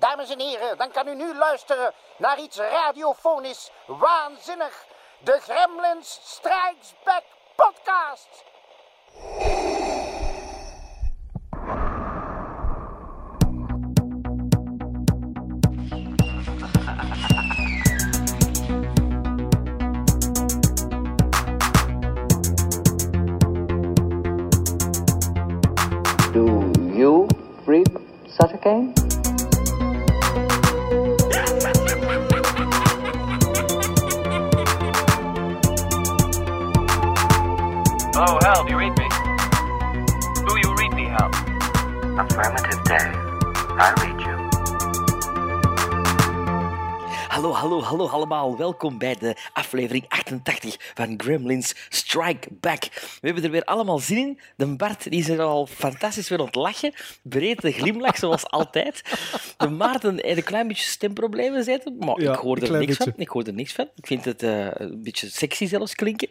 Dames en heren, dan kan u nu luisteren naar iets radiofonisch waanzinnig. De Gremlins Strikes Back podcast. Do you read a game? Welkom bij de aflevering 88 van Gremlins Strike Back. We hebben er weer allemaal zin in. De Bart die is er al fantastisch weer aan het lachen. Breed de glimlach, zoals altijd. De Maarten heeft een klein beetje stemproblemen zitten, maar Ja, ik hoor er niks beetje. van. Ik hoor er niks van. Ik vind het eh, een beetje sexy zelfs klinken.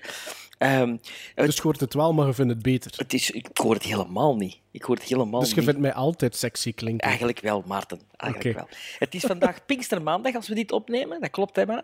Ehm, Dus je hoort het wel, maar je vindt het beter. het is, ik hoor het helemaal niet. Ik hoor het helemaal Dus je niet. vindt mij altijd sexy klinken. Eigenlijk wel, Maarten. Eigenlijk wel. Het is vandaag Pinkstermaandag als we dit opnemen. Dat klopt, hè, maar.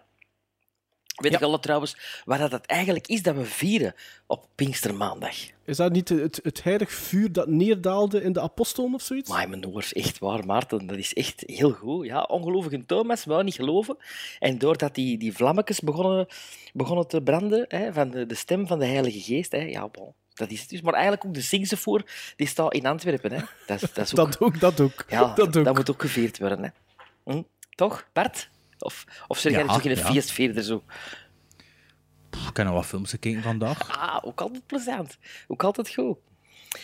Weet Ja. ik al trouwens waar dat het eigenlijk is dat we vieren op Pinkstermaandag? Is dat niet het, het heilig vuur dat neerdaalde in de apostelen of zoiets? Maar mijn oors, echt waar, Maarten. Dat is echt heel goed. Ja, ongelovige Thomas wou niet geloven. En doordat die, die vlammetjes begonnen, begonnen te branden hè, van de, de stem van de Heilige Geest, hè, ja, bon, dat is het dus. Maar eigenlijk ook de Singsevoer, die staat in Antwerpen. Hè. Dat, dat is ook... Dat ook, dat ook. Ja, dat ook. moet ook gevierd worden. Hè. Hm? Toch, Bart? Of, of zeg jij Ja, toch in een ja. feestvierder zo? Pff, Ik heb nog wat films gekeken vandaag. Ah, ook altijd plezant. Ook altijd goed.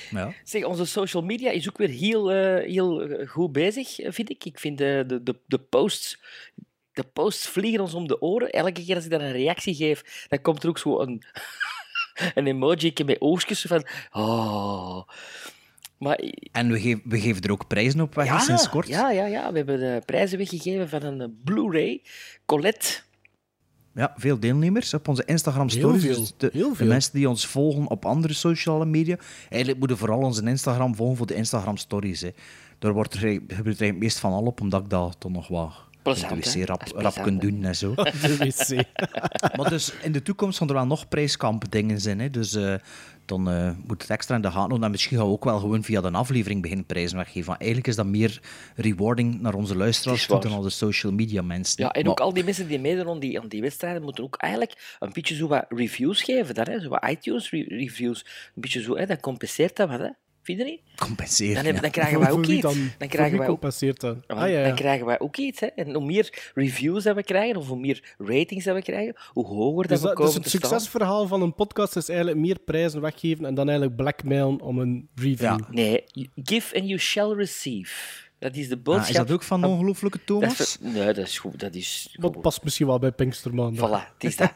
Ja. Zeg, onze social media is ook weer heel, eh, heel eh, goed bezig, vind ik. Ik vind de, de, de, posts... De posts vliegen ons om de oren. Elke keer als ik daar een reactie geef, dan komt er ook zo een, een emoji met oogstjes van... Oh... Maar En we, geven we geven er ook prijzen op weg hè, sinds kort. Ja, ja, ja. We hebben de prijzen weggegeven van een eh, Blu-ray. Colette. Ja, veel deelnemers op onze Instagram Heel stories. veel, Dus de, heel de veel. mensen die ons volgen op andere sociale media. Eigenlijk moeten vooral onze Instagram volgen voor de Instagram stories. Hè. Daar wordt er, gebeurt er het meest van al op, omdat ik dat toch nog wat Plezant, de wc rap, rap hè? doen en zo. De wc. maar dus in de toekomst gaan er wel nog prijskamp dingen zijn. Hè. Dus eh, dan eh, moet het extra in de gaten houden. En misschien gaan we ook wel gewoon via de aflevering beginnen prijzen weggeven. Want eigenlijk is dat meer rewarding naar onze luisteraars toe dan al de social media mensen. Ja, en Maar- ook al die mensen die meedoen aan die, aan die wedstrijden moeten ook eigenlijk een beetje zo wat reviews geven. Daar, hè? Zo wat iTunes-reviews. Een beetje zo, hè? dat compenseert dat wat. Hè? Vind je niet? compenseren. Dan, hebben, dan krijgen wij ook iets. Dan, Dan krijgen wij ook dat? Ah, ja, ja. Dan krijgen wij ook iets. Hè? En hoe meer reviews dat we krijgen, of hoe meer ratings dat we krijgen, hoe hoger dat Dus, we dat, komen dus het te staan. succesverhaal van een podcast is eigenlijk meer prijzen weggeven en dan eigenlijk blackmailen om een review. Ja. Nee, give and you shall receive. Dat is de Ah, boodschap. is dat ook van ongelooflijke Dat Thomas? is- nee, dat is goed. Dat is Dat past misschien wel bij Pinkstermaandag. Voilà, het is dat.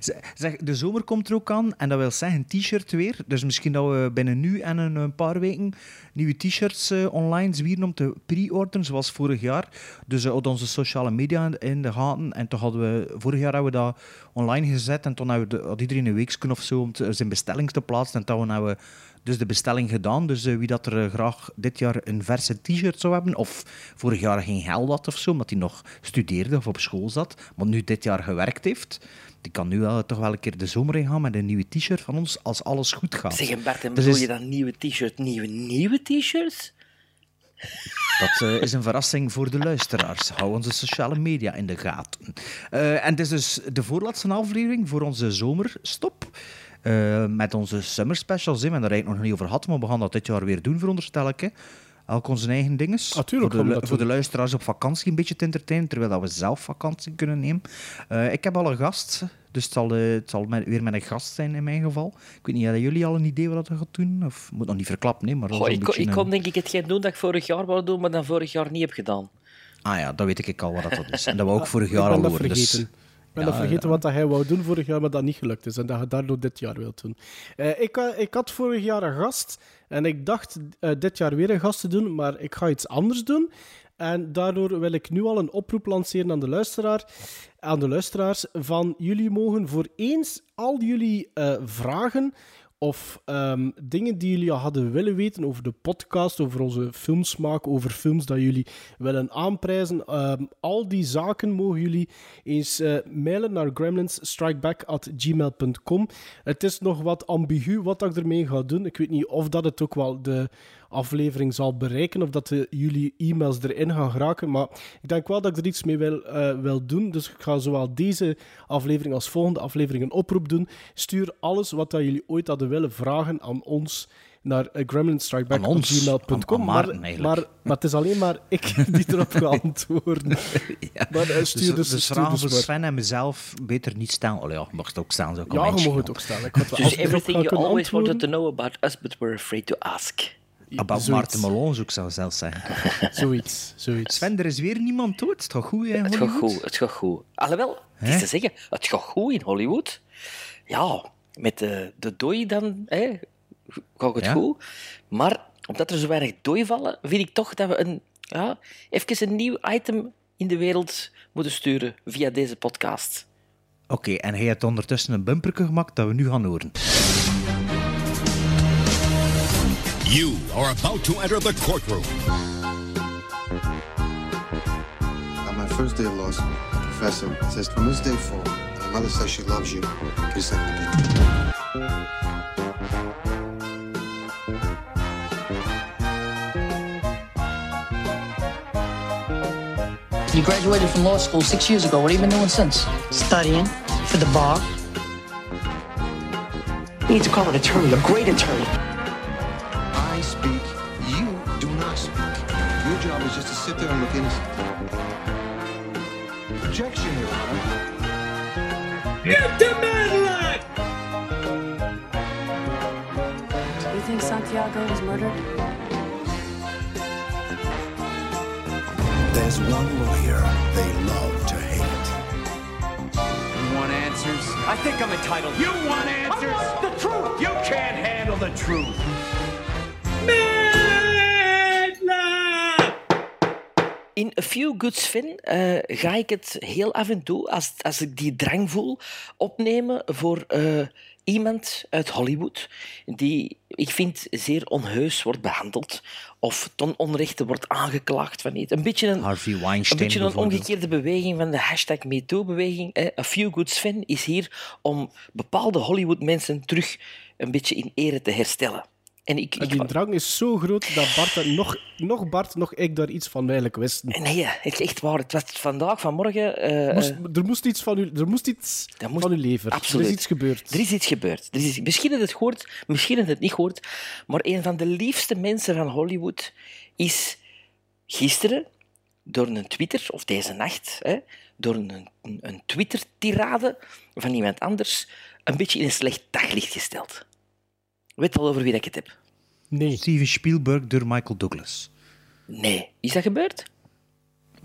Zeg, de zomer komt er ook aan en dat wil zeggen een t-shirt weer. Dus misschien dat we binnen nu en een, een paar weken nieuwe t-shirts eh, online zwieren om te pre-orderen, zoals vorig jaar. Dus uh, onze sociale media in- de gaten. En toch hadden we, vorig jaar hebben we dat online gezet en toen hadden we de- had iedereen een week of zo om te- zijn bestelling te plaatsen. En toen hebben we dus de bestelling gedaan. Dus eh, wie dat er eh, graag dit jaar een verse t-shirt zou hebben, of vorig jaar geen geld had of zo, omdat hij nog studeerde of op school zat, maar nu dit jaar gewerkt heeft, die kan nu wel, toch wel een keer de zomer in gaan met een nieuwe t-shirt van ons, als alles goed gaat. Zeg, en Bart, en Dus bedoel is- je dan nieuwe t-shirt, nieuwe, nieuwe t-shirts? Dat eh, is een verrassing voor de luisteraars. Hou onze sociale media in de gaten. Eh, en het is dus de voorlaatste aflevering voor onze zomerstop. Eh, met onze summer specials. hè. We hebben er eigenlijk nog niet over gehad, maar we gaan dat dit jaar weer doen, veronderstel ik. Hè. Elk onze eigen dinges. Ah, tuurlijk voor, de, dat voor de luisteraars op vakantie een beetje te entertainen, terwijl dat we zelf vakantie kunnen nemen. Eh, ik heb al een gast, dus het zal, eh, het zal met- weer met een gast zijn in mijn geval. Ik weet niet, hebben jullie al een idee wat we gaan doen? Of moet nog niet verklappen, nee, maar dat Goh, ik, kon- beetje ik kon denk ik hetgeen doen dat ik vorig jaar wou doen, maar dan vorig jaar niet heb gedaan. Ah ja, dat weet ik al wat dat is. En dat we ook vorig Ik jaar al dat horen. vergeten. Dus, ben dat vergeten wat dat hij wou doen vorig jaar, maar dat niet gelukt is. En dat hij daardoor dit jaar wil doen. Eh, ik, ha- ik had vorig jaar een gast. En ik dacht eh, dit jaar weer een gast te doen, maar ik ga iets anders doen. En daardoor wil ik nu al een oproep lanceren aan de, luisteraar, aan de luisteraars. Van jullie mogen voor eens al jullie eh, vragen of ehm, dingen die jullie hadden willen weten over de podcast, over onze filmsmaak, over films dat jullie willen aanprijzen. ehm, al die zaken mogen jullie eens eh, mailen naar gremlinsstrikeback.gmail.com. Het is nog wat ambigu wat ik ermee ga doen. Ik weet niet of dat het ook wel de aflevering zal bereiken, of dat de, jullie e-mails erin gaan geraken. Maar ik denk wel dat ik er iets mee wil, eh, wil doen. Dus ik ga zowel deze aflevering als volgende aflevering een oproep doen. Stuur alles wat dat jullie ooit hadden willen vragen aan ons naar uh, ons? gremlinstrikeback.gmail.com. Maar, maar, het is alleen maar ik die erop ga antwoorden. Ja. Maar uh, stuur Dus, dus, dus dus voor. Sven en mezelf beter niet stellen. Oh ja, mag het ook staan. Zo Ja, je mag het ook stellen. Ik had wel- als Dus everything you always wanted to know about us, but were afraid to ask. About zoiets. Maarten Malone zou ik zou zelfs zeggen. Zoiets, zoiets. Sven, er is weer niemand dood. Het gaat goed, hè, Het gaat Hollywood? goed, het gaat goed. Alhoewel, het is te zeggen, het gaat goed in Hollywood. Ja, met de, de dooi dan hè, gaat het Ja. goed. Maar omdat er zo weinig dooi vallen, vind ik toch dat we een, ja, even een nieuw item in de wereld moeten sturen via deze podcast. Oké, en hij heeft ondertussen een bumperke gemaakt dat we nu gaan horen. You are about to enter the courtroom. On my first day of law school, the professor says from this day forward, and your mother says she loves you, get a second. You graduated from law school six years ago. What have you been doing since? studying for the bar. You need to call an attorney, a great attorney. Job is just to sit there and look innocent. Objection, Your Honor. You think Santiago was murdered? There's one lawyer they love to hate. You want answers? I think I'm entitled. You want answers? I want the truth. You can't handle the truth. In A Few Good Sven eh, ga ik het heel af en toe, als, als ik die drang voel, opnemen voor eh, iemand uit Hollywood die ik vind zeer onheus wordt behandeld of ten onrechte wordt aangeklaagd van iets. Een beetje een, Harvey een, beetje een omgekeerde beweging van de hashtag MeToo-beweging. hè. A Few Good Sven is hier om bepaalde Hollywood-mensen terug een beetje in ere te herstellen. En ik, En ik, die drang is zo groot dat Bart, nog, nog Bart, nog ik daar iets van eigenlijk wisten. Nee, het is echt waar. Het was vandaag, vanmorgen... eh, Moest, er moest iets van u, er moest iets moest- van uw lever. Absoluut. Er is iets gebeurd. Er is iets gebeurd. Er is, misschien het gehoord, misschien dat het niet gehoord, maar een van de liefste mensen van Hollywood is gisteren door een Twitter, of deze nacht, hè, door een, een, een Twitter-tirade van iemand anders, een beetje in een slecht daglicht gesteld. Weet al over wie dat ik het heb? Nee. Steven Spielberg door Michael Douglas. Nee. Is dat gebeurd?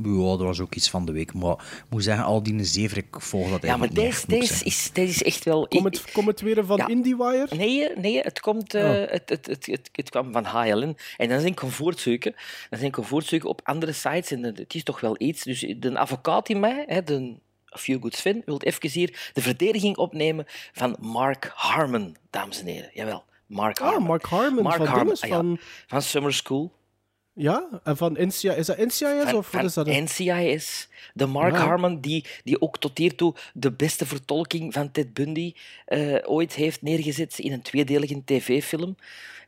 Ja, dat was ook iets van de week. Maar ik moet zeggen, al die zever, ik volg dat Ja, maar deze, is, deze is echt wel... Kom het, kom het weer van Ja. IndieWire? Nee, nee het, komt, eh, Oh. het, het, het, het, het kwam van HLN. En dan zijn ik gaan voortzoeken. Dan zijn ik gaan voortzoeken op andere sites. En het is toch wel iets. Dus de advocaat in mij, hè, de Few Good Sven, wil even hier de verdediging opnemen van Mark Harmon, dames en heren. Jawel, Mark Harmon. Ah, Mark Harmon Mark van Harmon, dinges, ah ja, van... van Summer School. Ja, en van NCIS. Is dat NCIS Van, of wat is dat? NCIS. De Mark Ah. Harmon, die, die ook tot hiertoe de beste vertolking van Ted Bundy eh, ooit heeft neergezet in een tweedelige tv-film.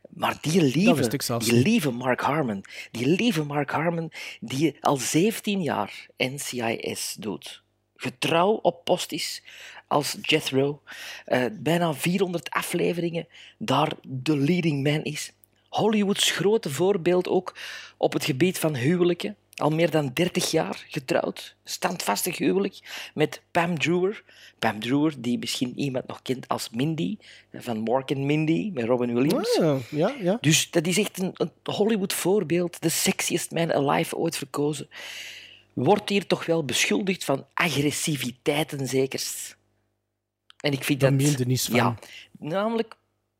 Maar die lieve, die lieve Mark Harmon, die lieve Mark Harmon, die al 17 jaar NCIS doet. Getrouw op post is als Jethro. eh, bijna 400 afleveringen daar de leading man is. Hollywoods grote voorbeeld ook op het gebied van huwelijken. Al meer dan 30 jaar getrouwd. Standvastig huwelijk met Pam Drewer. Pam Drewer, die misschien iemand nog kent als Mindy, van Mork and Mindy, met Robin Williams. Ah, ja, ja, ja. Dus dat is echt een, een Hollywood-voorbeeld. De sexiest man alive ooit verkozen. Wordt hier toch wel beschuldigd van agressiviteiten, zekerst. En ik vind Dat dat... niet van. Ja, namelijk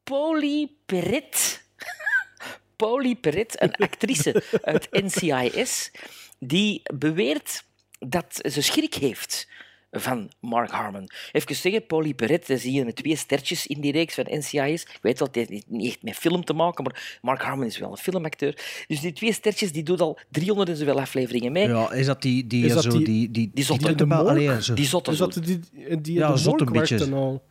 Polly Perret. Polly Perret, een actrice uit NCIS, die beweert dat ze schrik heeft van Mark Harmon. Even zeggen, Polly Perret, zie je met twee stertjes in die reeks van NCIS. Ik weet wel, het heeft niet echt met film te maken, maar Mark Harmon is wel een filmacteur. Dus die twee stertjes, die doet al 300 en zoveel afleveringen mee. Ja, is dat die, die, Is dat zo, die- die, die, die zotte- die, de morgue? allee, zo. Die zotte dat die, die, die Ja, in de zot een morgue werkt beetje. en al.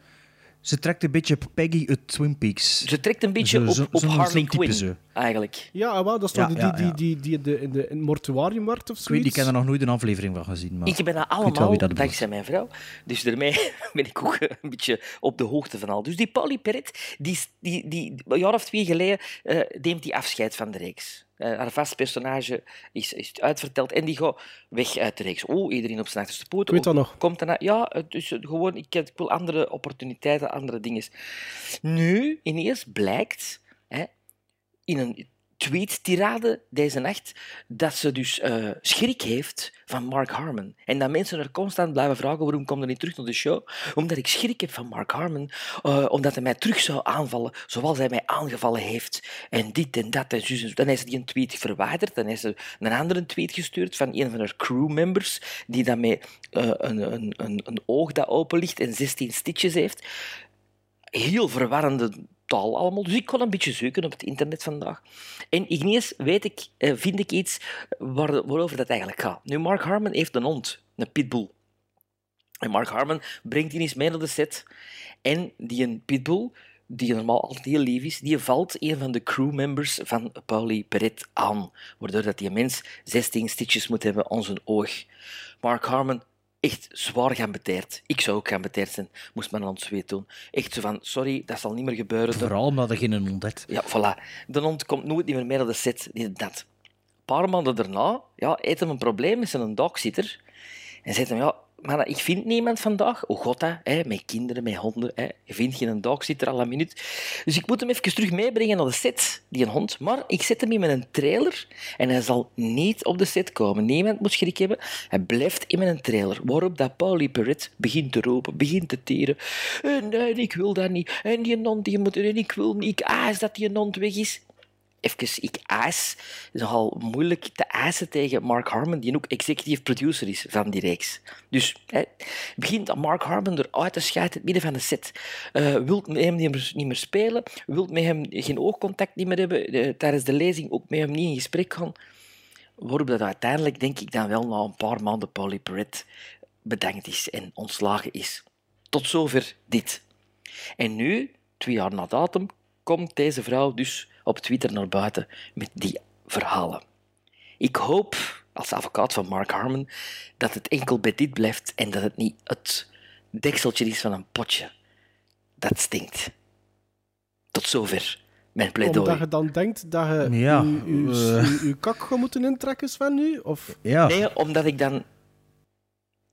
Ze trekt een beetje Peggy uit Twin Peaks. Ze trekt een beetje Zo- op, zo- op Harley Quinn, eigenlijk. Ja, wel, dat is toch die, ja, die, ja. die, die, die in, de, in, de, in het mortuarium werkt of Ik zoiets? weet niet, ik heb er nog nooit een aflevering van gezien. Maar Ik ben dat allemaal dat dankzij mijn vrouw. Dus daarmee ben ik ook een beetje op de hoogte van al. Dus die Polly Perret, die, die, die, een jaar of twee geleden, eh, neemt die afscheid van de reeks. Eh, haar vast personage is, is uitverteld en die gaat weg uit de reeks. Oh, iedereen op zijn achterste poot. Ik weet dat nog. Komt daarna, ja, is gewoon, ik, ik wil andere opportuniteiten, andere dingen. Nu, ineens blijkt, hè, in een tweet-tirade deze nacht, dat ze dus eh, schrik heeft van Mark Harmon. En dat mensen er constant blijven vragen, waarom komt er niet terug naar de show? Omdat ik schrik heb van Mark Harmon, eh, omdat hij mij terug zou aanvallen, zoals hij mij aangevallen heeft. En dit en dat en zo. Dan is hij een tweet verwijderd, dan is er een andere tweet gestuurd van een van haar crewmembers, die dan eh, een, een, een, een oog dat open ligt en 16 stitches heeft heel verwarrende Dus ik kon een beetje zoeken op het internet vandaag. En ineens weet ik, eh, vind ik iets waar, waarover dat eigenlijk gaat. Nu, Mark Harmon heeft een hond, een pitbull. En Mark Harmon brengt die eens mee naar de set. En die een pitbull, die normaal altijd heel lief is, die valt een van de crewmembers van Pauli Perret aan. Waardoor dat die mens 16 stitches moet hebben aan zijn oog. Mark Harmon echt zwaar geambeteerd. Ik zou ook geambeteerd zijn, moest men aan ons weet doen. Echt zo van, sorry, dat zal niet meer gebeuren. Vooral omdat er geen hond hebt. Ja, voilà. De hond komt nooit meer mee naar de set. Dit en dat. Een paar maanden daarna ja, heeft hem een probleem met zijn dogsitter. En zegt hem, ja, maar ik vind niemand vandaag. Hoe god? Hè? Kinderen, met honden. Hè? Je vindt geen dogsitter à la minuut. Dus ik moet hem even terug meebrengen naar de set, die een hond. Maar ik zet hem in een trailer en hij zal niet op de set komen. Niemand moet schrik hebben. Hij blijft in een trailer. Waarop dat Paulie Perret begint te roepen, begint te teren. Eh, nee, ik wil dat niet. En die hond, die moet er, en ik wil niet. Ik aas dat die hond weg is even, ik. Het is nogal moeilijk te eisen tegen Mark Harmon, die ook executive producer is van die reeks. Dus hè, begint Mark Harmon eruit te schijten in het midden van de set. Eh wilt met hem niet meer, niet meer spelen, wilt met hem geen oogcontact niet meer hebben, eh, tijdens de lezing ook met hem niet in gesprek gaan. Waarop dat uiteindelijk, denk ik, dan wel na een paar maanden Polly Perret bedankt is en ontslagen is. Tot zover dit. En nu, twee jaar na datum, komt deze vrouw dus op Twitter naar buiten met die verhalen. Ik hoop, als advocaat van Mark Harmon, dat het enkel bij dit blijft en dat het niet het dekseltje is van een potje. Dat stinkt. Tot zover mijn pleidooi. Omdat je dan denkt dat je Ja, je kak gaat moeten intrekken, Sven, nu? Of... Ja. Nee, omdat ik dan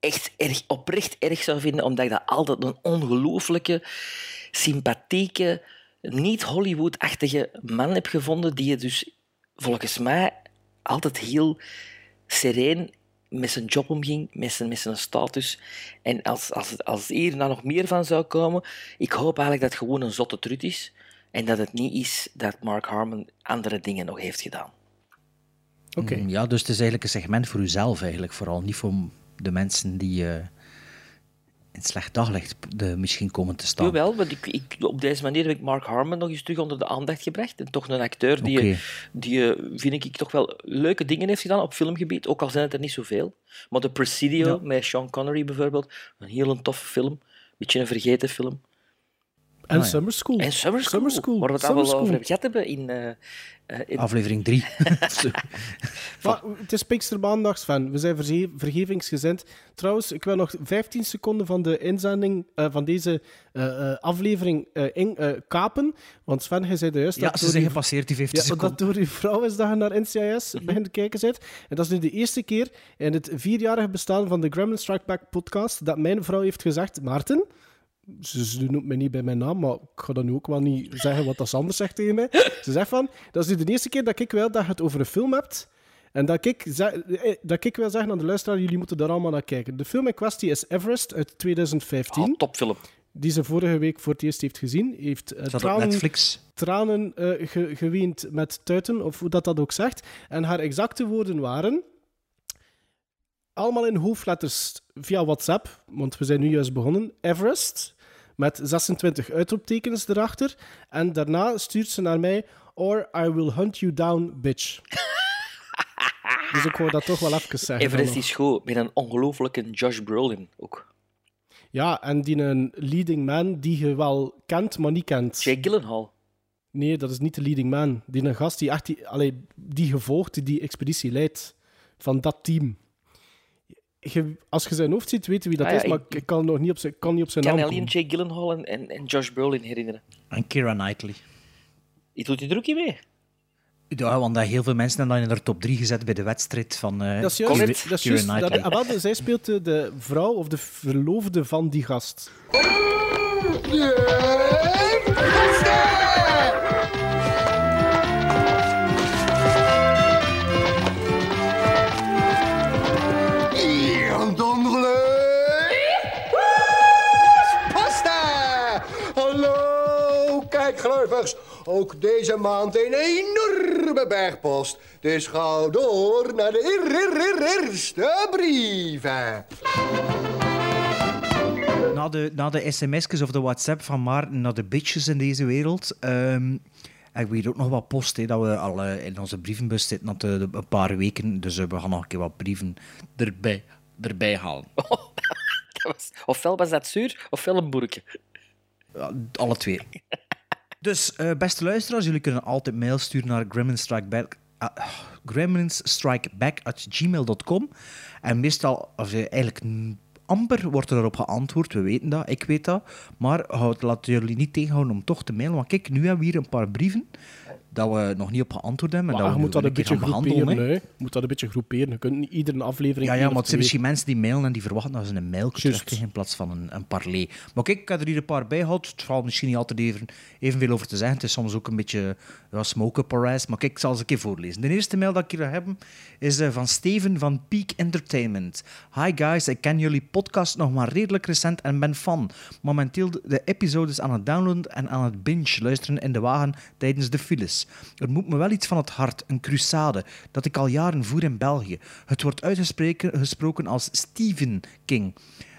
echt erg, oprecht erg zou vinden, omdat ik dat altijd een ongelooflijke, sympathieke, niet Hollywood-achtige man heb gevonden, die je dus volgens mij altijd heel sereen met zijn job omging, met zijn, met zijn status. En als, als, als hier nou nog meer van zou komen, ik hoop eigenlijk dat het gewoon een zotte trut is en dat het niet is dat Mark Harmon andere dingen nog heeft gedaan. Oké. Mm, Ja, dus het is eigenlijk een segment voor uzelf, eigenlijk. Vooral niet voor de mensen die eh, in het slecht daglicht de, misschien komen te staan. Jawel, want ik, ik, op deze manier heb ik Mark Harmon nog eens terug onder de aandacht gebracht. En toch een acteur die, die eh, vind ik, toch wel leuke dingen heeft gedaan op filmgebied, ook al zijn het er niet zoveel. Maar The Presidio Ja. met Sean Connery bijvoorbeeld, een heel een toffe film. Beetje een vergeten film. En Ah, ja. Summer School. En Summer School, Summer School. waar we het al Summer wel School. over hebben gehad hebben in... eh, eh, in- Aflevering 3. Maar het is Pinkstermaandag, Sven. We zijn verze- vergevingsgezind. Trouwens, ik wil nog 15 seconden van de inzending eh, van deze eh, eh, aflevering eh, in, eh, kapen. Want Sven, hij zei juist ja, dat ze zijn uw- gepasseerd, die 15 ja, seconden. dat door uw vrouw is dat je naar NCIS begint te kijken bent. En dat is nu de eerste keer in het vierjarige bestaan van de Gremlin Strike Back podcast dat mijn vrouw heeft gezegd, Maarten, ze, ze noemt mij niet bij mijn naam, maar ik ga dan nu ook wel niet zeggen wat dat anders zegt tegen mij. Ze zegt van, dat is nu de eerste keer dat ik wil dat je het over een film hebt. En dat ik, eh, dat ik wil zeggen aan de luisteraar, jullie moeten daar allemaal naar kijken. De film in kwestie is Everest uit 2015, ah, topfilm. die ze vorige week voor het eerst heeft gezien. Heeft op tranen- Netflix. tranen eh, ge- geweend met tuiten, of hoe dat dat ook zegt. En haar exacte woorden waren... allemaal in hoofdletters via WhatsApp, want we zijn nu juist begonnen. Everest, met 26 uitroeptekens erachter. En daarna stuurt ze naar mij, or I will hunt you down, bitch. dus ik wou dat toch wel even zeggen. Everest dan is goed, met een ongelofelijke Josh Brolin ook. Ja, en die een leading man die je wel kent, maar niet kent. Jake Gyllenhaal. Nee, dat is niet de leading man. Die een gast die echt die, allee, die gevolgd, die die expeditie leidt. Van dat team. Je, als je zijn hoofd ziet, weet je wie dat Ah ja, is, maar ik- ik kan, nog niet op zijn, kan niet op zijn Ik kan naam alleen. Jake Gyllenhaal en, en, en Josh Brolin herinneren. En Kira Knightley. Die doet hij er ook niet mee. Ja, want heel veel mensen hebben in de top 3 gezet bij de wedstrijd van eh Dat is juist. Dat is juist dat, Knightley. ah, wel, zij speelt de, de vrouw of de verloofde van die gast. Hier, Ook deze maand een enorme bergpost. Dus ga door naar de eer- eer- eer- eerste brieven. Na de, na de sms'jes of de WhatsApp van Maarten naar de bitches in deze wereld. ehm en we hier ook nog wat post, dat we al eh, in onze brievenbus zitten na de, de- een paar weken. Dus eh, we gaan nog een keer wat brieven erbij, erbij halen. Dat was, ofwel was dat zuur, ofwel een boerke. Ja, alle twee. Dus, eh, beste luisteraars, jullie kunnen altijd mail sturen naar gremlinstrikeback uh, gremlinsstrikeback@gmail.com. En meestal, of eh, eigenlijk amper, wordt er erop geantwoord. We weten dat, ik weet dat. Maar houd, laat jullie niet tegenhouden om toch te mailen. Want kijk, nu hebben we hier een paar brieven dat we nog niet op geantwoord hebben. En Maar dat we moet dat een beetje groeperen. moet dat een beetje groeperen. Je kunt niet iedere aflevering Ja, ja, maar het zijn misschien mensen die mailen en die verwachten dat ze een mail terugkrijgen in plaats van een, een parley. Maar kijk, ik heb er hier een paar bij gehad. Het valt misschien niet altijd even, evenveel over te zeggen. Het is soms ook een beetje ja, smoke parijs. Maar kijk, ik zal ze een keer voorlezen. De eerste mail dat ik hier heb is eh, van Steven van Peak Entertainment. Hi guys, ik ken jullie podcast nog maar redelijk recent en ben fan. Momenteel de- de episodes aan het downloaden en aan het binge luisteren in de wagen tijdens de files. Er moet me wel iets van het hart, een crusade, dat ik al jaren voer in België. Het wordt uitgesproken gesproken als Stephen King.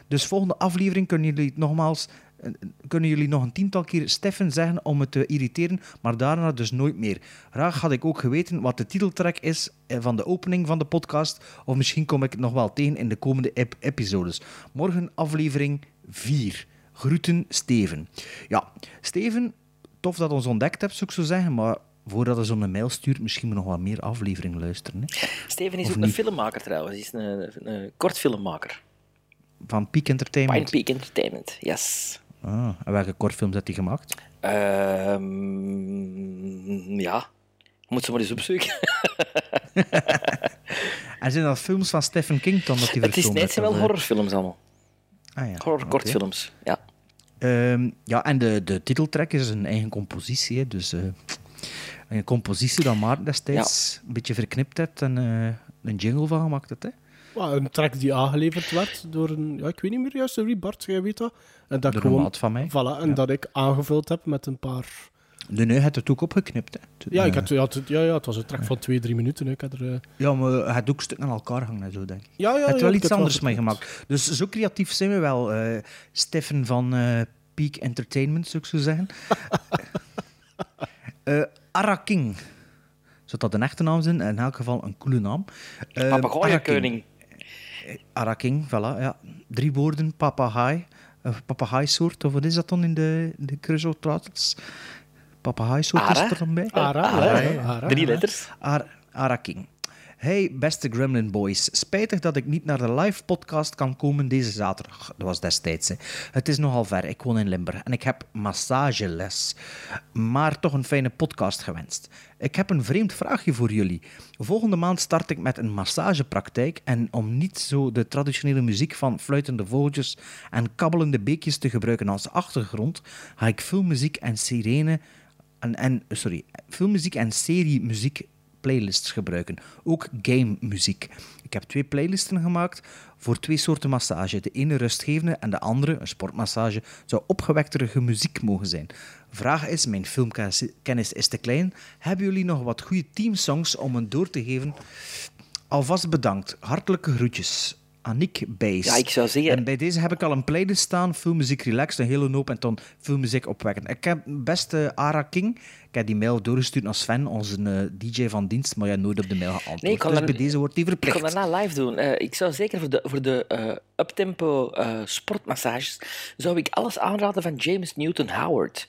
Dus volgende aflevering kunnen jullie nogmaals eh, kunnen jullie nog een tiental keer Steffen zeggen om het te irriteren, maar daarna dus nooit meer. Graag had ik ook geweten wat de titeltrack is eh, van de opening van de podcast, of misschien kom ik het nog wel tegen in de komende ep- episodes. Morgen aflevering 4. Groeten, Steven. Ja, Steven, tof dat ons ontdekt hebt, zou ik zo zeggen, maar voordat je zo'n mail stuurt, misschien nog wat meer afleveringen luisteren. Hè? Steven is Of ook niet? een filmmaker trouwens. Hij is een, een kortfilmmaker. Van Peak Entertainment. Pine Peak Entertainment, yes. Ah, en welke kortfilms heeft hij gemaakt? Ehm, ja, moet ze maar eens opzoeken. En zijn dat films van Stephen King dan dat hij het is net zijn wel eh? horrorfilms allemaal. Ah, ja. Horror Oké. kortfilms, ja. Ehm, ja, en de, de titeltrack is een eigen compositie. Dus eh, een compositie dat Maarten destijds een beetje verknipt heeft en eh, een jingle van gemaakt heeft. Hè. Ja, een track die aangeleverd werd door een... Ja, ik weet niet meer juist, wie Bart, jij weet dat. En dat gewoon, een maat van mij. Voilà, en dat ik aangevuld heb met een paar... De nu had het ook opgeknipt. Hè. Toen, Ja, ik eh, had, ja, het, ja, ja, het was een track van twee, drie minuten. Ik had er, eh, ja, maar hij had ook stukken aan elkaar hangen en zo, denk ik. Ja, ja, Hij had ja, wel iets anders mee gemaakt. Dus zo creatief zijn we wel. eh Steffen van eh, Peak Entertainment, zou ik zo zeggen. Eh Ara King. Zou dat een echte naam zijn? In elk geval een coole naam. Eh, Ara King. Papegaaienkoning. Araking, voilà, ja. Drie woorden, papegaai. Een papegaaisoort, of wat is dat dan in de, de Crusoe-titels? Papegaaisoort is er dan bij? Ara, Ara. Drie letters. Ar Araking. Hey, beste Gremlin Boys. Spijtig dat ik niet naar de live podcast kan komen deze zaterdag. Dat was destijds. Hè. Het is nogal ver. Ik woon in Limburg en ik heb massageles. Maar toch een fijne podcast gewenst. Ik heb een vreemd vraagje voor jullie. Volgende maand start ik met een massagepraktijk. En om niet zo de traditionele muziek van fluitende vogeltjes en kabbelende beekjes te gebruiken als achtergrond, ga ik filmmuziek en sirene en, sorry, filmmuziek en seriemuziek playlists gebruiken. Ook game muziek. Ik heb twee playlisten gemaakt voor twee soorten massage. De ene rustgevende en de andere, een sportmassage, zou opgewektere muziek mogen zijn. Vraag is, mijn filmkennis is te klein. Hebben jullie nog wat goede teamsongs om een door te geven? Alvast bedankt. Hartelijke groetjes. Bijs. Ja, ik zou zeggen- En bij deze heb ik al een playlist staan. Filmmuziek relaxed, een hele hoop. En dan filmmuziek opwekkend. Ik heb beste Ara King. Ik heb die mail doorgestuurd naar Sven, onze eh, DJ van dienst. Maar jij nooit op de mail geantwoord. Nee, ik kan dus bij deze wordt die Ik verplicht. kan daarna live doen. Eh, ik zou zeker voor de, voor de eh, uptempo sportmassages zou ik alles aanraden van James Newton Howard.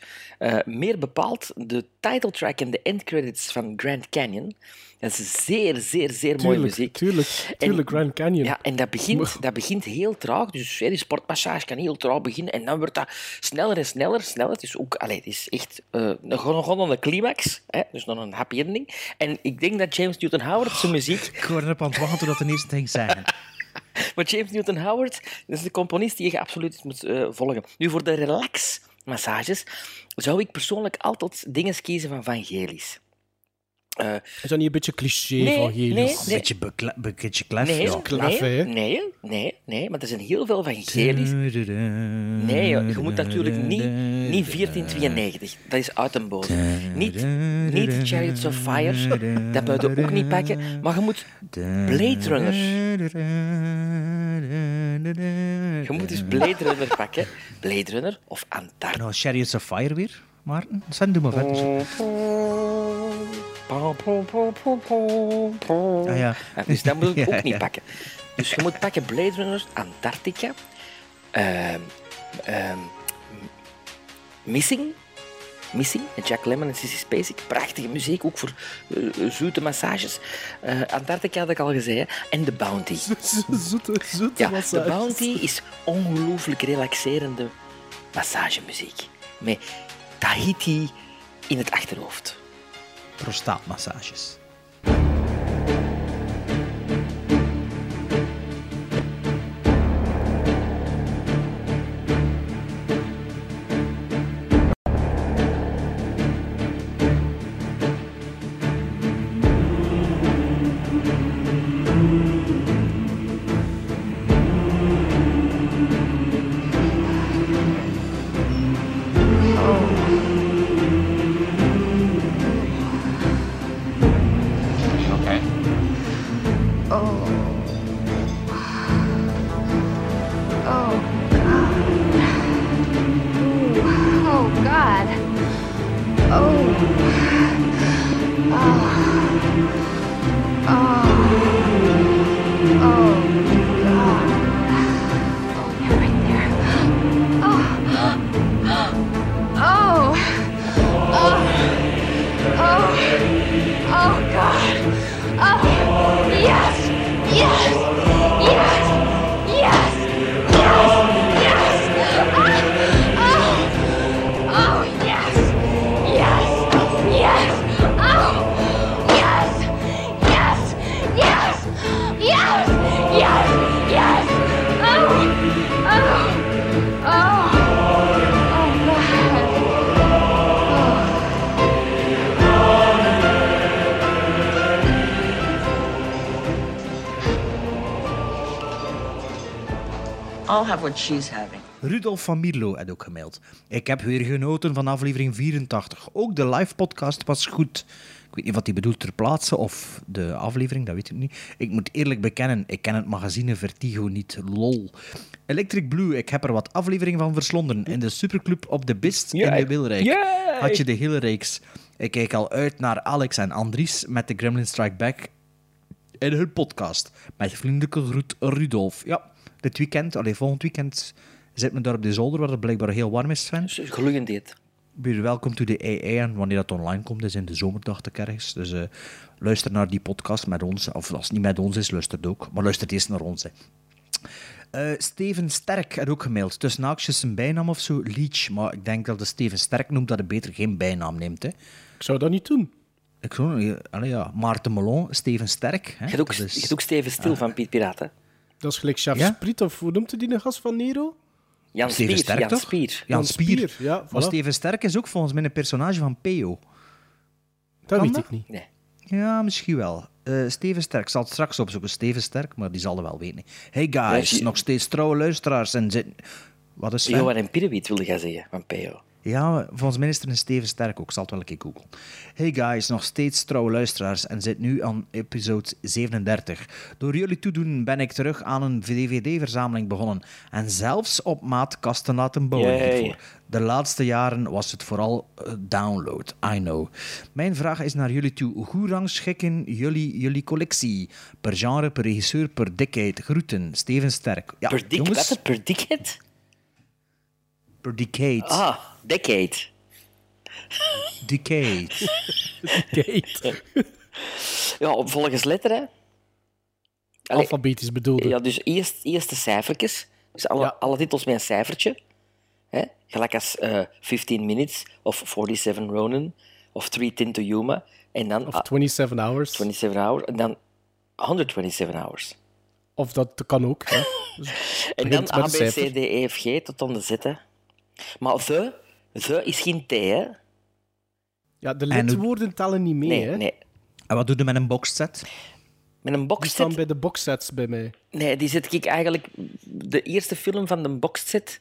Meer bepaald de title track en de end credits van Grand Canyon. Dat is zeer, zeer, zeer mooie muziek. tuurlijk, tuurlijk, Grand Canyon. Ja, en dat begint, dat begint heel traag. Dus hè, die sportmassage kan heel traag beginnen. En dan wordt dat sneller en sneller. sneller. Het is ook, allee, het is echt uh, gewoon, aan de climax. Hè? Dus nog een happy ending. En ik denk dat James Newton Howard zijn muziek. Ik hoorde erop aan het wachten tot de eerste ging zeggen. Maar James Newton Howard dat is de componist die je absoluut moet uh, volgen. Nu, voor de relax massages zou ik persoonlijk altijd dingen kiezen van Vangelis. Uh, is dat niet een beetje cliché nee, van Gelis? Nee, nee. Een beetje, klef, nee, ja. klef, nee, nee, nee, nee, maar er zijn heel veel Vangelis. Nee, je moet natuurlijk niet, niet 1492. Dat is uit een bodem. Niet, niet Chariots of Fire, dat moet je ook niet pakken. Maar je moet Blade Runner. Je moet dus Blade Runner pakken. Blade Runner of Antarctica. Nou, Chariots of Fire weer, Maarten. Sven, doe maar verder. Ah, ja. Dus dat moet ik ook niet pakken. Dus je moet pakken Blade Runner, Antarctica, ehm, ehm, Missing, Missing, Jack Lemmon en Sissy Spacek. Prachtige muziek, ook voor eh, zoete massages. Eh, Antarctica had ik al gezegd. En The Bounty. Zoete, zoete Ja, massages. The Bounty is ongelooflijk relaxerende massagemuziek. Met Tahiti in het achterhoofd. Prostaatmassages. Okay. I'll have what she's having. Rudolf van Mierlo had ook gemaild. Ik heb weer genoten van aflevering 84. Ook de live podcast was goed. Ik weet niet wat hij bedoelt ter plaatse of de aflevering, dat weet ik niet. Ik moet eerlijk bekennen, ik ken het magazine Vertigo niet. Lol. Electric Blue, ik heb er wat afleveringen van verslonden. In de superclub op de Bist in de Wilrijk. Had je de hele reeks. Ik kijk al uit naar Alex en Andries met de Gremlin Strike Back in hun podcast. Met vriendelijke groet Rudolf. Ja, dit weekend, allee, volgend weekend zit men daar op de zolder, waar het blijkbaar heel warm is, Sven. Gloeiend dit. Weer welkom to de AI. En wanneer dat online komt, is in de zomerdag te ergens. Dus eh, luister naar die podcast met ons. Of als het niet met ons is, luister ook. Maar luister eerst naar ons. Hè. Eh, Steven Sterk had ook gemaild. Tussen haakjes een bijnaam of zo, Leech. Maar ik denk dat de Steven Sterk noemt dat hij beter geen bijnaam neemt. Hè. Ik zou dat niet doen. Ik zou, ja, allee, ja. Maarten Melon, Steven Sterk. Hè. Je hebt ook, Dat is- je hebt ook Steven Stil van Piet Piraat, hè? Dat is gelijk Chef Ja? Spriet, of hoe noemt hij die gast van Nero? Jan Steven Spier. Sterk, Jan toch? Spier. Jan Jan Spier. Spier, ja, Maar voilà. Steven Sterk is ook volgens mij een personage van Peo. Dat Kan weet dat? ik niet. Nee. Ja, misschien wel. Eh, Steven Sterk. Ik zal het straks opzoeken. Steven Sterk, maar die zal het wel weten. Hey guys, Ja, nog steeds trouwe luisteraars en zitten... Wat is Sven? Johan en Pirewiet wilde gaan zeggen, van PO. Ja, volgens mij is er een Steven Sterk ook. Ik zal het wel een keer googlen. Hey guys, nog steeds trouwe luisteraars en zit nu aan episode 37. Door jullie toedoen ben ik terug aan een DVD-verzameling begonnen. En zelfs op maat kasten laten bouwen hiervoor. De laatste jaren was het vooral eh, download, I know. Mijn vraag is naar jullie toe. Hoe rangschikken jullie jullie collectie? Per genre, per regisseur, per dikheid? Groeten, Steven Sterk. Ja, per, dik, jongens, per decade? per decade. Ah, decade. Decade. Decade. Ja, op volgens letter, hè. Allee, Alfabetisch bedoelde. Ja, dus eerst, eerst de cijfertjes. Dus alle, alle titels met een cijfertje. Hè? Gelijk als eh 15 Minutes of 47 Ronin of 3 to Yuma. En dan... Of 27 hours. 27 hours. En dan 127 hours. Of dat kan ook. Hè. Dus En dan A, B, C. D, E, F, G tot aan de Z. hè. Maar the, the is geen T, hè? Ja, de En hoe- lidwoorden tellen niet mee. Nee, hè. nee. En wat doe je met een boxset? Met een Die boxset... staan bij de boxsets bij mij. Nee, die zet ik eigenlijk... De eerste film van de boxset,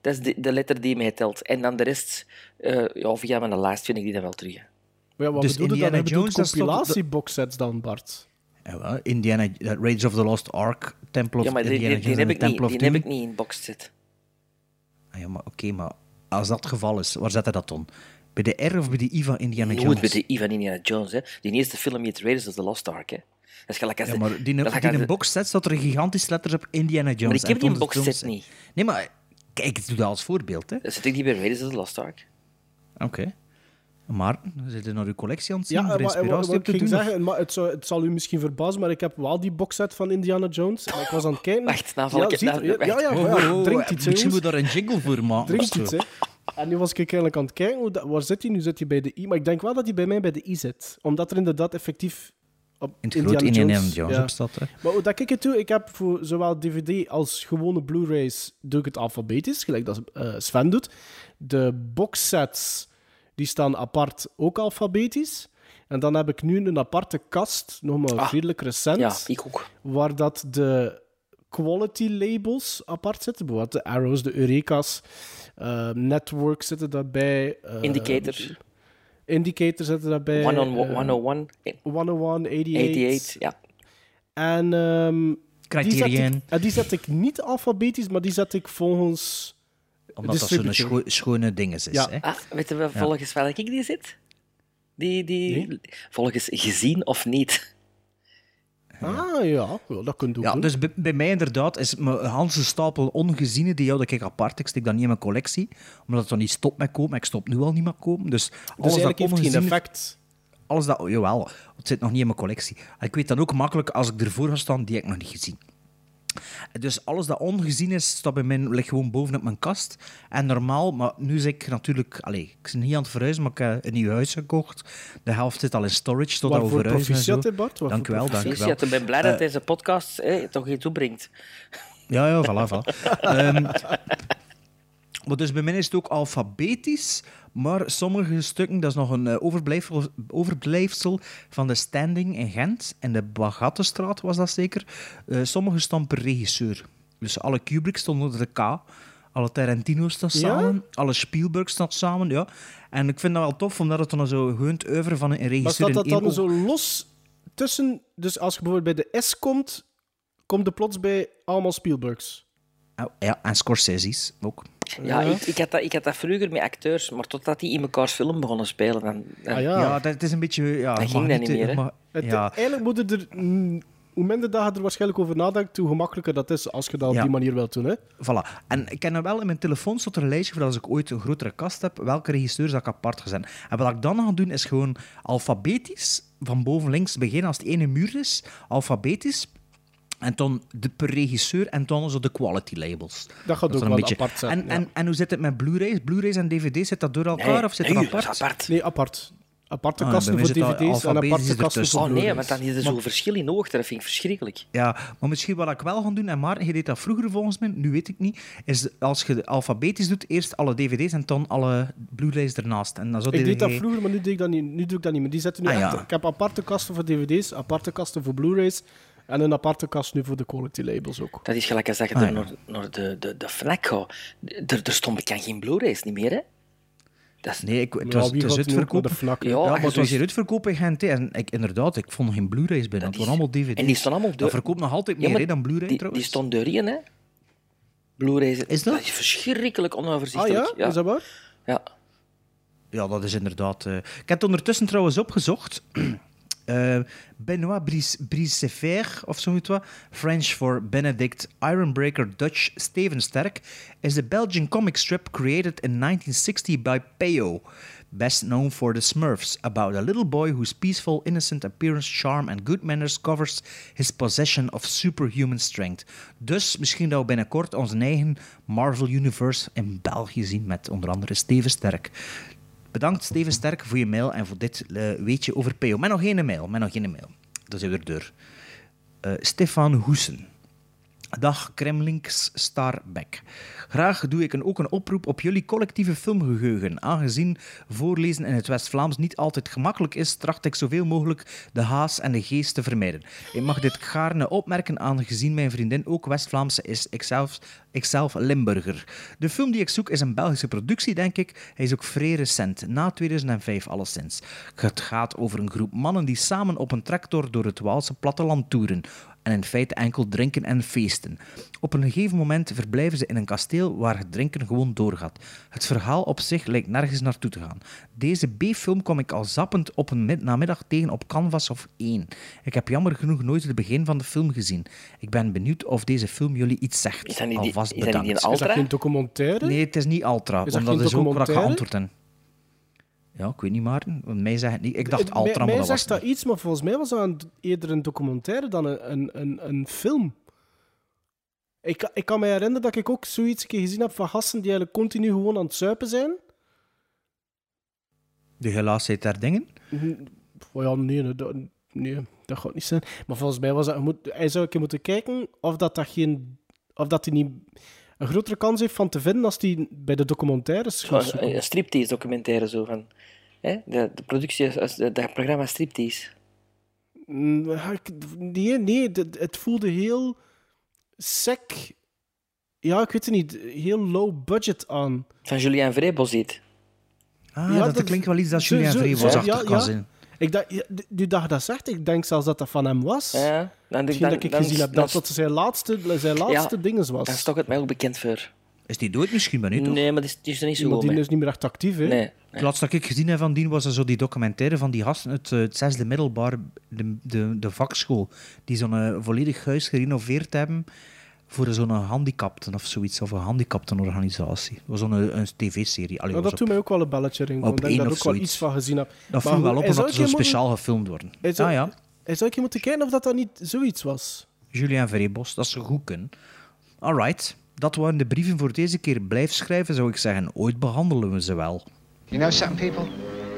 dat is de, de letter die mij telt. En dan de rest, eh ja, via mijn lijst vind ik die dan wel terug. hè. Maar ja, wat Dus bedoel je dan? Indiana Je bedoelt Jones, de- compilatieboxsets dan, Bart? Ja, wel, Indiana, uh, Raiders of the Lost Ark, Temple of Ja, maar die, die, die heb ik niet, Temple of die heb ik niet in boxset. Ah, ja, maar oké, maar als dat het geval is, waar zet hij dat dan? Bij de R of bij de I van Indiana Nooit Jones? bij de I van Indiana Jones. Hè. Die eerste film heet Raiders of the Lost Ark. Hè. Dat is gelijk als Ja, maar die, dat die, als een boxset staat er gigantische letters op Indiana Jones. Maar ik heb die in Thomas boxset niet. Nee, maar kijk, ik doe dat als voorbeeld. hè. Dan zit ik die bij Raiders of the Lost Ark. Oké. Maar, zit je naar uw collectie aan het zien? Ja, voor maar, wat inspiratie te doen? of- zeggen, maar het, zou, het zal u misschien verbazen, maar ik heb wel die boxset van Indiana Jones. Maar ik was aan het kijken. Wacht, nou val ik het nou- ja, ja, ja, Oh, ja, oh, oh, drinkt iets, hè, Misschien moet daar een jingle voor maken. Drinkt iets, hè. En nu was ik eigenlijk aan het kijken, hoe dat- waar zit hij? Nu zit hij bij de I. Maar ik denk wel dat hij bij mij bij de I zit. Omdat er inderdaad effectief op In het groot Indiana Jones ja. op staat. Hè. Maar hoe dat ik het doe, ik heb voor zowel DVD als gewone Blu-rays doe ik het alfabetisch, gelijk dat eh, Sven doet. De boxsets die staan apart ook alfabetisch. En dan heb ik nu een aparte kast, nog maar Ah, redelijk recent, Ja, ik ook. waar dat de quality labels apart zitten. Bijvoorbeeld de Arrows, de Eureka's, eh, Network zitten daarbij. eh, Indicator. Indicator zitten daarbij. One on eh, 101, 101, 88. 88. Ja. En ehm, die, zet Criterion. ik, en die zet ik niet alfabetisch, maar die zet ik volgens. Omdat dat zo'n scho schone ding is. Ja. Hè. Ah, weet je wel volgens welke ik die zit? Die, die... Nee. Volgens gezien of niet. Ah ja, ja dat kunt je ook Ja, doen. dus bij, bij mij inderdaad is mijn Hanse stapel ongeziene, die houd ik apart. Ik steek dat niet in mijn collectie, omdat het dan niet stopt met kopen. Ik stop nu al niet met kopen. Dus dus alles dat heeft het geen effect. Alles dat, jawel, het zit nog niet in mijn collectie. Ik weet dan ook makkelijk, als ik ervoor ga staan, die heb ik nog niet gezien. Dus alles dat ongezien is, staat bij mij ligt gewoon bovenop mijn kast. En normaal, maar nu zeg ik natuurlijk... Allez, ik ben niet aan het verhuizen, maar ik heb een nieuw huis gekocht. De helft zit al in storage, totdat we Waarvoor verhuizen hè, Bart? Dank u wel, dank u wel. Proficiat, ik ben blij dat Eh, deze podcast hè, toch iets toebrengt. Ja, ja, voilà, voilà. Ehm, maar dus bij mij is het ook alfabetisch, maar sommige stukken, dat is nog een eh, overblijfsel, overblijfsel van de Standing in Gent, in de Bagattestraat was dat zeker. Eh, sommige staan per regisseur. Dus alle Kubrick stonden onder de K, alle Tarantino staan Ja? samen, alle Spielberg staan samen, ja. En ik vind dat wel tof, omdat het dan zo het oeuvre van een regisseur Maar staat dat dan zo los tussen... Dus als je bijvoorbeeld bij de S komt, komt er plots bij allemaal Spielbergs. Oh, ja, en Scorsese's ook. Ja, Ja. ik, ik, had dat, ik had dat vroeger met acteurs, maar totdat die in mekaars film begonnen spelen, dan... dan Ah, ja. Ja, dat is een beetje... Ja, Dat ging dat niet meer, mag- Het, ja. Eigenlijk moet er... mm, Hoe minder dat je er waarschijnlijk over nadenkt, hoe gemakkelijker dat is als je dat op Ja. die manier wilt doen. Hè? Voilà. En ik ken er wel in mijn telefoon staat er een lijstje voor als ik ooit een grotere kast heb, welke regisseurs dat ik apart gezet. En wat ik dan ga doen, is gewoon alfabetisch, van boven links beginnen, als het ene muur is, alfabetisch. En dan de per regisseur en dan zo de quality labels. Dat gaat ook wel beetje- apart zijn. En, ja. en, en hoe zit het met Blu-rays? Blu-rays en DVD's, zit dat door elkaar Nee, of zit nee, dat is apart? apart. Nee, apart. Aparte Ah, kasten voor dvd's en aparte kasten voor Oh nee, want dan is er zo'n verschil in oog, dat vind ik verschrikkelijk. Ja, maar misschien wat ik wel ga doen, en Maarten, je deed dat vroeger volgens mij, nu weet ik niet, is als je alfabetisch doet, eerst alle dvd's en dan alle Blu-rays ernaast. En dan zo Ik deed dat vroeger, maar nu doe ik dat niet, nu doe ik dat niet meer. Die zetten nu Ah, echt... ja. Ik heb aparte kasten voor dvd's, aparte kasten voor Blu-rays en een aparte kast nu voor de quality labels ook. Dat is gelijk als dat je Ah, ja. naar, naar de, de, de Fnac gaat. Er, er stond bekend geen Blu-rays niet meer, hè? Dat is... Nee, ik, het Ja, was, wie het uitverkoop. de hè? Ja, Ja, maar het je was hier uitverkoop in Gent. En ik, inderdaad, ik vond nog geen Blu-rays binnen. Het waren allemaal DVD's. En die staan allemaal Dat verkoopt nog altijd Ja, meer hè, dan Blu-ray Die, die trouwens. stond erin, hè? Blu-rays. Is dat? is verschrikkelijk Ah onoverzichtelijk. ja? Is dat waar? Ja. Ja, dat is inderdaad... eh, Ik heb het ondertussen trouwens opgezocht. Eh, Benoit Bricefer, of zoiets wat, French for Benedict Ironbreaker Dutch Steven Sterk, is a Belgian comic strip created in 1960 by Peyo, best known for The Smurfs, about a little boy whose peaceful, innocent appearance, charm and good manners covers his possession of superhuman strength. Dus misschien dat we binnenkort onze eigen Marvel Universe in België zien met onder andere Steven Sterk. Bedankt Steven Sterk voor je mail en voor dit eh, weetje over PO. Met nog geen mail, met nog geen mail. Dat is weer deur. Eh, Stefan Hoesen. Dag Kremlinks Starbeck. Graag doe ik een, ook een oproep op jullie collectieve filmgeheugen. Aangezien voorlezen in het West-Vlaams niet altijd gemakkelijk is, tracht ik zoveel mogelijk de haas en de geest te vermijden. Ik mag dit gaarne opmerken aangezien mijn vriendin ook West-Vlaamse is, ikzelf, ikzelf Limburger. De film die ik zoek is een Belgische productie, denk ik. Hij is ook vrij recent, na 2005 alleszins. Het gaat over een groep mannen die samen op een tractor door het Waalse platteland toeren en in feite enkel drinken en feesten. Op een gegeven moment verblijven ze in een kasteel waar het drinken gewoon doorgaat. Het verhaal op zich lijkt nergens naartoe te gaan. Deze B-film kom ik al zappend op een mid- namiddag tegen op Canvas of 1. Ik heb jammer genoeg nooit het begin van de film gezien. Ik ben benieuwd of deze film jullie iets zegt. Is dat niet die- Alvast is dat niet die bedankt. in Is dat geen documentaire? Nee, het is niet Ultra, Is dat omdat geen dat is ook wat ik documentaire? geantwoord heb. Ja, ik weet niet, Maarten. Want mij zegt niet. Ik dacht Het- Ultra, mij, maar mij dat was zegt dat iets, maar volgens mij was dat een- eerder een documentaire dan een, een, een, een film. Ik, ik kan me herinneren dat ik ook zoiets een keer gezien heb van gasten die eigenlijk continu gewoon aan het zuipen zijn. de gelaasheid der dingen. Oh ja, nee, nee, dat, nee, dat gaat niet zijn. Maar volgens mij was dat... Moet, hij zou een keer moeten kijken of dat, dat geen... Of dat hij niet een grotere kans heeft van te vinden als hij bij de documentaires gaat een, een striptease documentaire zo van. Hè? De, de productie, als- de- dat programma Striptease. Mm, Nee, nee, het- voelde heel sec. Ja, ik weet het niet. Heel low budget aan. Van Julien Vrebozit. Ah, Ja, dat, dat- klinkt wel iets dat Julien zo- ja, kan ja. zijn. Ik dacht, ja, d- nu dat zegt, ik denk zelfs dat dat van hem was. Ja, dan, Misschien dan, dat ik dan- gezien heb dat dat zijn laatste, zijn laatste Ja, dinges was. Dan stok het mij ook bekend voor. Is die dood misschien, maar niet toch? Nee, maar die is, die is er niet zo maar goed die mee. is niet meer echt actief, hè? Nee. Het laatste dat ik gezien heb van die was zo die documentaire van die gasten uit eh, het zesde middelbaar, de, de, de vakschool, die zo'n eh, volledig huis gerenoveerd hebben voor zo'n handicapten of zoiets, of een handicaptenorganisatie. Was zo'n eh, een tv-serie. Allee, dat op- doet mij ook wel een belletje ringen. op Ik dat ik of ook wel iets van gezien heb. Dat Maar viel wel op omdat ze zo speciaal gefilmd worden. Hij zou, Ah ja, hij zou een keer moeten kijken of dat, dat niet zoiets was. Julien Verrebos, dat ze goed kunnen. Alright, dat waren de brieven voor deze keer. Blijf schrijven, zou ik zeggen. Ooit behandelen we ze wel. You know something, people?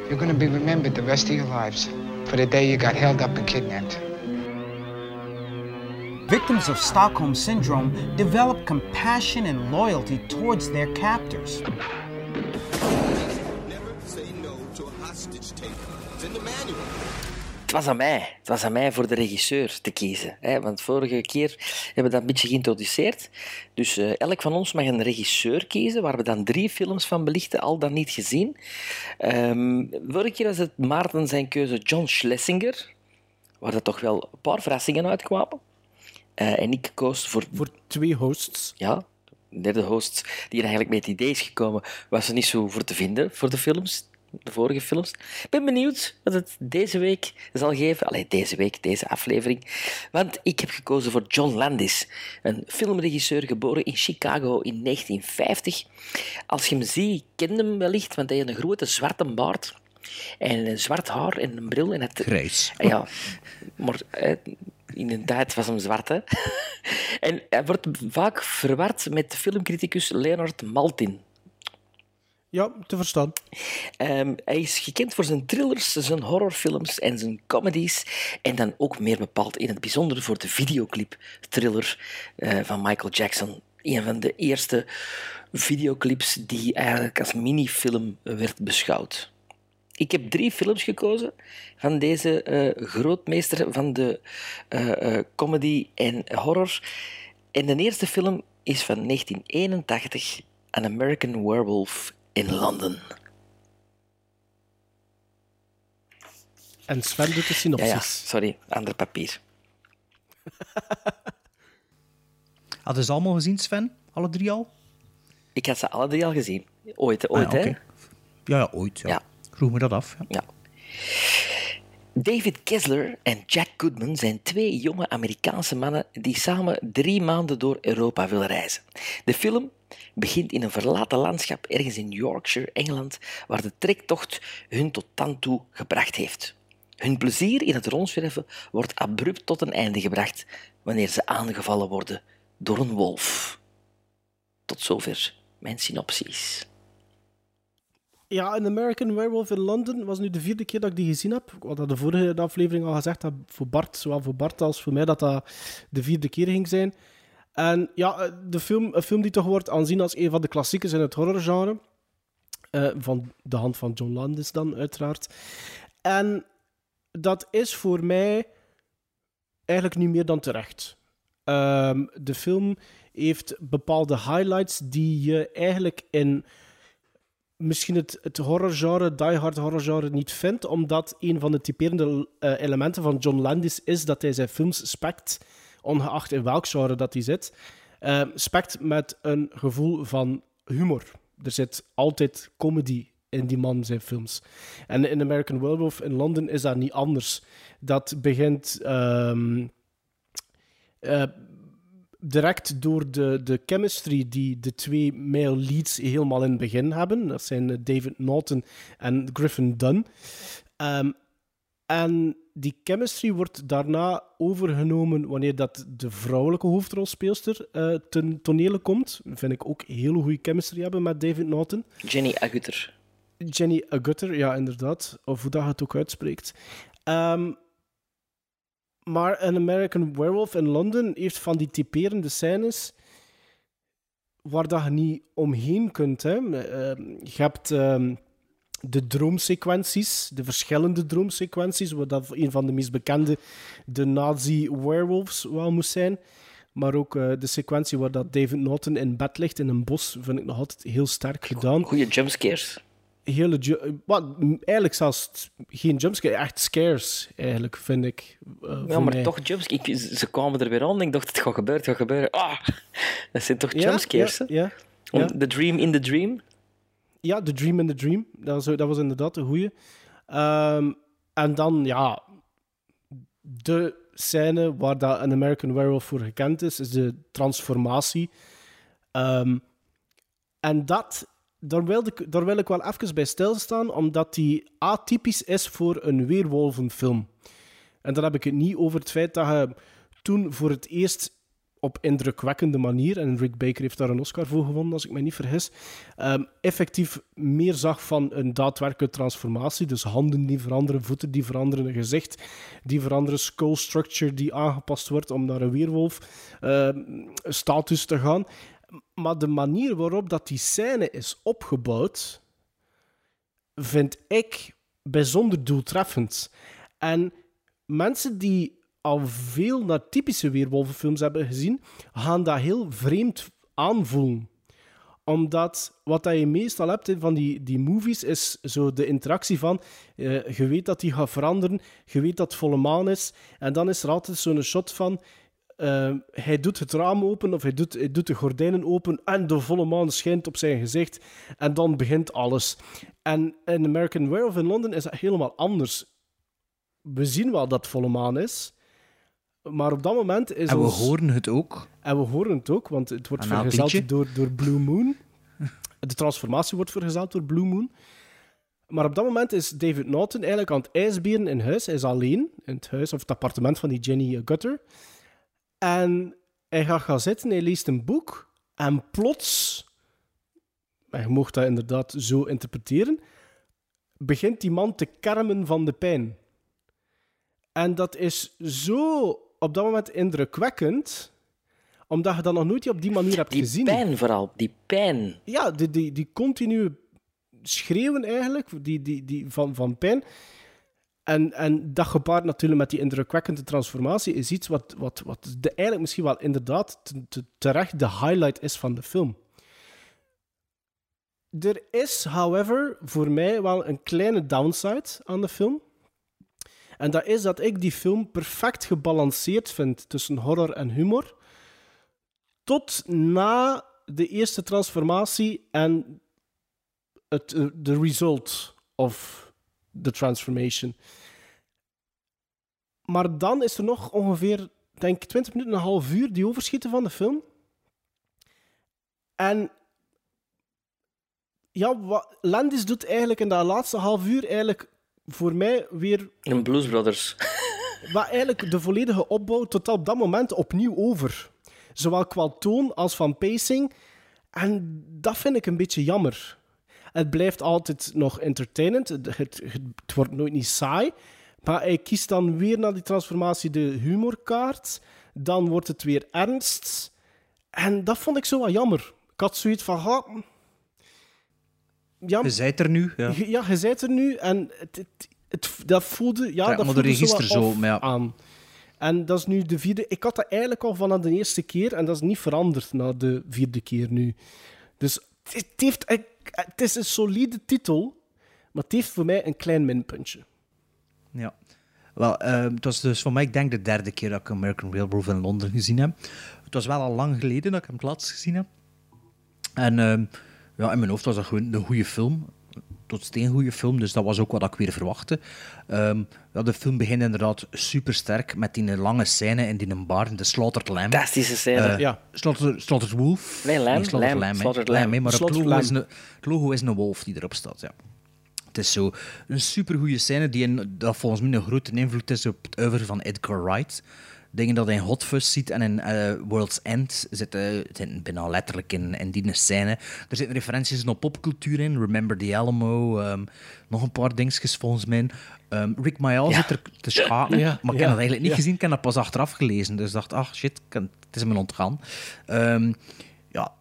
You're going to be remembered the rest of your lives for the day you got held up and kidnapped. Victims of Stockholm Syndrome develop compassion and loyalty towards their captors. Het was aan mij. Het was aan mij voor de regisseur te kiezen. Hè? Want vorige keer hebben we dat een beetje geïntroduceerd. Dus eh, elk van ons mag een regisseur kiezen, waar we dan drie films van belichten, al dan niet gezien. Ehm vorige keer was het Maarten zijn keuze John Schlesinger, waar er toch wel een paar verrassingen uitkwamen. Eh, en ik koos voor... Voor twee hosts. Ja, de derde host die er eigenlijk met het idee is gekomen, was er niet zo voor te vinden voor de films, de vorige films. Ik ben benieuwd wat het deze week zal geven. Allee, deze week, deze aflevering. Want ik heb gekozen voor John Landis, een filmregisseur geboren in Chicago in 1950. Als je hem ziet, ken je hem wellicht, want hij heeft een grote zwarte baard. En een zwart haar en een bril. En het... Grijs. Ja, maar eh, in de tijd was hem zwart. Hè? en hij wordt vaak verward met filmcriticus Leonard Maltin. Ja, te verstaan. Ehm, hij is gekend voor zijn thrillers, zijn horrorfilms en zijn comedies. En dan ook meer bepaald in het bijzonder voor de videoclip-thriller eh, van Michael Jackson. Een van de eerste videoclips die eigenlijk als minifilm werd beschouwd. Ik heb drie films gekozen van deze eh, grootmeester van de eh, eh, comedy en horror. En de eerste film is van 1981, An American Werewolf in London. En Sven doet de synopsis. Ja, ja, sorry, ander papier. Hadden ze allemaal gezien, Sven? Alle drie al? Ik had ze alle drie al gezien. Ooit, ooit, ah, hè? Ja, ja, ooit. Ja. ja. Vroeg me dat af. Ja. David Kessler en Jack Goodman zijn twee jonge Amerikaanse mannen die samen drie maanden door Europa willen reizen. De film begint in een verlaten landschap ergens in Yorkshire, Engeland, waar de trektocht hun tot dan toe gebracht heeft. Hun plezier in het rondzwerven wordt abrupt tot een einde gebracht wanneer ze aangevallen worden door een wolf. Tot zover mijn synopsis. Ja, een American Werewolf in London was nu de vierde keer dat ik die gezien heb. Ik had de vorige aflevering al gezegd dat voor Bart, zowel voor Bart als voor mij, dat dat de vierde keer ging zijn. En ja, de film, een film die toch wordt aanzien als een van de klassiekers in het horrorgenre. Eh, van de hand van John Landis dan, uiteraard. En dat is voor mij eigenlijk niet meer dan terecht. Ehm, de film heeft bepaalde highlights die je eigenlijk in misschien het, het horrorgenre, die hard horrorgenre niet vindt, omdat een van de typerende eh, elementen van John Landis is dat hij zijn films spekt, ongeacht in welk genre dat hij zit, eh, spekt met een gevoel van humor. Er zit altijd comedy in die man zijn films. En in American Werewolf in Londen is dat niet anders. Dat begint... ehm, eh, direct door de, de chemistry die de twee male leads helemaal in het begin hebben. Dat zijn eh, David Norton en Griffin Dunn. Ehm, en die chemistry wordt daarna overgenomen wanneer dat de vrouwelijke hoofdrolspeelster eh ten tonele komt. Vind ik ook hele goede chemistry hebben met David Norton. Jenny Agutter. Jenny Agutter, ja, inderdaad. Of hoe dat je het ook uitspreekt. Ehm, maar een American Werewolf in Londen heeft van die typerende scènes waar dat je niet omheen kunt. Hè. Ehm, je hebt ehm, de droomsequenties, de verschillende droomsequenties, wat dat een van de meest bekende de Nazi-werewolves wel moest zijn. Maar ook eh, de sequentie waar dat David Norton in bed ligt in een bos, vind ik nog altijd heel sterk gedaan Goeie jumpscares. Hele... Wat, eigenlijk zelfs geen jumpscare, echt scares, eigenlijk, vind ik. eh, Ja, maar mij. toch jumpscares. Ik- Ze kwamen er weer aan en ik dacht, het gaat gebeuren, het gaat gebeuren. Ah, dat zijn toch jumpscares, ja, ja, ja. The Dream in the Dream. Ja, The Dream in the Dream. Dat was, dat was inderdaad een goeie. Ehm, en dan, ja... De scène waar dat een American Werewolf voor gekend is, is de transformatie. Ehm, en dat... Daar wil, ik, daar wil ik wel even bij stilstaan, omdat die atypisch is voor een weerwolvenfilm. En dan heb ik het niet over het feit dat je toen voor het eerst op indrukwekkende manier, en Rick Baker heeft daar een Oscar voor gewonnen, als ik me niet vergis, ehm, effectief meer zag van een daadwerkelijke transformatie. Dus handen die veranderen, voeten die veranderen, een gezicht die veranderen, skull structure die aangepast wordt om naar een weerwolf ehm, status te gaan. Maar de manier waarop dat die scène is opgebouwd, vind ik bijzonder doeltreffend. En mensen die al veel naar typische weerwolvenfilms hebben gezien, gaan dat heel vreemd aanvoelen. Omdat wat je meestal hebt van die, die movies, is zo de interactie van eh, je weet dat die gaat veranderen, je weet dat het volle maan is, en dan is er altijd zo'n shot van eh, hij doet het raam open of hij doet, hij doet de gordijnen open en de volle maan schijnt op zijn gezicht en dan begint alles. En in American Werewolf in Londen is dat helemaal anders. We zien wel dat het volle maan is, maar op dat moment is En we ons- horen het ook. En we horen het ook, want het wordt vergezeld door, door Blue Moon. De transformatie wordt vergezeld door Blue Moon. Maar op dat moment is David Norton eigenlijk aan het ijsberen in huis. Hij is alleen in het huis of het appartement van die Jenny Gutter. En hij gaat gaan zitten, hij leest een boek. En plots, en je mocht dat inderdaad zo interpreteren, begint die man te kermen van de pijn. En dat is zo op dat moment indrukwekkend, omdat je dat nog nooit op die manier hebt Die gezien. pijn vooral, die pijn. Ja, die, die, die continue schreeuwen eigenlijk, die, die, die van, van pijn. En, en dat gepaard natuurlijk met die indrukwekkende transformatie is iets wat, wat, wat de, eigenlijk misschien wel inderdaad te- te- terecht de highlight is van de film. Er is, however, voor mij wel een kleine downside aan de film. En dat is dat ik die film perfect gebalanceerd vind tussen horror en humor. Tot na de eerste transformatie en het, eh, de result of the transformation. Maar dan is er nog ongeveer, denk ik, 20 minuten, een half uur die overschieten van de film. En ja, wat Landis doet eigenlijk in dat laatste half uur eigenlijk voor mij weer Een Blues Brothers. maar eigenlijk de volledige opbouw tot op dat moment opnieuw over. Zowel qua toon als van pacing. En dat vind ik een beetje jammer. Het blijft altijd nog entertainend. Het, het, het wordt nooit niet saai. Maar hij kiest dan weer na die transformatie de humorkaart. Dan wordt het weer ernst. En dat vond ik zo wat jammer. Ik had zoiets van... Ha, ja, Je zijt er nu. Ja. je- ja, je bent er nu en het, het, het- dat voelde, ja, dat maar voelde de register zo, ja. aan. En dat is nu de vierde. Ik had dat eigenlijk al vanaf de eerste keer en dat is niet veranderd na de vierde keer nu. Dus het, heeft, het is een solide titel, maar het heeft voor mij een klein minpuntje. Ja. Wel, ehm, het was dus voor mij, ik denk, de derde keer dat ik American Railroad in Londen gezien heb. Het was wel al lang geleden dat ik hem het laatst gezien heb. En ehm, ja, in mijn hoofd was dat gewoon een goede film. Tot steen goede film, dus dat was ook wat ik weer verwachtte. Ehm, ja, de film begint inderdaad super sterk met die lange scène in die bar, in de Slaughtered Lamb. Fantastische scène. Eh, Ja. Slaughtered, Slaughtered Wolf. Nee, lamb, Slaughtered lamb. Slaughtered Lamb, maar het logo, is een, lamb. het logo is een wolf die erop staat, ja. Het is zo een supergoeie scène die dat volgens mij een grote invloed is op het oeuvre van Edgar Wright. Dingen dat hij in Hot Fuzz ziet en in eh, World's End zitten, zitten bijna letterlijk in, in die scène. Er zitten referenties naar popcultuur in, Remember the Alamo, ehm, nog een paar dingetjes volgens mij. Ehm, Rick Mayall Ja. zit er te schaken, Ja, maar ik heb dat eigenlijk niet gezien, ik heb dat pas achteraf gelezen. Dus ik dacht, ach shit, kan- het is me ontgaan. Ehm, ja,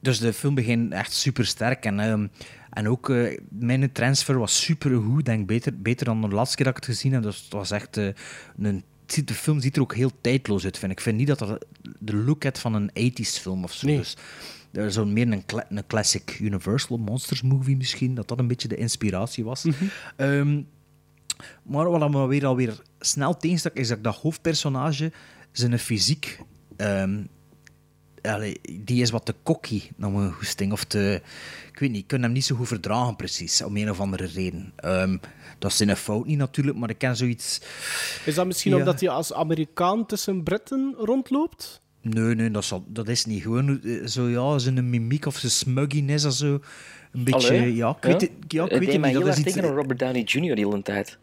dus de film begint echt super sterk. En, en ook eh, mijn transfer was super goed. Denk beter, beter dan de laatste keer dat ik het gezien heb. Dus het was echt eh, een. Ziet- De film ziet er ook heel tijdloos uit, vind ik. Ik vind niet dat dat de look heeft van een 80s film of zo. Nee. Dus er is zo meer een, een classic Universal Monsters movie misschien. Dat dat een beetje de inspiratie was. Ehm, maar wat me weer alweer snel tegenstak, is dat dat hoofdpersonage, zijn fysiek, ehm, allee, die is wat te cocky, naar mijn goesting. Of te, ik weet niet, ik kan hem niet zo goed verdragen precies, om een of andere reden. Ehm, dat is zijn fout niet natuurlijk, maar ik ken zoiets... Is dat misschien Ja. omdat hij als Amerikaan tussen Britten rondloopt? Nee, nee, dat, zal, dat is niet. Gewoon eh, zo, ja, zijn mimiek of zijn smugginess of zo. Een beetje, Allee, ja, ik weet het, ja, ik Het weet het niet. Dat is iets, tegen Robert Downey Jr. de hele tijd.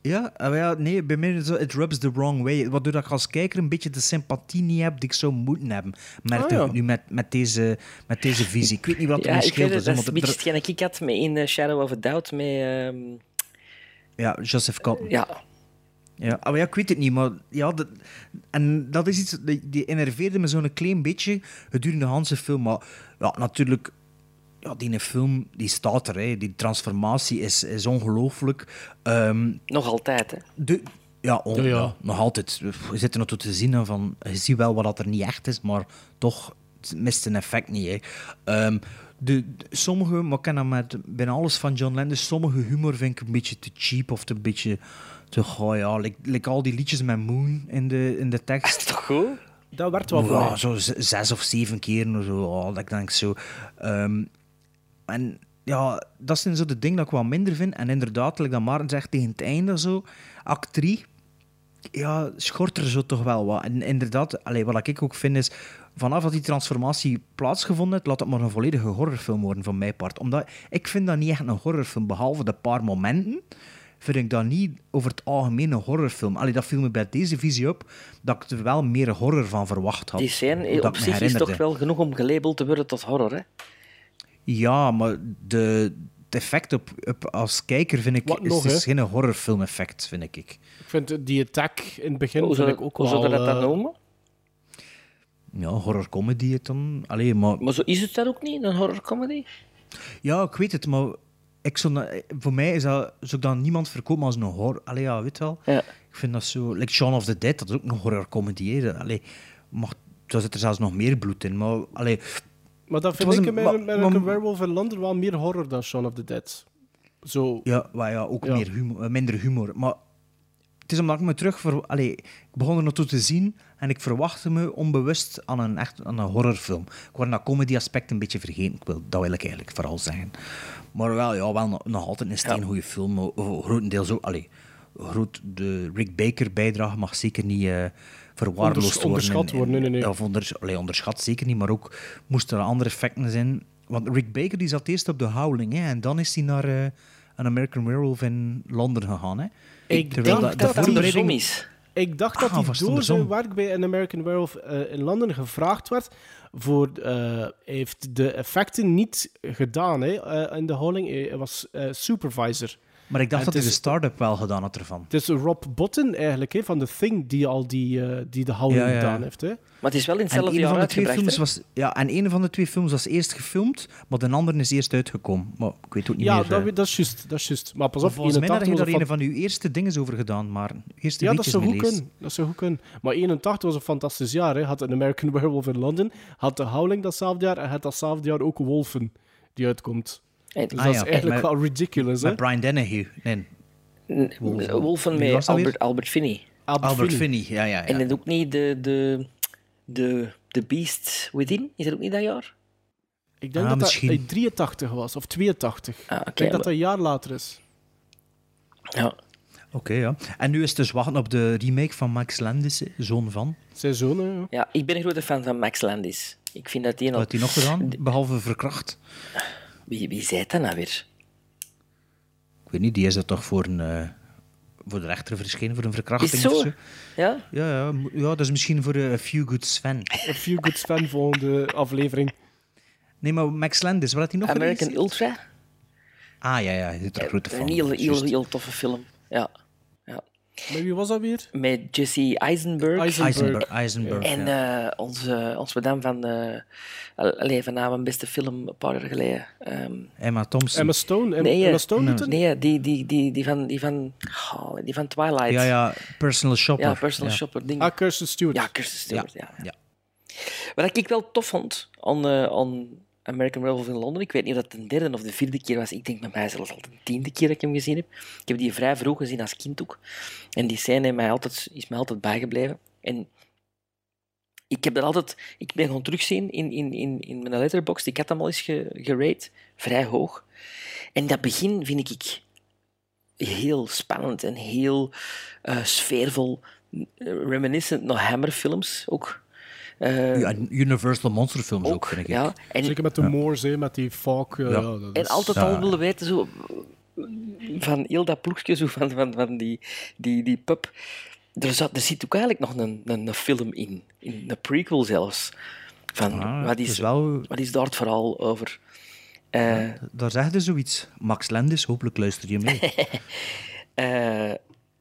Ja, ah, ja, nee, bij mij is het, it rubs the wrong way. Waardoor dat ik als kijker een beetje de sympathie niet heb die ik zou moeten hebben. Merk Ah, ja. nu met, met, deze, met deze visie. Ik weet niet wat er Ja, nu scheelt. weet het. dus, Dat is een beetje hetgeen ik had met in eh, Shadow of a Doubt. Met, ehm, Ja, Joseph Cotton. ja, Ja, maar ja, ik weet het niet, maar ja, dat, en dat is iets, die, die enerveerde me zo'n klein beetje gedurende de hele film. Maar ja, natuurlijk, ja, die film die staat er, hè. die transformatie is, is ongelooflijk. Ehm, nog altijd. Hè. de, ja, on- Ja, ja. ja, nog altijd. We zitten nog toe te zien hè, van, je ziet wel wat dat er niet echt is, maar toch het mist een effect niet. Hè. Ehm, de, de- sommige, maar ik ken dat met bijna alles van John Landis, sommige humor vind ik een beetje te cheap of te een beetje te gooi. Ja, like, like al die liedjes met Moon in de, in de tekst. Is toch goed? Dat werd wel voor Ja, zo zes of zeven keer of zo. Oh, dat ik denk zo. Ehm, en ja, dat zijn zo de dingen dat ik wat minder vind. En inderdaad, like dat Maarten zegt tegen het einde zo, act 3, ja, schort er zo toch wel wat. En inderdaad, allee, wat ik ook vind is, vanaf dat die transformatie plaatsgevonden heeft, laat het maar een volledige horrorfilm worden van mijn part. Omdat ik vind dat niet echt een horrorfilm, behalve de paar momenten vind ik dat niet over het algemeen een horrorfilm. Allee, dat viel me bij deze visie op, dat ik er wel meer horror van verwacht had. Die scène hoe op zich is toch wel genoeg om gelabeld te worden tot horror. Hè? Ja, maar de, het effect op, op als kijker vind ik Wat is, nog, is hè? geen horrorfilm-effect, vind ik. Ik vind die attack in het begin Hoe vind ik ook hoe wel... zou je dat dan eh, noemen? Ja, horror-comedy het dan. Allee, maar Maar zo is het dat ook niet, een horrorcomedy? ja, ik weet het, maar ik zou, voor mij is dat, zou ik dat niemand verkopen als een horror. Allee, ja, weet wel. Ja. Ik vind dat zo. Like Shaun of the Dead, dat is ook een horror-comedy. Allee, maar daar zit er zelfs nog meer bloed in. Maar allee, Maar dat vind ik een- in maar- American maar- Werewolf in London wel meer horror dan Shaun of the Dead. Zo, ja, maar ja ook Ja. Meer humor, minder humor. Maar het is omdat ik me terug... Ver, allee, ik begon er naartoe te zien en ik verwachtte me onbewust aan een, echt, aan een horrorfilm. Ik word dat comedy-aspect een beetje vergeten. Ik wil, dat wil ik eigenlijk vooral zeggen. Maar wel, ja, wel nog, altijd een steengoede film. o- o- Grotendeels ook... Allee, groot, de Rick Baker-bijdrage mag zeker niet eh verwaarloosd Onders- worden. onderschat in- worden, nee, nee, nee. Of onder, allee, onderschat zeker niet, maar ook moesten er andere effecten zijn. Want Rick Baker die zat eerst op The Howling hè, en dan is hij naar eh, een American Werewolf in Londen gegaan. Hè. Ik Terwijl dat is. Ik dacht dat Ah, hij door zijn werk bij An American Werewolf eh, in Londen gevraagd werd voor... eh, hij heeft de effecten niet gedaan hè, eh, in de holding. Hij was eh, supervisor. Maar ik dacht En dat hij de start-up wel gedaan had ervan. Het is Rob Botton eigenlijk, hè, van The Thing, die al die, eh, die de houding Ja, ja. gedaan heeft. Hè. Maar het is wel in hetzelfde jaar uitgebracht. films was, ja, en een van de twee films was eerst gefilmd, maar de andere is eerst uitgekomen. Maar ik weet ook niet Ja, meer. dat, eh, dat is juist. Dat is juist. Maar pas op, volgens mij had 81 je daar een van uw eerste dingen over gedaan, maar eerste Ja, dat zou, goed kunnen. dat zou goed kunnen. Maar 81 was een fantastisch jaar. Hè. Had een American Werewolf in Londen, had de Howling datzelfde jaar en had datzelfde jaar ook Wolfen, die uitkomt. En- Dus Ah, dat ja, is eigenlijk met- wel ridiculous. Hè. Met Brian Dennehy. Nee, Wolfen. Met dat? Albert, Albert Finney. Albert Finney, ja, ja. ja. En dan ook niet de, de, de, de Beast Within. Is dat ook niet dat jaar? Ik denk Ah, dat misschien. dat eh, 83 was, of 82. Ah, ik denk dat dat een jaar later is. Ja. Oké, ja. En nu is het dus wachten op de remake van Max Landis, zoon van. Zijn zoon, hè, ja. ja, ik ben een grote fan van Max Landis. Ik vind dat die Wat had hij nog gedaan? Behalve verkracht. Wie, wie zei dat nou weer? Ik weet niet, die is er toch voor, een, eh, voor de rechter verschenen, voor een verkrachting Is het of zo? zo? Ja? Ja, ja, ja, dat is misschien voor eh, A Few Good Sven. A Few Good Fan volgende aflevering. Nee, maar Max Landis, wat had hij nog American? Ultra? Ah, ja, ja, hij is er een grote. Een heel, heel toffe film. Ja. Ja. Maar wie was dat weer? Met Jesse Eisenberg. Eisenberg. Eisenberg, Eisenberg, En ja. eh, onze, onze madame van, eh allee, van mijn beste film een paar jaar geleden. Ehm, Emma Thompson. Emma Stone? Em- nee, Emma eh, Stone doet het? nee, die, die, die, die van, die van, oh, die van Twilight. Ja, ja, Personal Shopper. Ja, personal Ja. shopper ding. Ah, Kirsten Stewart. Ja, Kirsten Stewart, ja. ja. Wat ik wel tof vond aan, eh, aan American Werewolf in Londen, ik weet niet of dat de derde of de vierde keer was, ik denk met mij zelfs al de tiende keer dat ik hem gezien heb. Ik heb die vrij vroeg gezien als kind ook. En die scène mij altijd, is mij altijd bijgebleven. En ik heb dat altijd, ik ben gewoon terugzien in, in, in, in mijn letterbox. Ik had hem al eens ge, gerate, vrij hoog. En dat begin vind ik heel spannend en heel eh, sfeervol, reminiscent naar Hammerfilms ook. Eh, Ja, en Universal Monsterfilms ook, vind ik. Ja. Zeker met de Moors, met die Falk. eh, Ja. ja, dat En is- altijd Ja. al willen weten, zo, van heel dat ploegje, zo van, van, van die, die, die pub. Er, zat, er zit ook eigenlijk nog een, een, een film in, in een prequel zelfs. Van, Ah, wat, is, is wel- wat is daar het verhaal over? Eh, Daar zeg je zoiets. Max Landis, hopelijk luister je mee. eh,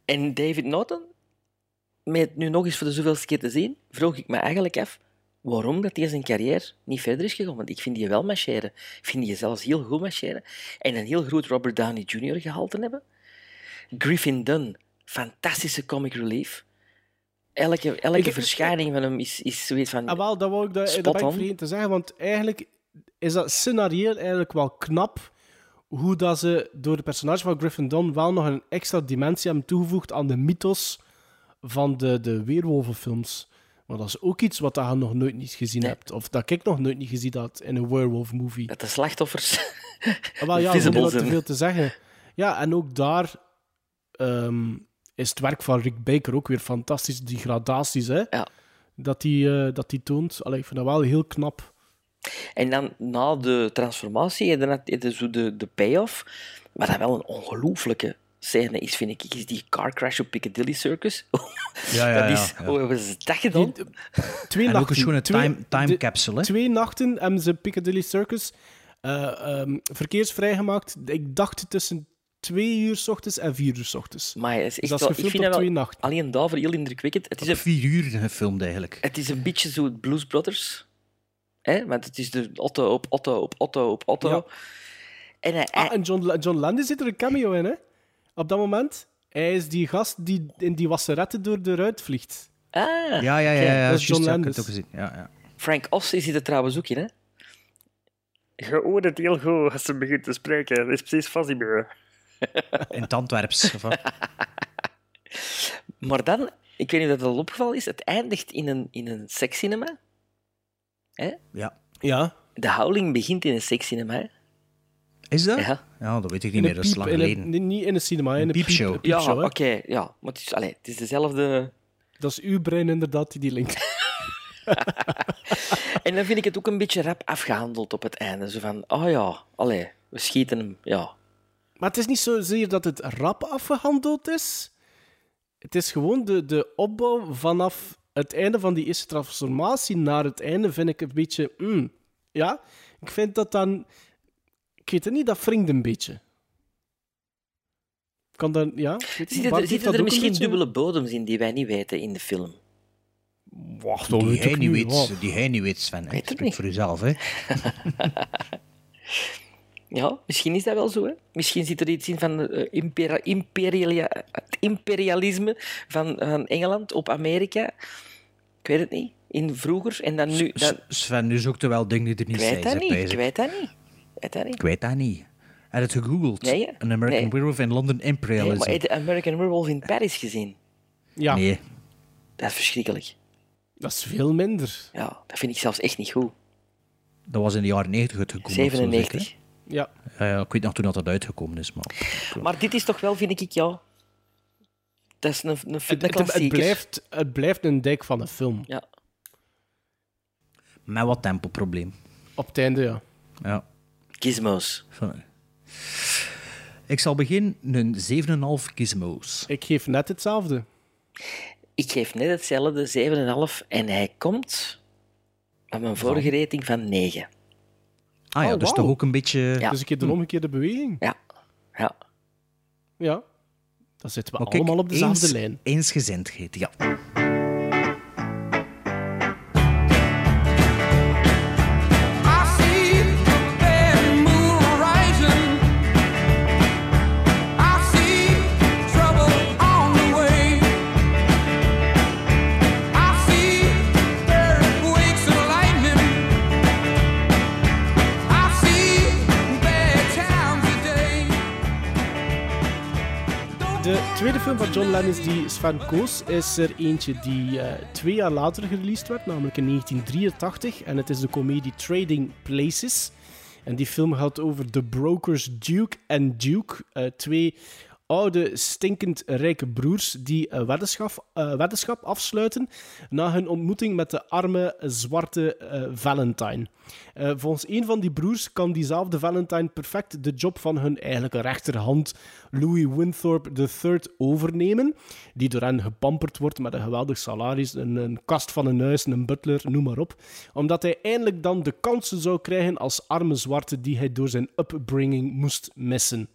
en David Norton, met het nu nog eens voor de zoveelste keer te zien, vroeg ik me eigenlijk af waarom dat hij zijn carrière niet verder is gegaan. Want ik vind die wel marcheren. Ik vind die zelfs heel goed marcheren. En een heel groot Robert Downey Jr. gehalte hebben. Griffin Dunn, fantastische comic relief. Elke, elke Ik- verschijning van hem is, is zoiets van... Ah, wel, dat, wou ik, dat, dat Spot ben ik on. vergeten te zeggen, want eigenlijk is dat scenario eigenlijk wel knap hoe dat ze door de personage van Griffin Dunn wel nog een extra dimensie hebben toegevoegd aan de mythos van de, de weerwolvenfilms. Maar dat is ook iets wat je nog nooit niet gezien hebt. Of dat ik nog nooit niet gezien had in een werewolf movie. Dat de slachtoffers... Ah, wel, ja, zonder te veel te zeggen. Ja, en ook daar ehm, is het werk van Rick Baker ook weer fantastisch. Die gradaties, hè, Ja. dat die, eh, dat die toont. Allee, ik vind dat wel heel knap. En dan na de transformatie en dan had je zo de, de payoff. Maar dat wel een ongelooflijke scène is, vind ik, is die car crash op Piccadilly Circus. Ja, ja, dat is, ja. hoe hebben ze dat gedaan? Twee En ook nachten. een schone time- time de- capsule, hè? Twee nachten hebben ze Piccadilly Circus eh, ehm, verkeersvrij gemaakt. Ik dacht tussen twee uur s ochtends en vier uur s ochtends. Maar het is Dus echt dat is wel, ik gefilmd vind op dat twee wel, nachten. alleen daarvoor heel indrukwekkend. Het is, Op een, vier uur gefilmd eigenlijk. het is een beetje zo het Blues Brothers. Hè? Want het is de Otto op Otto op Otto op Otto. Ja. En hij- Ah, en John, John Landis zit er een cameo in, hè? Op dat moment. Hij is die gast die in die wasseretten door de ruit vliegt. ah, Ja, ja, ja. ja, dat is John ja, ik heb Landis. het ook gezien. Ja, ja. Frank Oss zit er trouwens ook in, hè? Je hoort het heel goed als ze begint te spreken. Dat is precies Fazimir. In het Antwerps. of wat? Maar dan, ik weet niet of dat al opgevallen is, het eindigt in een, in een sekscinema. Hè? Ja. Ja. De Howling begint in een sekscinema. Is dat? Ja. Ja, dat weet ik niet een meer, dat is lang een- geleden. nee, niet in een cinema, in een piepshow. piep- Ja, piepshow, hè. oké. ja. Maar het is, allee, het is dezelfde... Dat is uw brein inderdaad die die linkt. En dan vind ik het ook een beetje rap afgehandeld op het einde. Zo van, oh ja, allee, we schieten hem, ja. Maar het is niet zozeer dat het rap afgehandeld is. Het is gewoon de, de opbouw vanaf het einde van die eerste transformatie naar het einde vind ik een beetje... mm, ja, ik vind dat dan... Ik weet het niet, dat wringt een beetje. Kan dan... Ja, ik Zitten, er- dat er misschien dubbele bodems in die wij niet weten in de film? Wacht, Die weet hij, ik niet weet, die hij niet weet, Sven. Weet het Spreek niet. voor jezelf, hè. Ja, misschien is dat wel zo. Hè? Misschien zit er iets in van impera- imperialia- het imperialisme van, van Engeland op Amerika. Ik weet het niet. In vroeger en dan nu. Dan, Sven, nu zoekt er wel dingen die er ik niet weet zijn. dat niet. Ik ik. weet dat niet. Ik weet dat niet. Ik weet dat niet. Heb je het gegoogeld? Nee, hè? An American Nee. Werewolf in London Nee, Imperialism. maar heb je de American Werewolf in Paris gezien? Ja, Nee. Dat is verschrikkelijk. dat is veel minder. Ja, dat vind ik zelfs echt niet goed. Dat was in de jaren 90 het gekomen. 97. Ja. Ja, ja, ik weet nog toen dat, dat uitgekomen is. Maar... Maar dit is toch wel, vind ik, ja... Dat is een, een, een, Het, het, blijft, het blijft een dijk van een film. Ja. Met wat tempoprobleem. Op het einde, ja. Ja. Gizmos. Ik zal beginnen een 7,5 gizmos. Ik geef net hetzelfde. Ik geef net hetzelfde, 7,5. En hij komt met mijn vorige rating van 9. Ah ja, Oh, dus toch ook een beetje... Ja. Dus ik heb de omgekeerde beweging. Ja. Ja. Ja. Dan zitten we Maar kijk, allemaal op dezelfde eens- lijn. Eensgezindheid, ja. Tweede film van John Lennon die Sven koos, is er eentje die eh, twee jaar later gereleased werd, namelijk in 1983. En het is de komedie Trading Places. En die film gaat over de brokers Duke en Duke, eh, twee oude, stinkend rijke broers die een weddenschap, eh, weddenschap afsluiten na hun ontmoeting met de arme, zwarte eh, Valentine. Eh, volgens een van die broers kan diezelfde Valentine perfect de job van hun eigenlijke rechterhand Louis Winthorpe III overnemen, die door hen gepamperd wordt met een geweldig salaris, een, een kast van een huis, een butler, noem maar op, omdat hij eindelijk dan de kansen zou krijgen als arme zwarte die hij door zijn upbringing moest missen.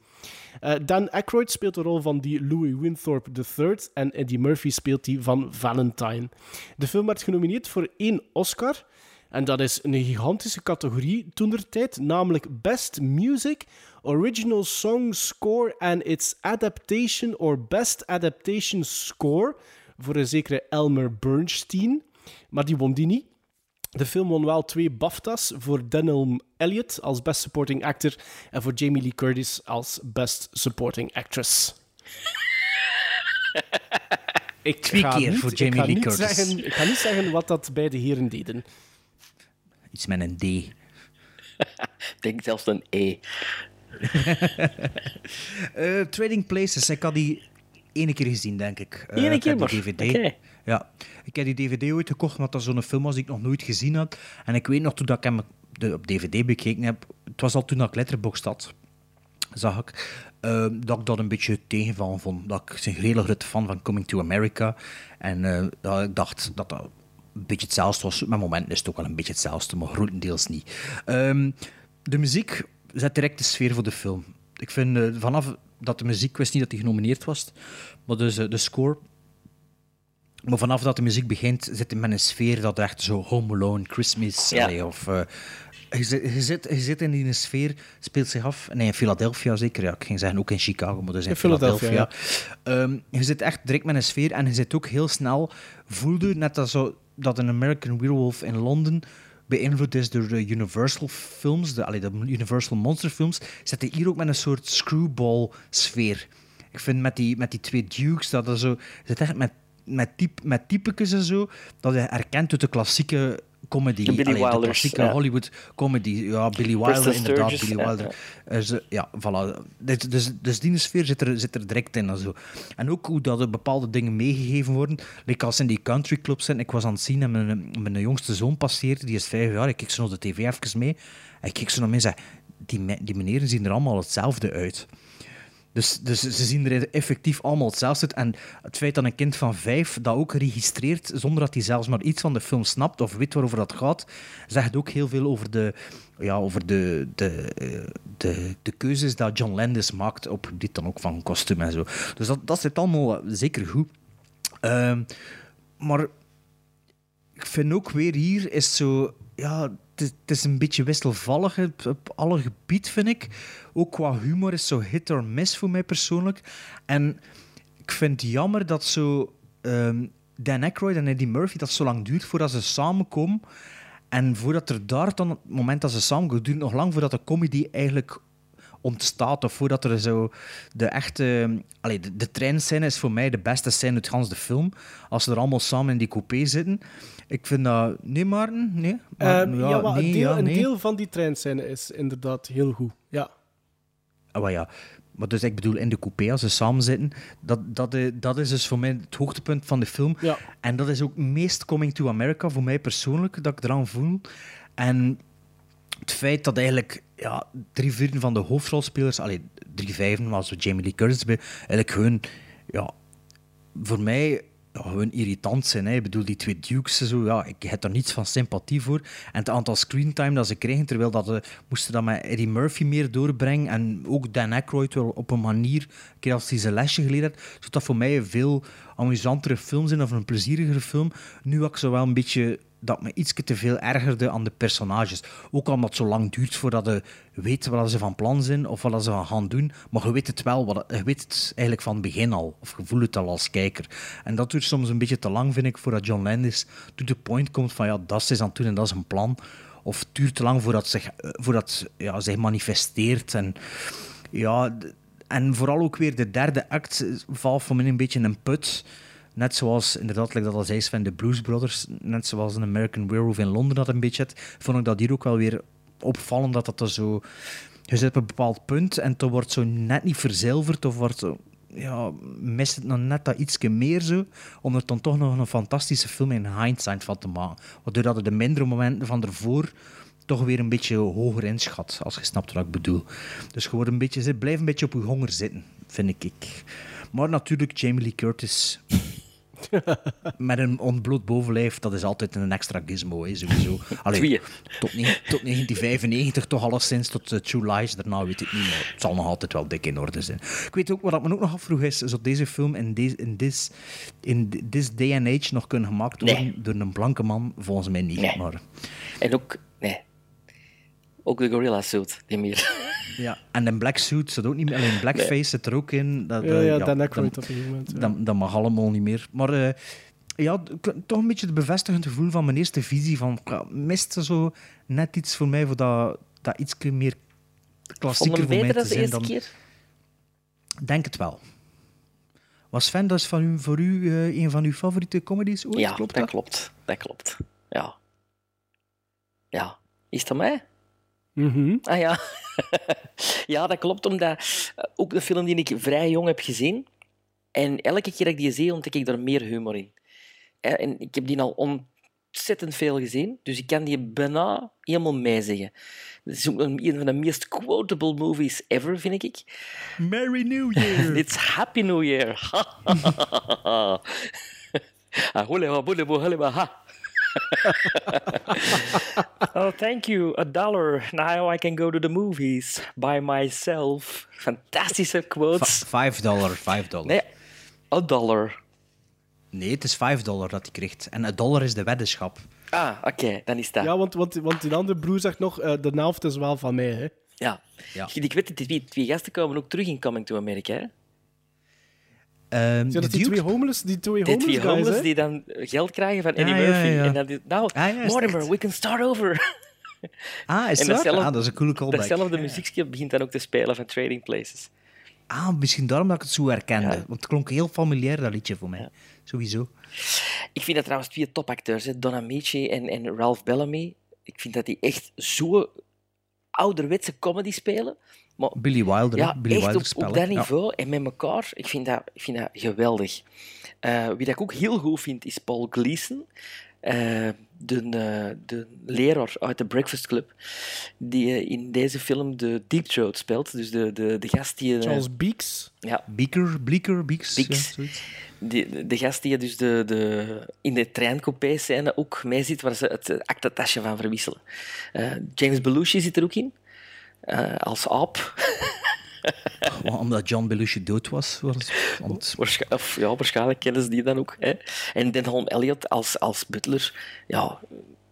Eh, Dan Aykroyd speelt de rol van die Louis Winthorpe III en Eddie Murphy speelt die van Valentine. De film werd genomineerd voor één Oscar. En dat is een gigantische categorie toen der tijd, namelijk Best Music, Original Song Score and its Adaptation or Best Adaptation Score voor een zekere Elmer Bernstein. Maar die won die niet. De film won wel twee BAFTA's voor Denholm Elliott als Best Supporting Actor en voor Jamie Lee Curtis als Best Supporting Actress. Ik Twee ga keer niet- voor ik Jamie ga Lee niet Curtis. Zeggen, ik ga niet zeggen wat dat bij de heren deden. Iets met een D. Ik denk zelfs een E. Eh, Trading Places, ik had die ene keer gezien, denk ik. Eh, Ene ik keer maar? DVD. Ja, ik heb die DVD ooit gekocht, omdat dat zo'n film was die ik nog nooit gezien had. En ik weet nog, toen dat ik hem op DVD bekeken heb, het was al toen dat ik Letterboxd had, zag ik, eh, dat ik dat een beetje tegenvallen vond. Dat ik een hele grote fan van Coming to America. En eh, ik dacht dat dat een beetje hetzelfde was. Met momenten is het ook wel een beetje hetzelfde, maar grotendeels niet. Ehm, de muziek zet direct de sfeer voor de film. Ik vind eh, vanaf dat de muziek, wist niet dat die genomineerd was, maar dus eh, de score. Maar vanaf dat de muziek begint, zit het met een sfeer dat echt zo Home Alone, Christmas, Ja. allee, of... eh, je, zit, je, zit, je zit in die sfeer, speelt zich af. Nee, in Philadelphia zeker. Ja, ik ging zeggen ook in Chicago, maar dus in, In Philadelphia, Philadelphia. Ehm, je zit echt direct met een sfeer en je zit ook heel snel, voelde net als zo, dat een American Werewolf in Londen beïnvloed is door de Universal films, de, allee, de Universal Monster films, zit hij hier ook met een soort screwball sfeer. ik vind met die, met die twee Dukes, dat er zo... Zit echt met, met, typ, met typekes en zo, dat je herkent uit de klassieke comedy. Billy Allee, de klassieke ja. Hollywood comedy. Ja, Billy Preston Wilder, inderdaad. Sturges, Billy ja, Wilder. Ze- ja, voilà. Dit- Dus, dus die sfeer zit er, zit er direct in. En, zo. en ook hoe dat er bepaalde dingen meegegeven worden. Like als in die country clubs zijn. Ik was aan het zien en mijn, mijn jongste zoon passeerde. Die is vijf jaar. Ik kijk zo naar de tv even mee. En ik kijk zo naar mij en zeg... Die, die meneren zien er allemaal hetzelfde uit. Dus, dus ze zien er effectief allemaal hetzelfde. En het feit dat een kind van vijf dat ook registreert, zonder dat hij zelfs maar iets van de film snapt of weet waarover dat gaat, zegt ook heel veel over de, ja, over de, de, eh, de, de keuzes dat John Landis maakt op dit dan ook van kostuum en zo. Dus dat, dat zit allemaal eh, zeker goed. Ehm, maar ik vind ook weer hier is zo... Ja, het is, een beetje wisselvallig op alle gebied, vind ik. Ook qua humor is zo hit or miss voor mij persoonlijk. En ik vind het jammer dat zo... ehm, Dan Aykroyd en Eddie Murphy, dat zo lang duurt voordat ze samenkomen. En voordat er daar dan, het moment dat ze samenkomen, duurt het nog lang voordat de comedy eigenlijk ontstaat. Of voordat er zo de echte... Allee, de, de treinscène is voor mij de beste scène uit gans de film. Als ze er allemaal samen in die coupé zitten. Ik vind dat... Nee, Maarten? Nee? Maar- Ehm, ja, maar nee, een, deel, ja, een nee. deel van die treinscène is inderdaad heel goed. Ja. Maar ja. Maar dus ik bedoel, in de coupé, als ze samen zitten, dat, dat, eh, dat is dus voor mij het hoogtepunt van de film. Ja. En dat is ook meest Coming to America, voor mij persoonlijk, dat ik eraan voel. En het feit dat eigenlijk ja, drie vierde van de hoofdrolspelers, allee, drie vijfden, maar zo Jamie Lee Curtis bij, eigenlijk gewoon, ja, voor mij ja, gewoon irritant zijn. Hè. Ik bedoel, die twee Dukes, zo, ja, ik heb er niets van sympathie voor. En het aantal screentime dat ze kregen, terwijl dat ze moesten dat met Eddie Murphy meer doorbrengen en ook Dan Aykroyd wel op een manier, een als hij zijn lesje geleerd had, zodat dat voor mij een veel amusantere film zijn of een plezierigere film. Nu had ik zo wel een beetje dat me iets te veel ergerde aan de personages. Ook omdat het zo lang duurt voordat je weet wat ze van plan zijn of wat ze gaan doen. Maar je weet het wel, wat, je weet het eigenlijk van het begin al. Of je voelt het al als kijker. En dat duurt soms een beetje te lang, vind ik, voordat John Landis to the point komt van ja, dat is aan het doen en dat is een plan. Of het duurt te lang voordat zich, voordat, ja, zich manifesteert. En, ja, en vooral ook weer de derde act valt voor mij een beetje in een put. Net zoals, inderdaad, like dat al zei Sven, de Blues Brothers, net zoals een American Werewolf in Londen dat een beetje had, vond ik dat hier ook wel weer opvallend dat dat er zo... Je zit op een bepaald punt en het wordt zo net niet verzilverd of wordt zo... Ja, mist het nog net dat ietsje meer zo, om er dan toch nog een fantastische film in hindsight van te maken. Waardoor dat er de mindere momenten van ervoor toch weer een beetje hoger inschat, als je snapt wat ik bedoel. Dus wordt een beetje, blijf een beetje op je honger zitten, vind ik. Maar natuurlijk, Jamie Lee Curtis met een ontbloot bovenlijf, dat is altijd een extra gizmo, hè, sowieso. Allee, tot, ne- tot 1995 toch alleszins, tot uh, True Lies, daarna weet ik niet, maar het zal nog altijd wel dik in orde zijn. Ik weet ook, wat me ook nog afvroeg is, zou deze film in deze in this, in this day and age nog kunnen gemaakt worden door een blanke man? Volgens mij niet, Nee. maar... En ook, nee. Ook de gorilla suit, die meer. Ja, en een black suit zit ook niet meer. Alleen blackface Nee. zit er ook in. Dat, Ja, eh, ja, Dan Aykroyd dat, op een gegeven moment, ja. Dat, dat mag allemaal niet meer. Maar eh, ja, toch een beetje het bevestigend gevoel van mijn eerste visie. Van, ja, mist er zo net iets voor mij, voor dat, dat iets meer klassieker voor mij te dan de zijn. eerste Dan, keer? denk het wel. Was Sven, dat is van u, voor u eh, een van uw favoriete comedies ooit? Ja, klopt dat dat? klopt. Dat klopt. Ja. Ja. Is het aan Mhm. Ah ja. ja, dat klopt, omdat eh, ook een film die ik vrij jong heb gezien. En elke keer dat ik die zie, ontdek ik daar meer humor in. Eh, En ik heb die al ontzettend veel gezien, dus ik kan die bijna helemaal meezeggen. Het is ook een een van de meest quotable movies ever, vind ik. Merry New Year! It's Happy New Year! oh, thank you. A dollar. Now I can go to the movies by myself. Fantastische quotes. Vijf dollar, vijf dollar. Nee, a dollar. Nee, het is vijf dollar dat hij krijgt. En een dollar is de weddenschap. Ah, oké, dan is dat. Ja, want, want, want die andere broer zegt nog, eh, de helft is wel van mij, hè. Ja. Ja. Ik weet het, die twee, twee gasten komen ook terug in Coming to America. Hè? Ehm, Zijn dat de die twee homeless, die twee Die homeless twee die dan geld krijgen van Eddie Ja, ja, Murphy. ja. En dan is nou, Ah, Mortimer, echt? we can start over. Ah, is En datzelfde- Ah, dat is een coole callback. Datzelfde muziekje begint dan ook te spelen van Trading Places. ah, misschien daarom dat ik het zo herkende. Want het klonk heel familiair, dat liedje voor mij. Sowieso. Ik vind dat trouwens twee topacteurs, hè, Don Amici en, en Ralph Bellamy. Ik vind dat die echt zo ouderwetse comedy spelen. Maar Billy Wilder, ja? Billy echt Wilder op, op dat Ja. niveau en met elkaar. Ik vind dat, ik vind dat geweldig. Eh, wie dat ik ook heel goed vind, is Paul Gleason. Eh, de, eh, de leraar uit de Breakfast Club, die in deze film de Deep Throat speelt. Dus de, de, de gast die... Charles Beeks. ja, Beaker, Bleeker, Beeks. Beeks. ja, zoiets. Die, de, gast die dus de, de, in de treincoupé-scène ook mee zit, waar ze het aktentasje van verwisselen. Eh, James Belushi zit er ook in, eh, als aap. Omdat John Belushi dood was. want Waarsch- of, ja, waarschijnlijk kennen ze die dan ook. Hè. En Denholm Elliott als, als butler, ja,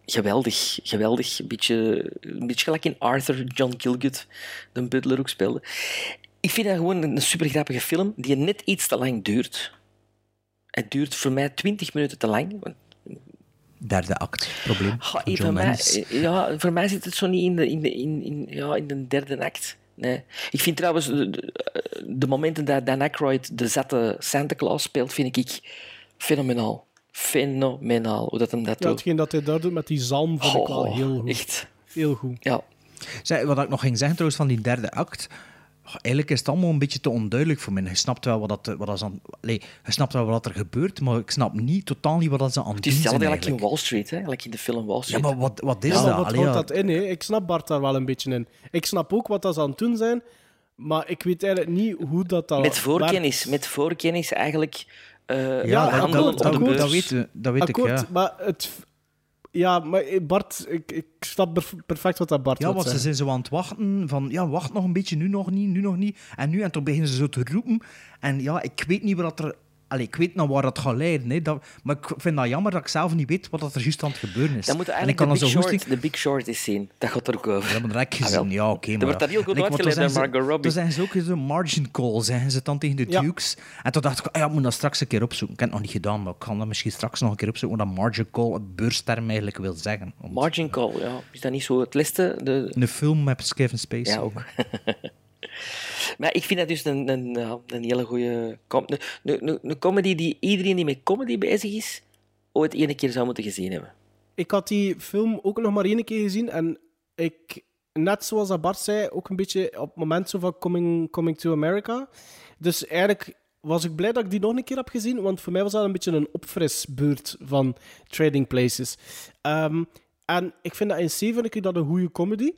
geweldig. Geweldig. Een beetje, een beetje gelijk in Arthur, John Gielgud, de butler ook speelde. Ik vind dat gewoon een super grappige film die net iets te lang duurt. Het duurt voor mij 20 minuten te lang. want derde act, probleem. Eh, voor, mij, eh, ja, voor mij zit het zo niet in de, in de, in, in, ja, in de derde act. Nee. Ik vind trouwens de, de, de momenten dat Dan Aykroyd de zette Santa Claus speelt, vind ik fenomenaal. Fenomenaal hoe dat hem dat Ja, doet. hetgeen dat hij daar doet met die zalm vond ik wel heel goed. Echt. Heel goed. Ja. Zeg, wat ik nog ging zeggen trouwens van die derde act. Oh, Eigenlijk is het allemaal een beetje te onduidelijk voor mij. Je snapt wel wat, dat, wat dat is aan, allee, je snapt wel wat er gebeurt, maar ik snap niet, totaal niet wat dat ze aan het Het is doen zijn hetzelfde gelijk in eigenlijk. Wall Street, hè? gelijk in de film Wall Ja, Street. maar wat, wat is Ja, maar dat? wat Allee, houdt ja. dat in? Hè? Ik snap Bart daar wel een beetje in. Ik snap ook wat dat ze aan het doen zijn, maar ik weet eigenlijk niet hoe dat dan met voorkennis, met voorkennis eigenlijk eh Ja, dat- dat- dat- dat weten- dat weet ik, Akkoord, ja. maar het... Ja, maar Bart, ik, ik snap perf- perfect wat dat Bart Ja, want ze zijn zo aan het wachten van, ja, wacht nog een beetje, nu nog niet, nu nog niet. En nu, en toen beginnen ze zo te roepen. En ja, ik weet niet wat er... Allee, ik weet nou waar dat gaat leiden, hè. Dat, maar ik vind dat jammer dat ik zelf niet weet wat dat er juist aan het gebeuren is. Dan moet je en ik eigenlijk kan de Big, zo Short, de Big Short eens zien. Dat gaat er ook over. Ja, maar dat heb ik Ah, gezien. ja, oké. Er maar wordt dat heel goed uitgelegd door zijn ze- Margot Robbie. Dan zijn ze ook zo margin call, zeggen ze dan tegen de Ja. Dukes. En toen dacht ik, ah, ja, ik moet dat straks een keer opzoeken. Ik heb het nog niet gedaan, maar ik kan dat misschien straks nog een keer opzoeken wat dat margin call, het beursterm eigenlijk wil zeggen. Margin Call, ja. Is dat niet zo het liste? De... Een film met Kevin Spacey. Ja, ook. maar ik vind dat dus een, een, een hele goede... Een, comedy die iedereen die met comedy bezig is, ooit ene keer zou moeten gezien hebben. Ik had die film ook nog maar één keer gezien en ik, net zoals Bart zei, ook een beetje op het moment zo van Coming, coming to America. Dus eigenlijk was ik blij dat ik die nog een keer heb gezien, want voor mij was dat een beetje een opfrisbeurt van Trading Places. Ehm, en ik vind dat in C vind ik dat een goede comedy.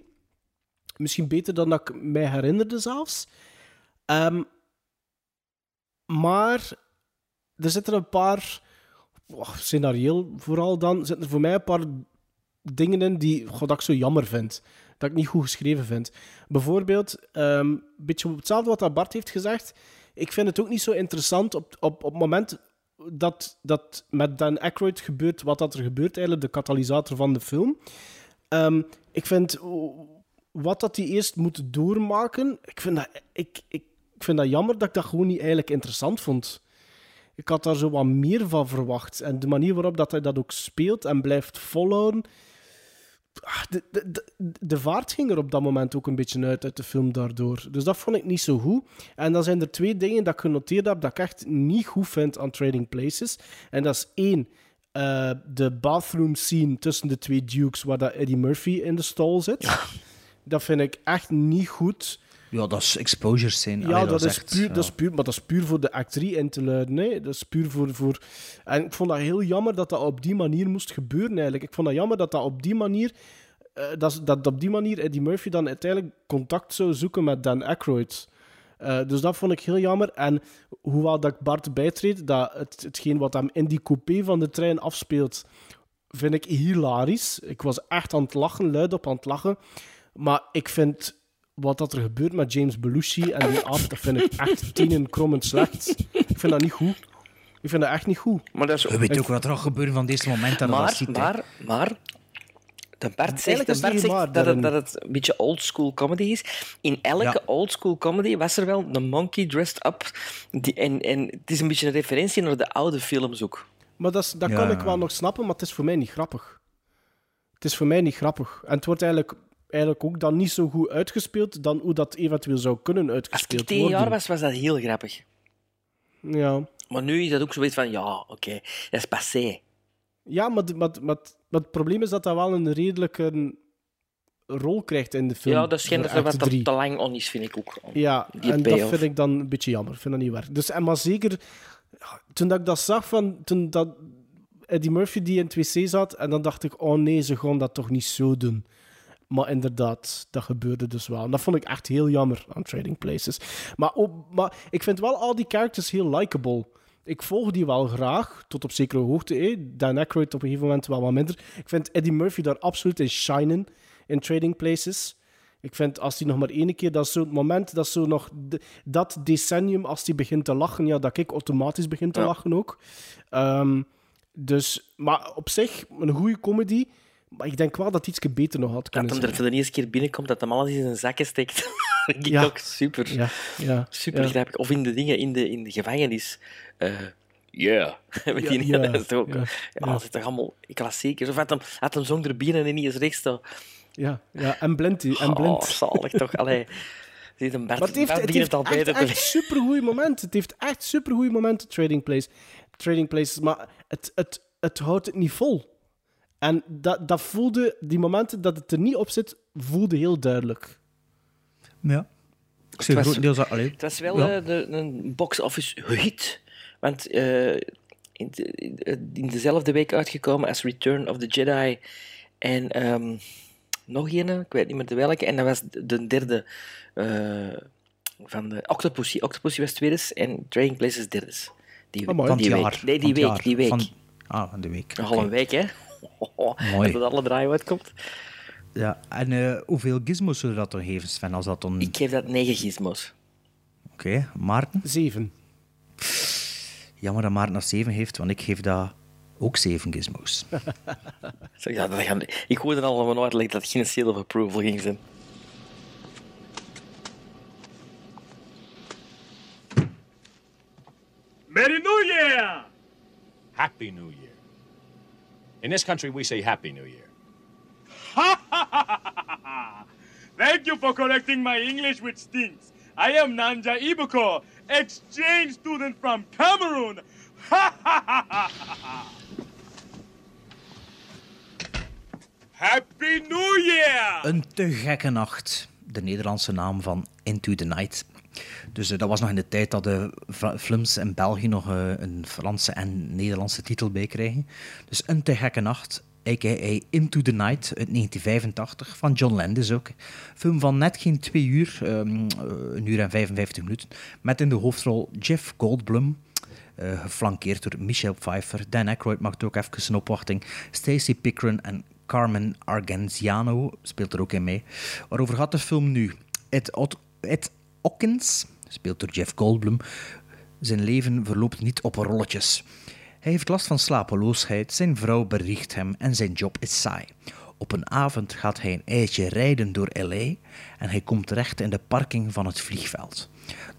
Misschien beter dan dat ik mij herinnerde zelfs. Ehm, maar er zitten een paar, oh, scenarioel vooral dan, zitten er voor mij een paar dingen in die god, dat ik zo jammer vind. Dat ik niet goed geschreven vind. Bijvoorbeeld, ehm, een beetje hetzelfde wat Bart heeft gezegd. Ik vind het ook niet zo interessant op, op, op het moment dat, dat met Dan Aykroyd gebeurt wat dat er gebeurt, eigenlijk de katalysator van de film. Ehm, ik vind wat dat die eerst moet doormaken, ik vind, dat, ik, ik, ik vind dat jammer dat ik dat gewoon niet eigenlijk interessant vond. Ik had daar zo wat meer van verwacht. En de manier waarop dat hij dat ook speelt en blijft volhouden. Ah, De, de, de, de vaart ging er op dat moment ook een beetje uit uit de film daardoor. Dus dat vond ik niet zo goed. En dan zijn er twee dingen dat ik genoteerd heb dat ik echt niet goed vind aan Trading Places. En dat is één, eh, de bathroom scene tussen de twee Dukes, waar dat Eddie Murphy in de stal zit. Dat vind ik echt niet goed. Ja, dat is exposure scene. Ja, Allee, dat, is echt, puur, ja. dat is puur, maar dat is puur voor de act 3 in te luiden. Hè. Dat is puur voor, voor... En ik vond dat heel jammer dat dat op die manier moest gebeuren, eigenlijk. Ik vond dat jammer dat dat op die manier... eh, dat, dat op die manier Eddie Murphy dan uiteindelijk contact zou zoeken met Dan Aykroyd. Eh, dus dat vond ik heel jammer. En hoewel dat ik Bart bijtreed, dat het, hetgeen wat hem in die coupé van de trein afspeelt, vind ik hilarisch. Ik was echt aan het lachen, luid op aan het lachen. Maar ik vind wat dat er gebeurt met James Belushi en die aap, dat vind ik echt tenen krommend slecht. Ik vind dat niet goed. Ik vind dat echt niet goed. Maar dat is Je weet ook wat er gaat gebeuren van deze moment dat je dat Maar, ziet. maar, maar... De Bart zegt, de Bart maar dat, het, dat het een beetje oldschool comedy is. In elke Ja. oldschool comedy was er wel een monkey dressed up. Die, en, en het is een beetje een referentie naar de oude films ook. Maar dat, is- dat Ja. kan ik wel nog snappen, maar het is voor mij niet grappig. Het is voor mij niet grappig. En het wordt eigenlijk eigenlijk ook dan niet zo goed uitgespeeld dan hoe dat eventueel zou kunnen Als uitgespeeld ik tien worden. jaar was, was dat heel grappig. Ja. Maar nu is dat ook zoiets van, ja, oké, dat is passé. Ja, maar, de- maar, maar, maar het probleem is dat dat wel een redelijke rol krijgt in de film. Ja, dat schijnt dat er wat te, lang on is, vind ik ook. Ja, en dat vind ik dan een beetje jammer. Ik vind dat niet waar. Dus, en maar zeker, toen dat ik dat zag, van, toen dat Eddie Murphy die in het wc zat, en dan dacht ik, oh nee, ze gaan dat toch niet zo doen. Maar inderdaad, dat gebeurde dus wel. En dat vond ik echt heel jammer aan Trading Places. Maar, ook, maar ik vind wel al die characters heel likable. Ik volg die wel graag, tot op zekere hoogte. Eh. Dan Aykroyd op een gegeven moment wel wat minder. Ik vind Eddie Murphy daar absoluut in shinen in Trading Places. Ik vind als hij nog maar één keer, dat is zo het moment dat zo nog de- dat decennium, als hij begint te lachen, ja, dat ik automatisch begin te Ja. lachen ook. Ehm, dus, maar op zich, een goede comedy. Maar ik denk wel dat het iets beter nog had Dat kunnen hem er zijn. voor de eerste keer binnenkomt, dat hem alles in zijn zakken steekt. dat ik Ja. ook super. Ja, ja, Super ja. grappig. Of in de dingen in de, in de gevangenis. Eh yeah. Met Ja, die, ja, dat is ook, ja, dat is toch allemaal klassiekers. Of had hem, had hem zonder binnen en niet eens rechts. Ja, ja, en blind. En Oh, blind. zalig toch. Allee, ziet een Bert, Maar het heeft, Bert het heeft al echt, echt supergoeie momenten. Het heeft echt supergoeie momenten, Trading, Place, trading Places. Maar het, het, het houdt het niet vol. En dat, dat voelde, die momenten dat het er niet op zit, voelde heel duidelijk. Ja. Ik Het was- allee, Het was wel ja. eh, de, een box-office hit. Want eh, in, de- in dezelfde week uitgekomen als Return of the Jedi. En ehm, nog een, ik weet niet meer de welke. En dat was de derde eh, van de Octopussy. Octopussy was tweede en Trading Places derde. Die, Oh, die week. Nee, die week. Die week. Van- Ah, van de week. Nog al een week, hè? Mooi. Dat het alle draai uitkomt. Ja, en eh, hoeveel gizmos zullen dat dan geven, Sven? Als dat dan... Ik geef dat negen gizmos. Oké, Maarten? Zeven. Jammer dat Maarten dat zeven heeft, want ik geef dat ook zeven gizmos. Zeg, ja, dat gaan, ik hoorde al van mijn uitleg dat het geen seal of approval ging zijn. Merry New Year! Happy New Year. In this country, we say Happy New Year. Thank you for correcting my English, which stinks. I am Nanja Ibuko, exchange student from Cameroon. Happy New Year! Een te gekke nacht. De Nederlandse naam van Into the Night. Dus eh, dat was nog in de tijd dat de films in België nog eh, een Franse en Nederlandse titel bij kregen. Dus Een te gekke nacht, a.k.a. Into the Night uit 1985 van John Landis ook. Film van net geen twee uur, eh, een uur en 55 minuten. Met in de hoofdrol Jeff Goldblum. eh, geflankeerd door Michelle Pfeiffer. Dan Aykroyd maakt ook even een opwachting. Stacey Pickren en Carmen Argenziano speelt er ook in mee. Waarover gaat de film nu? Ed, Ot- Hawkins, speelt door Jeff Goldblum. Zijn leven verloopt niet op rolletjes. Hij heeft last van slapeloosheid, zijn vrouw bericht hem en zijn job is saai. Op een avond gaat hij een eitje rijden door LA en hij komt terecht in de parking van het vliegveld.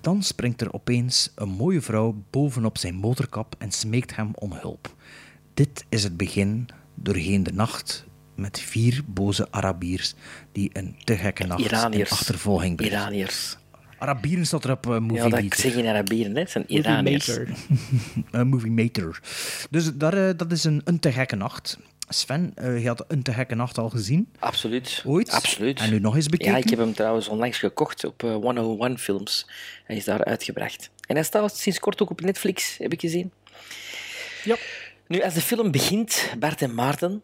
Dan springt er opeens een mooie vrouw bovenop zijn motorkap en smeekt hem om hulp. Dit is het begin doorheen de nacht met vier boze Arabiers die een te gekke nacht in achtervolging brengen. Iraniërs. Arabieren staat er op uh, Movie Ja, dat Meter. zeg je in Arabieren, hè? Het zijn Iraniërs. Een movie Meter. Dus daar, eh, dat is een, een te gekke nacht. Sven, eh, je had een te gekke nacht al gezien. Absoluut. Ooit? Absoluut. En nu nog eens bekeken? Ja, ik heb hem trouwens onlangs gekocht op eh, 101 Films. Hij is daar uitgebracht. En hij staat sinds kort ook op Netflix, heb ik gezien. Ja. Nu, als de film begint, Bart en Maarten,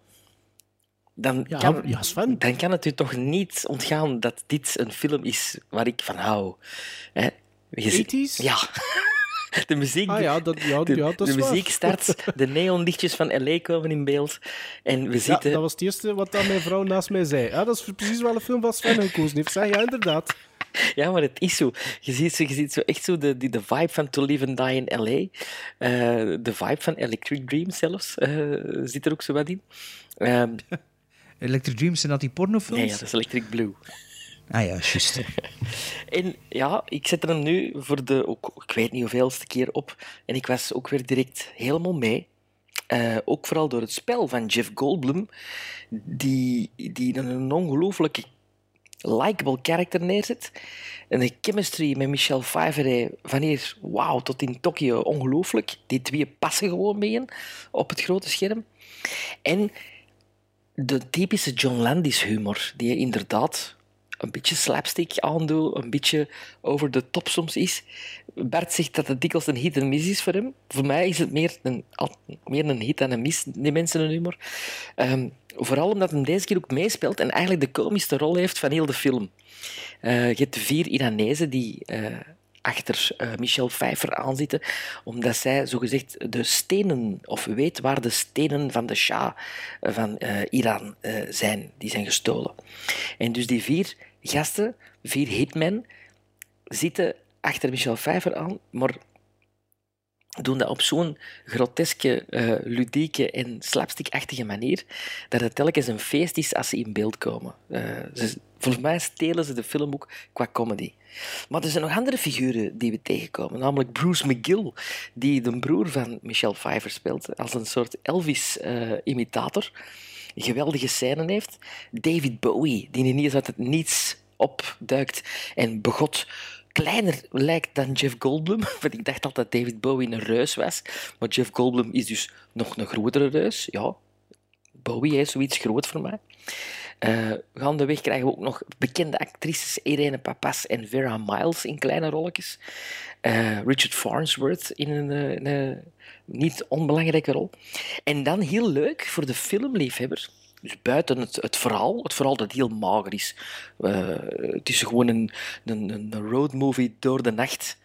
dan, Ja, kan, ja, Sven. dan kan het u toch niet ontgaan dat dit een film is waar ik van hou. Hè? Je ziet- 80s? Ja. De muziek, Ah ja, dat, ja, de, ja, dat de muziek start, de neonlichtjes van L.A. komen in beeld. En we Ja, zitten... dat was het eerste wat dan mijn vrouw naast mij zei. Ja, dat is precies wel een film wat Sven gekozen heeft. Zeg, ja, inderdaad. Ja, maar het is zo. Je ziet zo, je ziet zo echt zo de, die, de vibe van To Live and Die in L.A. Eh, de vibe van Electric Dream zelfs eh, zit er ook zo wat in. Ehm, Electric Dreams, zijn dat die pornofilms? nee, dat is Electric Blue. Ah ja, juist. En ja, ik zet hem nu voor de, ook, ik weet niet hoeveelste keer op. En ik was ook weer direct helemaal mee. Eh, ook vooral door het spel van Jeff Goldblum, die, die een ongelooflijke likable character neerzet. En de chemistry met Michelle Pfeiffer, van hier, wauw, tot in Tokio, ongelooflijk. Die twee passen gewoon mee op het grote scherm. En de typische John Landis humor, die inderdaad een beetje slapstick aandoet, een beetje over de top soms is. Bert zegt dat het dikwijls een hit en miss is voor hem. Voor mij is het meer een, meer een hit dan een miss, die mensen hun humor. Ehm, vooral omdat hij deze keer ook meespeelt en eigenlijk de komischste rol heeft van heel de film. Eh, je hebt vier Iranezen die eh, achter eh, Michelle Pfeiffer aanzitten, omdat zij zogezegd de stenen, of weet waar de stenen van de Shah eh, van eh, Iran zijn, die zijn gestolen. En dus die vier gasten, vier hitmen, zitten achter Michelle Pfeiffer aan, maar doen dat op zo'n groteske, eh, ludieke en slapstickachtige manier dat het telkens een feest is als ze in beeld komen. Eh, ze, volgens mij stelen ze de film ook qua comedy. Maar er zijn nog andere figuren die we tegenkomen, namelijk Bruce McGill, die de broer van Michelle Pfeiffer speelt, als een soort Elvis-imitator. geweldige scène heeft. David Bowie, die ineens uit het niets opduikt en begot kleiner lijkt dan Jeff Goldblum. Want ik dacht altijd dat David Bowie een reus was. Maar Jeff Goldblum is dus nog een grotere reus. Ja, Bowie is zoiets groot voor mij. Uh, gaandeweg krijgen we ook nog bekende actrices Irene Papas en Vera Miles in kleine rolletjes. Uh, Richard Farnsworth in een, een, een, niet onbelangrijke rol. En dan heel leuk voor de filmliefhebber. Dus buiten het, het verhaal, het verhaal dat heel mager is. Uh, het is gewoon een, een, een roadmovie door de nacht.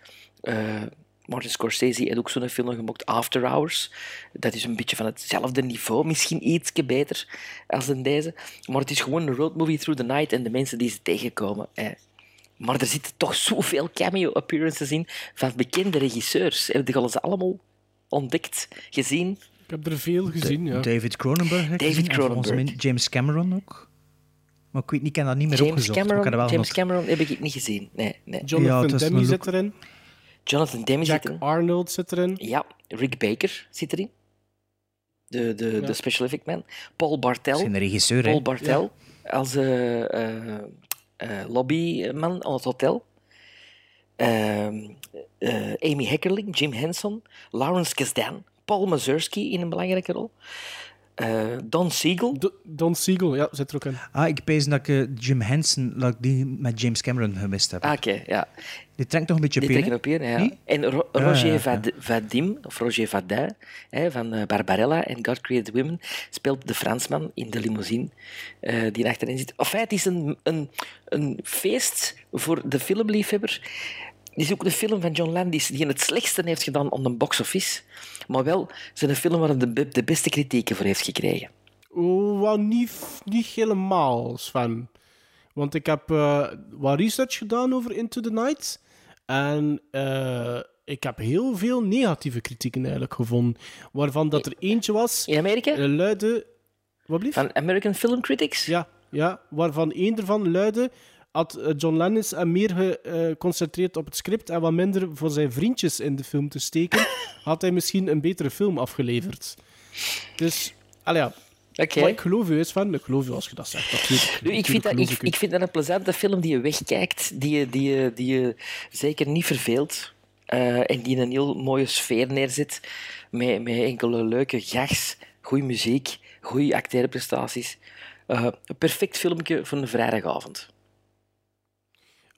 Uh, Martin Scorsese heeft ook zo'n film gemaakt, After Hours. Dat is een beetje van hetzelfde niveau, misschien ietsje beter als in deze. Maar het is gewoon een roadmovie through the night en de mensen die ze tegenkomen. Eh. Maar er zitten toch zoveel cameo-appearances in van bekende regisseurs. Heb je ze allemaal ontdekt, gezien? Ik heb er veel gezien, ja. David Cronenberg. David Cronenberg. James Cameron ook. Maar ik weet niet, ik heb dat niet meer James opgezocht. Cameron, wel James Cameron heb ik niet gezien. Nee, nee. Jonathan ja, Demme zit erin. Jonathan Demme Jack zit erin. Arnold zit erin. Ja, Rick Baker zit erin. De, de, ja. de special effect man. Paul Bartel. Zijn de regisseur, Paul? Bartel ja. als uh, uh, uh, lobbyman aan het hotel. Ehm, Amy Heckerling, Jim Henson, Lawrence Kasdan, Paul Mazursky in een belangrijke rol. Uh, Don Siegel. Do, Don Siegel, ja, zit er ook in. Ah, ik pees dat ik uh, Jim Henson dat ik die met James Cameron gemist heb. Ah, Oké, okay, ja. Die trekt toch een beetje die op Die op ja. Hm? En Ro Roger ja, ja, Vad Vadim, of Roger Vadin, hè, van uh, Barbarella en God Created Women, speelt de Fransman in de limousine die achterin zit. Enfin, het is een, een, een feest voor de filmliefhebber. Het is ook de film van John Landis die het slechtste heeft gedaan op de box office. Maar wel zijn een film waar hij de, de beste kritieken voor heeft gekregen. Oh, well, niet, niet helemaal, Sven. Want ik heb uh, wat research gedaan over Into the Night. En uh, ik heb heel veel negatieve kritieken eigenlijk gevonden. Waarvan dat er eentje was... In Amerika? Uh, luidde... Wat blieft? Van American Film Critics? Ja, ja waarvan één ervan luidde had John Lennon en meer geconcentreerd op het script en wat minder voor zijn vriendjes in de film te steken, had hij misschien een betere film afgeleverd. Dus, allee, ja. Okay. Maar ik geloof u eens van, ik geloof u als je dat zegt. Ik, vind dat, ik, ik, vind dat een plezante film die je wegkijkt, die je, die je, die je zeker niet verveelt uh, en die een heel mooie sfeer neerzet met, met enkele leuke gags, goede muziek, goede acteerprestaties. Uh, een perfect filmpje voor een vrijdagavond.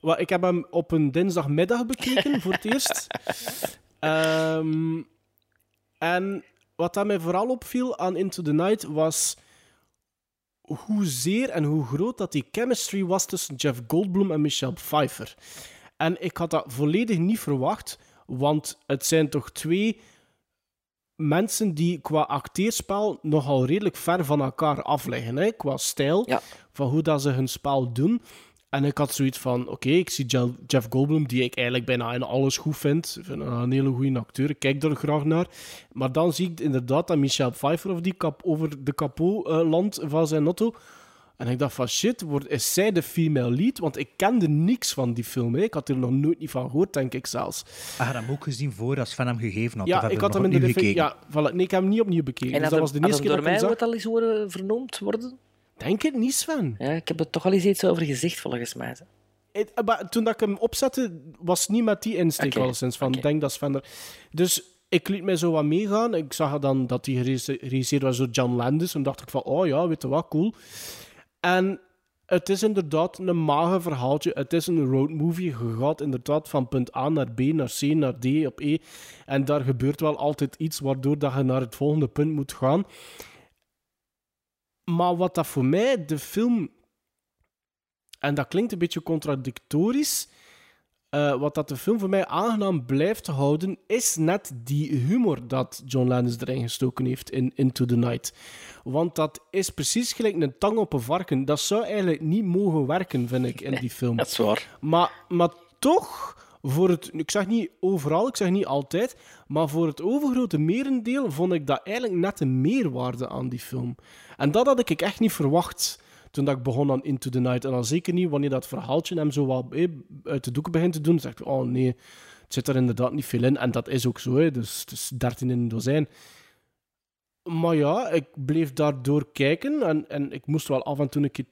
Ik heb hem op een dinsdagmiddag bekeken voor het eerst. Um, en wat dat mij vooral opviel aan Into the Night was hoezeer en hoe groot dat die chemistry was tussen Jeff Goldblum en Michelle Pfeiffer. En ik had dat volledig niet verwacht, want het zijn toch twee mensen die qua acteerspel nogal redelijk ver van elkaar afleggen. Hè? Qua stijl, ja. van hoe dat ze hun spel doen. En ik had zoiets van, oké, okay, ik zie Jeff Goldblum, die ik eigenlijk bijna in alles goed vind. Ik vind een hele goede acteur, ik kijk er graag naar. Maar dan zie ik inderdaad dat Michelle Pfeiffer of die kap over de kapot uh, landt van zijn auto. En ik dacht van, shit, wordt, is zij de female lead? Want ik kende niks van die film. Hè. Ik had er nog nooit niet van gehoord, denk ik zelfs. Ah, had hem ook gezien voor als Van hem gegeven had? Ja, ik had hem in de gekeken. Ja, voilà, nee, ik heb hem niet opnieuw bekeken. En dus dat was de eerste keer door dat mij wordt al eens horen vernoemd worden? Denk het niet, Sven. Ja, ik heb er toch al eens iets over gezegd, volgens mij. Het- eh, maar toen dat ik hem opzette, was het niet met die insteek Oké, alleszins. Van, denk dat Sven er... Dus ik liet mij zo wat meegaan. Ik zag dan dat hij geregisseerd was door John Landis. En dacht ik van, oh ja, weet je wat, cool. En het is inderdaad een mager verhaaltje. Het is een roadmovie. Je gaat inderdaad van punt A naar B, naar C, naar D, op E. En daar gebeurt wel altijd iets waardoor dat je naar het volgende punt moet gaan. Maar wat dat voor mij de film en dat klinkt een beetje contradictorisch. eh, wat dat de film voor mij aangenaam blijft houden, is net die humor dat John Landis erin gestoken heeft in Into the Night. Want dat is precies gelijk een tang op een varken. Dat zou eigenlijk niet mogen werken, vind ik, in die film. Dat is waar. Maar, maar toch, voor het, ik zeg niet overal, ik zeg niet altijd, maar voor het overgrote merendeel vond ik dat eigenlijk net een meerwaarde aan die film. En dat had ik echt niet verwacht toen dat ik begon aan Into the Night. En dan zeker niet wanneer dat verhaaltje hem zo wat eh, uit de doeken begint te doen. Zeg ik, oh nee, het zit er inderdaad niet veel in. En dat is ook zo, hè. Dus het is 13 in een dozijn. Maar ja, ik bleef daardoor kijken en, en ik moest wel af en toe een keer...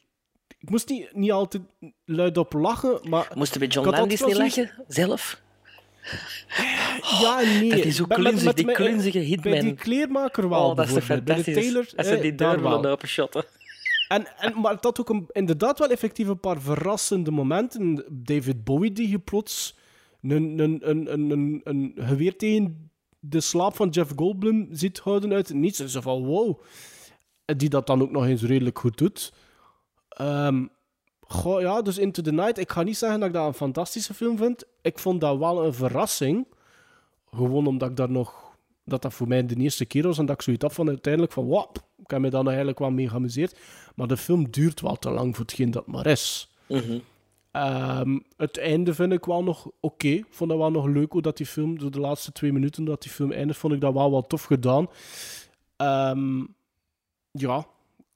Ik moest niet, niet altijd luidop lachen, maar... Moesten we John had Landis niet lachen? Zelf? Ja, nee. Dat is klunzig, die klunzige hitman. Bij die kleermaker wel, Oh, dat is. Bij de. Taylor, Als ze eh, die deur willen openshotten. En, en, maar dat ook een, inderdaad wel effectief een paar verrassende momenten. David Bowie die je plots een, een, een, een, een, geweer tegen de slaap van Jeff Goldblum ziet houden uit het niets. En zo van, wow. Die dat dan ook nog eens redelijk goed doet. Ehm, goh, ja, dus Into the Night. Ik ga niet zeggen dat ik dat een fantastische film vind. Ik vond dat wel een verrassing. Gewoon omdat ik daar nog... Dat dat voor mij de eerste keer was en dat ik zoiets had van uiteindelijk van... Wow, ik heb me dan eigenlijk wel mee geamuseerd. Maar de film duurt wel te lang voor hetgeen dat maar is. Ehm, het einde vind ik wel nog oké. Ik vond dat wel nog leuk hoe dat die film, door de laatste twee minuten dat die film eindigt, vond ik dat wel wat tof gedaan. Ehm, ja,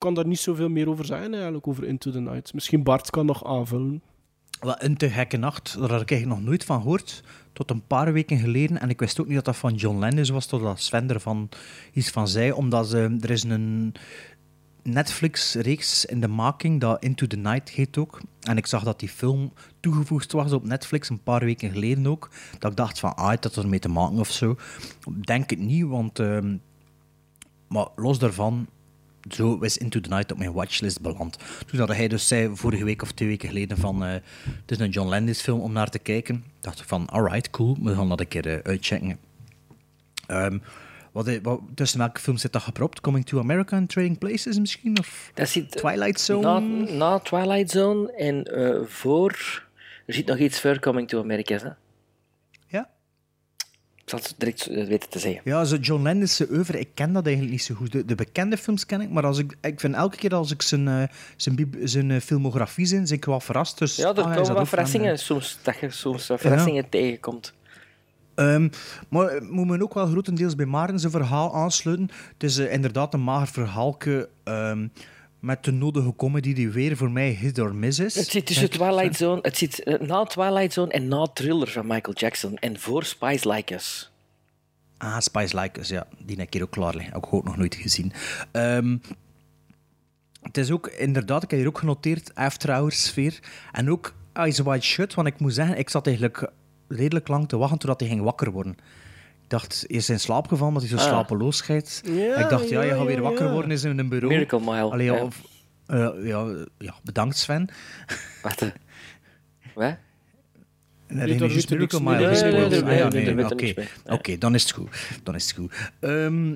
kan daar niet zoveel meer over zeggen eigenlijk, over Into the Night. Misschien Bart kan nog aanvullen. Een te gekke nacht, daar had ik eigenlijk nog nooit van gehoord. Tot een paar weken geleden. En ik wist ook niet dat dat van John Landis was, totdat Sven er van iets van zei. Omdat ze, er is een Netflix-reeks in de making, dat Into the Night heet ook. En ik zag dat die film toegevoegd was op Netflix een paar weken geleden ook. Dat ik dacht van, ah, dat er mee te maken of zo. Denk het niet, want... ehm, maar los daarvan, zo is Into the Night op mijn watchlist beland. Toen dat hij dus zei, vorige week of twee weken geleden, van eh, het is een John Landis film om naar te kijken, dacht ik van, alright, cool, we gaan dat een keer eh, uitchecken. Ehm, wat, eh, wat, tussen welke films zit dat gepropt? Coming to America en Trading Places misschien? Of Dat zit Twilight Zone? Na, na Twilight Zone en eh, voor... Er zit nog iets voor Coming to America, hè? Ik zal het direct eh, weten te zeggen. Ja, zo John Landis' oeuvre, ik ken dat eigenlijk niet zo goed. De, de bekende films ken ik, maar als ik, ik vind elke keer als ik zijn, eh, zijn, zijn eh, filmografie zie, ben ik wel verrast. Dus, Ja, er ah, komen van, verrassingen. Soms, dat je soms verrassingen tegenkomt. Ehm, maar moet men ook wel grotendeels bij Maren zijn verhaal aansluiten. Het is inderdaad een mager verhaalke ehm, met de nodige comedy die weer voor mij hit or miss is. Het zit tussen. Twilight Zone, het zit eh, na Twilight Zone en na Thriller van Michael Jackson en voor Spice Like Us. Ah, Spice Like Us, ja. Die heb ik hier ook klaar liggen. Heb ik ook nog nooit gezien. Ehm, het is ook, inderdaad, ik heb hier ook genoteerd, After Hours sfeer. En ook Eyes Wide Shut, want ik moet zeggen, ik zat eigenlijk redelijk lang te wachten totdat hij ging wakker worden. Ik dacht, is in slaap gevallen omdat hij zo Ah. slapeloos schijt. Ja, ik dacht, ja, je ja, gaat weer ja, wakker worden is in een bureau. Miracle Mile, Allee, ja, ja. of- eh, ja, ja, bedankt Sven. Wacht. Wat? Nee, Nee, er Miracle niks Mile Oké, dan is het goed. Dan is het goed. Ehm,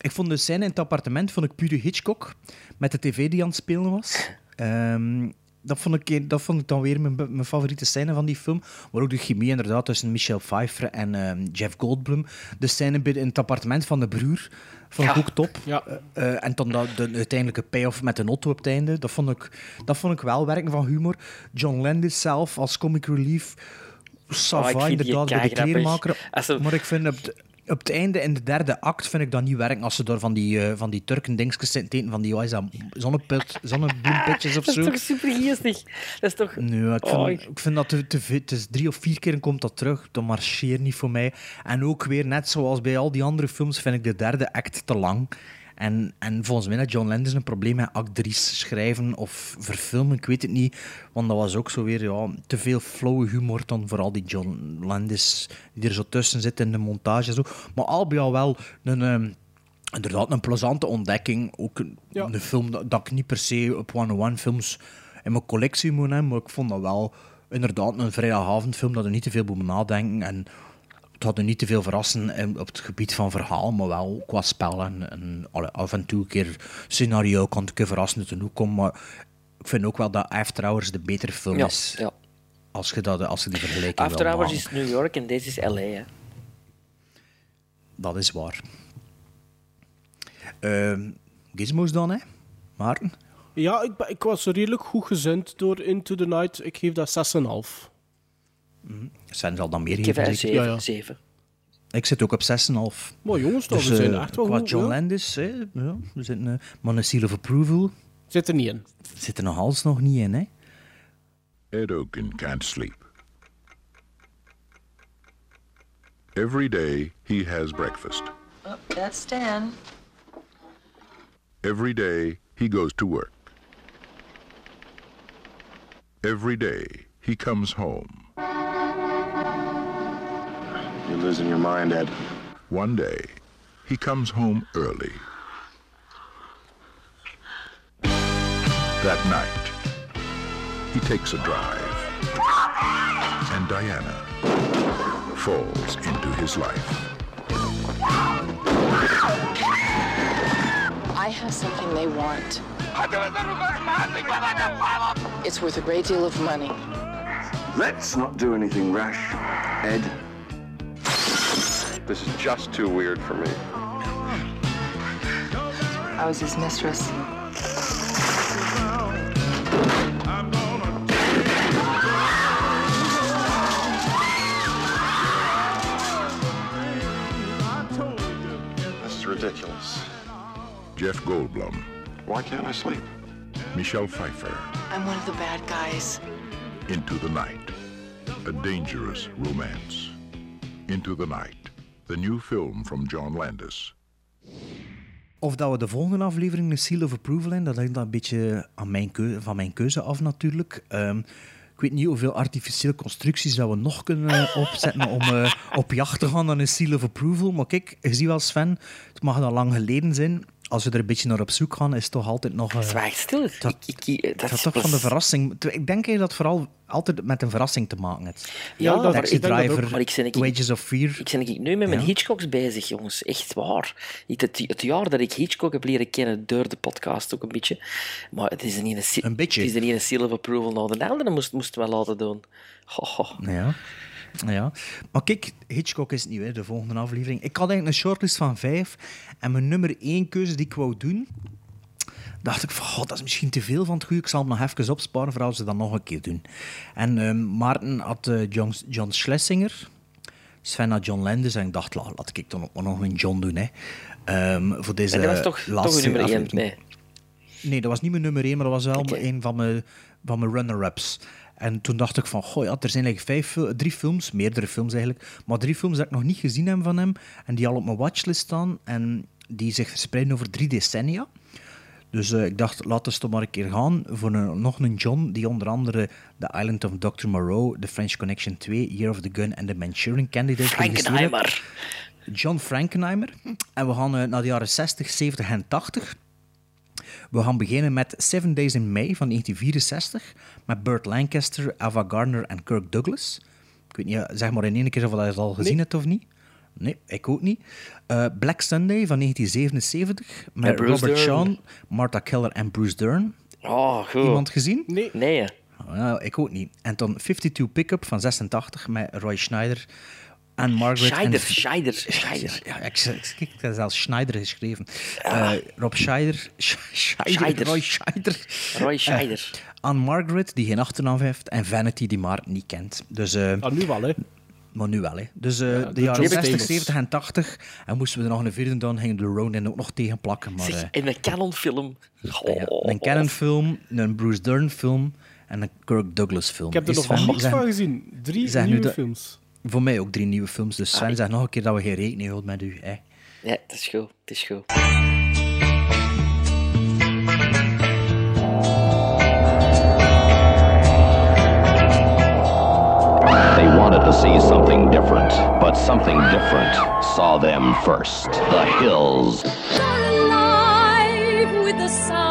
ik vond de scène in het appartement vond ik pure Hitchcock, met de tv die aan het spelen was. Ehm, dat, vond ik, dat vond ik dan weer mijn, mijn favoriete scène van die film. Maar ook de chemie inderdaad tussen Michelle Pfeiffer en ehm, Jeff Goldblum. De scène in het appartement van de broer vond ik Ja. ook top. Ja. Eh, eh, en dan dat, de uiteindelijke payoff met de auto op het einde. Dat vond ik, dat vond ik wel werken van humor. John Landis zelf als comic relief. Oh, Sava, inderdaad, bij de kleermaker. Maar ik vind de- op het einde, in de derde act, vind ik dat niet werken als ze door van die, eh, van die Turken dingetjes zitten van die, wat is dat, zonneput, zonnebloempitjes of Dat is zo. toch super geestig? Dat is toch... Nee, ik vind, Oh, ik- ik vind dat te, te veel. Het is drie of vier keer komt dat terug. Dat marcheert niet voor mij. En ook weer, net zoals bij al die andere films, vind ik de derde act te lang. En, en volgens mij had John Landis een probleem met actrice schrijven of verfilmen, ik weet het niet. Want dat was ook zo weer ja, te veel flauwe humor dan vooral die John Landis die er zo tussen zit in de montage en zo. Maar al bij al wel een... ehm, Inderdaad, een plezante ontdekking. Ook een, een film dat, dat ik niet per se op 101 films in mijn collectie moet hebben, maar ik vond dat wel inderdaad een vrijdagavondfilm dat er niet te veel moet nadenken. En het had er niet te veel verrassen in- op het gebied van verhaal, maar wel qua spel. En, af en toe een keer scenario kan een keer verrassend te hoek komen. Maar ik vind ook wel dat After Hours de betere film Ja, is. ja. Als je, dat, als je die vergelijking After wil Hours maken. is New York en deze is LA. Hè. Dat is waar. Ehm Gizmos dan, hè? Maarten? Ja, ik, ik was redelijk goed gezind door Into the Night. Ik geef dat 6,5. Zijn zal dan meer Ik geef geven, een zeker? 7. Ja, ja. 7. Ik zit ook op 6,5. Maar jongens, toch, Dus, we zijn eh, echt wel qua goed. John ja. Landis, hè, ja, we zitten, eh, maar een seal of approval Zit er niet in. zit er nog alles nog niet in. Hè? Ed Oken can't sleep. Every day he has breakfast. Oh, that's Stan. Every day he goes to work. Every day he comes home. You're losing your mind, Ed. One day he comes home early. That night he takes a drive. And Diana falls into his life. I have something they want. It's worth a great deal of money. Let's not do anything rash, Ed. This is just too weird for me. I was his mistress. This is ridiculous. Jeff Goldblum, Why can't I sleep? Michelle Pfeiffer, I'm one of the bad guys. Into the Night. A dangerous romance. Into the Night. The new film from John Landis. Of dat we de volgende aflevering een seal of approval hebben, dat hangt dan een beetje aan mijn keu- van mijn keuze af natuurlijk. Ehm, ik weet niet hoeveel artificiële constructies dat we nog kunnen eh, opzetten om eh, op jacht te gaan naar een seal of approval. Maar kijk, je ziet wel Sven, het mag al lang geleden zijn. Als we er een beetje naar op zoek gaan, is het toch altijd nog... eh, Zwaar stil. Dat, ik, ik, dat dat is toch van de verrassing. Ik denk dat dat vooral altijd met een verrassing te maken heeft. Ja, dat- Taxi ik denk dat Driver, ook. Maar ik ik- Wages of Fear. Ik ben ik nu met mijn Ja. Hitchcocks bezig, jongens. Echt waar. Het, het jaar dat ik Hitchcock heb leren kennen, door de podcast ook een beetje. Maar het is er niet een, Een beetje. Het is er niet een seal of approval naar de andere moest, moest wel laten doen. Ho, ho. Ja. Ja. Maar kijk, Hitchcock is het niet, hè, de volgende aflevering. Ik had eigenlijk een shortlist van vijf. En mijn nummer één keuze die ik wou doen, dacht ik van, god, dat is misschien te veel van het goede. Ik zal hem nog even opsparen voor als ze dat nog een keer doen. En ehm, Maarten had eh, John, John Schlesinger. Sven had John Landis. En ik dacht, la- laat ik dan nog een John doen. Hè. Ehm, voor deze En dat was toch, toch laatste een nummer één? aflevering. Nee. Nee, dat was niet mijn nummer één, maar dat was wel een van mijn, van mijn runner-ups. En toen dacht ik van, goh ja, er zijn eigenlijk vijf, drie films, meerdere films eigenlijk, maar drie films dat ik nog niet gezien heb van hem en die al op mijn watchlist staan en die zich verspreiden over drie decennia. Dus eh, ik dacht, laten we toch maar een keer gaan voor een, nog een John, die onder andere The Island of Dr. Moreau, The French Connection 2, Year of the Gun en The Manchurian Candidate. Frankenheimer. John Frankenheimer. En we gaan eh, naar de jaren 60, 70 en 80. We gaan beginnen met Seven Days in May van 1964 met Burt Lancaster, Ava Gardner en Kirk Douglas. Ik weet niet, zeg maar in één keer of je dat al gezien hebt of niet. Nee, ik ook niet. Eh, Black Sunday van 1977 met Robert Dern. Shaw, Martha Keller en Bruce Dern. Oh, goed. Iemand gezien? Nee. Nee, ja, ik ook niet. En dan 52 Pickup van 86 met Roy Schneider en Margaret. Scheider, en Scheider, Scheider. ja, ik, ik, ik, heb zelfs Schneider geschreven. Eh, Rob Scheider, Sch- Scheider, Scheider. Roy Scheider. Roy Scheider. Eh, aan Margaret, die geen achternaam heeft, en Vanity, die maar niet kent. Dus, eh, Ah, nu wel, hè. maar nu wel, hè. Dus eh, de de jaren John 60, Stamos. 70 en 80. En moesten we er nog een vierde doen, gingen de Ronin ook nog tegen plakken. Maar, Zeg, in een Canon-film. Oh. ja, een Cannon-film, een Bruce Dern-film en een Kirk Douglas-film. Ik heb er Is nog niks van gezien. Drie nieuwe films. Voor mij ook drie nieuwe films, dus Sven, ah. zeg nog een keer dat we geen rekening houden met u. Hè. Ja, het is goed. Het is goed. They wanted to see something different, but something different saw them first. The hills. Alive with the sun.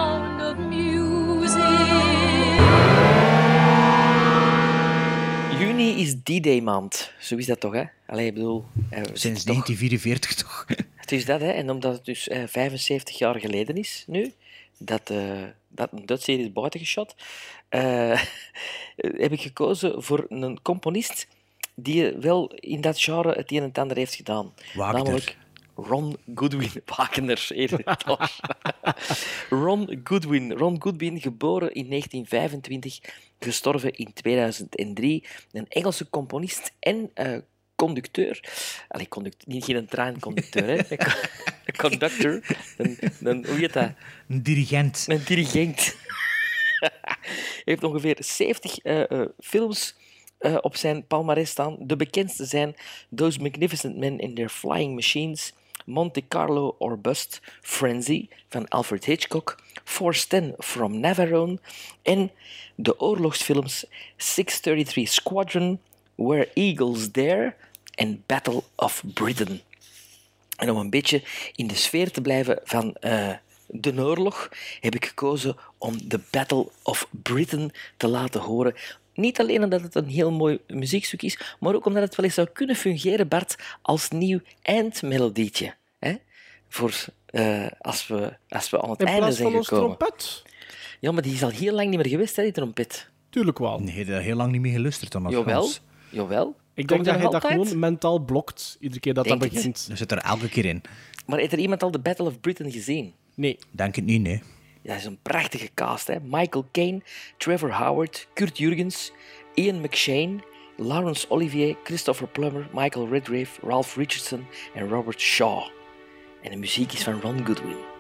Is D-Day maand. Zo is dat toch, hè? Allee, ik bedoel... eh, Sinds zitten toch- 1944 toch? Het is dat, hè? En omdat het dus eh, 75 jaar geleden is nu, dat, eh, dat een Duits hier is buitengeschot, eh heb ik gekozen voor een componist die wel in dat genre het een en het ander heeft gedaan. Wagner. Namelijk Ron Goodwin. Wagner, eerder. Ron Goodwin. Ron Goodwin, geboren in 1925, gestorven in 2003. Een Engelse componist en eh, conducteur. Allee, conduct, niet geen treinconducteur, hè. Een conductor. Een, een, hoe heet dat? Een dirigent. Een dirigent. Heeft ongeveer 70 eh, eh, films op zijn palmarès staan. De bekendste zijn Those Magnificent Men in Their Flying Machines, Monte Carlo or Bust, Frenzy van Alfred Hitchcock, Force 10 from Navarone en de oorlogsfilms 633 Squadron, Where Eagles Dare en Battle of Britain. En om een beetje in de sfeer te blijven van eh, de oorlog, heb ik gekozen om The Battle of Britain te laten horen. Niet alleen omdat het een heel mooi muziekstuk is, maar ook omdat het wel eens zou kunnen fungeren, Bart, als nieuw eindmelodietje. Hè? Voor eh, als, we, als we aan het In einde plaats zijn van ons gekomen. trompet. Ja, maar die is al heel lang niet meer geweest, hè, die trompet. Tuurlijk wel. Nee, daar heel lang niet meer gelusterd dan dat Jawel, Frans. jawel. Ik denk dat hij dat gewoon mentaal blokt, iedere keer dat Denk dat het. begint. Dat zit er elke keer in. Maar heeft er iemand al de Battle of Britain gezien? Nee. Denk het niet, nee. Dat is een prachtige cast. Hè? Michael Caine, Trevor Howard, Kurt Jurgens, Ian McShane, Laurence Olivier, Christopher Plummer, Michael Redgrave, Ralph Richardson en Robert Shaw. En de muziek is van Ron Goodwin.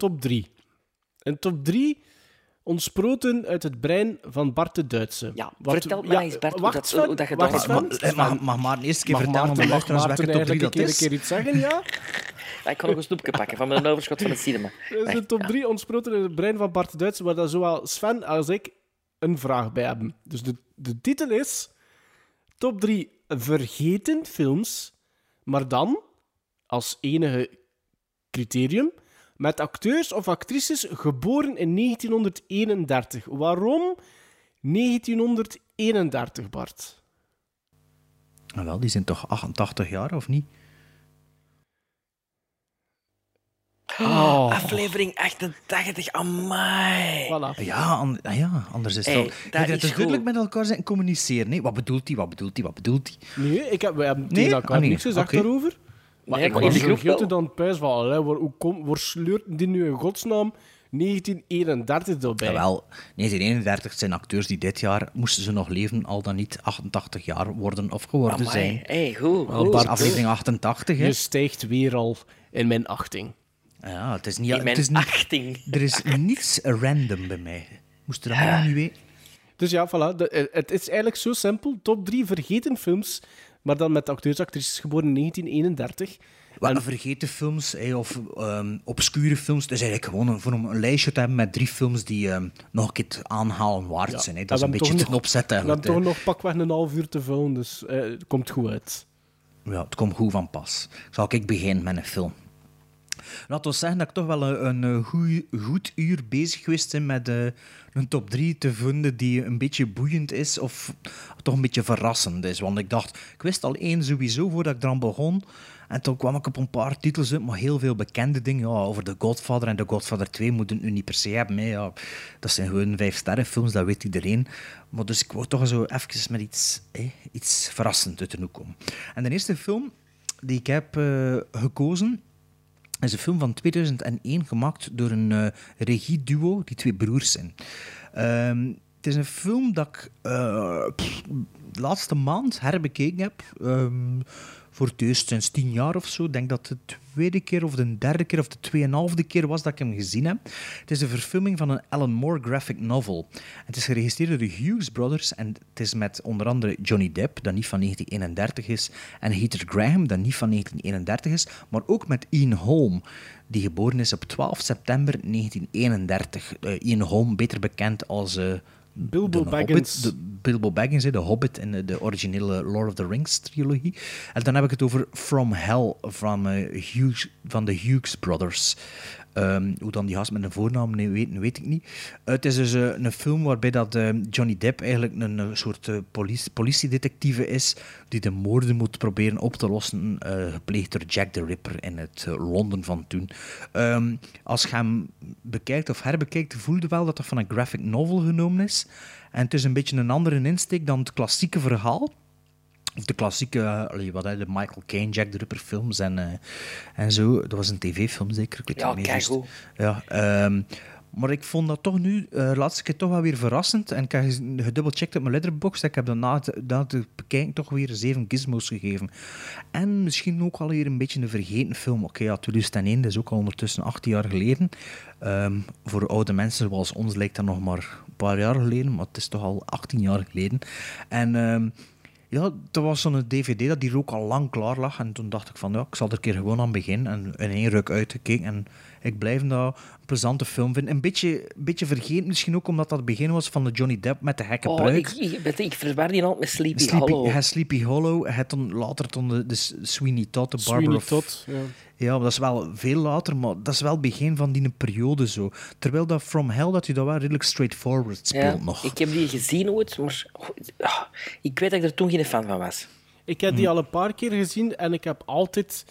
Top 3. Een top 3 ontsproten uit het brein van Bart de Duitse. Ja, Wat- vertel mij eens, Bert, hoe wacht, dat- Sven, hoe dat je wacht, dat- mag, mag maar eerst een keer Mag vertellen aan de Maarten- luisteraars welke Maarten top 3 eigenlijk dat een is. keer iets zeggen, ja? Ja, ik kan nog een snoepje pakken van mijn overschot van het cinema. Dat is Wacht, een top ja. 3 ontsproten uit het brein van Bart de Duitse, waar zowel Sven als ik een vraag bij hebben. Dus de, de titel is Top 3 vergeten films, maar dan, als enige criterium, met acteurs of actrices geboren in 1931. Waarom 1931, Bart? Ah, wel, die zijn toch 88 jaar, of niet? Oh. Aflevering 88, amai. Ja, an- ah ja, anders is het Hey, wel... dat is duidelijk goed. met elkaar zijn communiceren. Nee, wat bedoelt hij, wat bedoelt hij, wat bedoelt hij? Nee, ik heb, we hebben Nee? tegen elkaar Ah, nee. niks gezegd Oké. daarover. Maar Nee, ik maar zo groep dan thuis van, allee, waar, hoe kom, waar sleurt die nu in godsnaam 1931 erbij? Jawel, 1931 zijn acteurs die dit jaar, moesten ze nog leven, al dan niet 88 jaar worden of geworden Amai. zijn. Hey, goed, Wel, goed. Bart, aflevering 88, hè? Je stijgt weer al in mijn achting. Ja, het is niet... In het mijn is niet achting. er is niets random bij mij. Moest er dat nog niet weten? Dus ja, voilà. De- het is eigenlijk zo simpel. Top 3 vergeten films, maar dan met acteurs actrices geboren in 1931. Wat vergeten films of ehm, obscure films, dat is eigenlijk gewoon een, voor een lijstje te hebben met drie films die ehm, nog een keer aanhalen waard Ja. zijn. Dat is een beetje ten opzet We hebben toch hè. nog pakweg een half uur te vullen, dus eh, het komt goed uit. Ja, het komt goed van pas. Zal ik beginnen met een film? Laten we zeggen dat ik toch wel een, een goed uur bezig geweest met eh, een top 3 te vinden die een beetje boeiend is of toch een beetje verrassend is. Want ik dacht, ik wist al één sowieso voordat ik eraan begon. En toen kwam ik op een paar titels uit, maar heel veel bekende dingen. Ja, over The Godfather en The Godfather 2 moet het nu niet per se hebben. Ja, dat zijn gewoon vijf sterrenfilms, dat weet iedereen. Maar dus ik wou toch zo even met iets, hè, iets verrassend uit de komen. En de eerste film die ik heb eh, gekozen is een film van 2001 gemaakt door een eh, regieduo die twee broers zijn. Ehm, het is een film dat ik eh, de laatste maand herbekeken heb. Ehm, voor het eerst sinds tien jaar of zo. Ik denk dat het de tweede keer of de derde keer of de tweeënhalfde keer was dat ik hem gezien heb. Het is een verfilming van een Alan Moore graphic novel. Het is geregisseerd door de Hughes Brothers en het is met onder andere Johnny Depp, dat niet van 1931 is, en Heather Graham, dat niet van 1931 is, maar ook met Ian Holm, die geboren is op 12 september 1931. Eh, Ian Holm, beter bekend als... eh, Bilbo Baggins. Hobbit, de Bilbo Baggins, de Hobbit in de, de originele Lord of the Rings trilogie. En dan heb ik het over From Hell van, eh, Hughes, van de Hughes Brothers. Ehm, hoe dan die gast met een voornaam nee, weet, weet ik niet. Het is dus eh, een film waarbij dat, eh, Johnny Depp eigenlijk een eh, soort eh, politie, politiedetectieve is die de moorden moet proberen op te lossen, gepleegd door Jack the Ripper in het Londen van toen. Ehm, als je hem bekijkt of herbekijkt, voel je wel dat dat van een graphic novel genomen is. En het is een beetje een andere insteek dan het klassieke verhaal. Of de klassieke, allee, wat, de Michael Caine, Jack the Ripper films en, eh, en zo. Dat was een tv-film zeker? Ik weet Ja, niet meer. Ja, ehm, maar ik vond dat toch nu, eh laatste keer toch wel weer verrassend. En ik heb gedubbelcheckt op mijn letterbox. Ik heb dan na het bekijken toch weer zeven gizmos gegeven. En misschien ook alweer een beetje een vergeten film. Oké, ja, 2001, dat is ook al ondertussen 18 jaar geleden. Ehm, voor oude mensen zoals ons lijkt dat nog maar een paar jaar geleden. Maar het is toch al 18 jaar geleden. En... ehm, ja, er was zo'n dvd dat hier ook al lang klaar lag. En toen dacht ik van, ja, ik zal er een keer gewoon aan beginnen. En in één ruk uitgekeken. En ik blijf dat een plezante film vinden. Een beetje, beetje vergeten misschien ook, omdat dat het begin was van de Johnny Depp met de gekke Oh, pruik. ik, ik, je, ik verwar die altijd met Sleepy, Sleepy, Hollow. hij Sleepy Hollow. Hij had dan later dan de, de Sweeney Todd, de Sweeney Barbara... Todd, ja. Ja, maar dat is wel veel later, maar dat is wel het begin van die periode zo. Terwijl dat From Hell, dat hij dat wel redelijk straightforward speelt Ja, nog. Ik heb die gezien ooit, maar ah, ik weet dat ik er toen geen fan van was. Ik heb die al een paar keer gezien en ik heb altijd...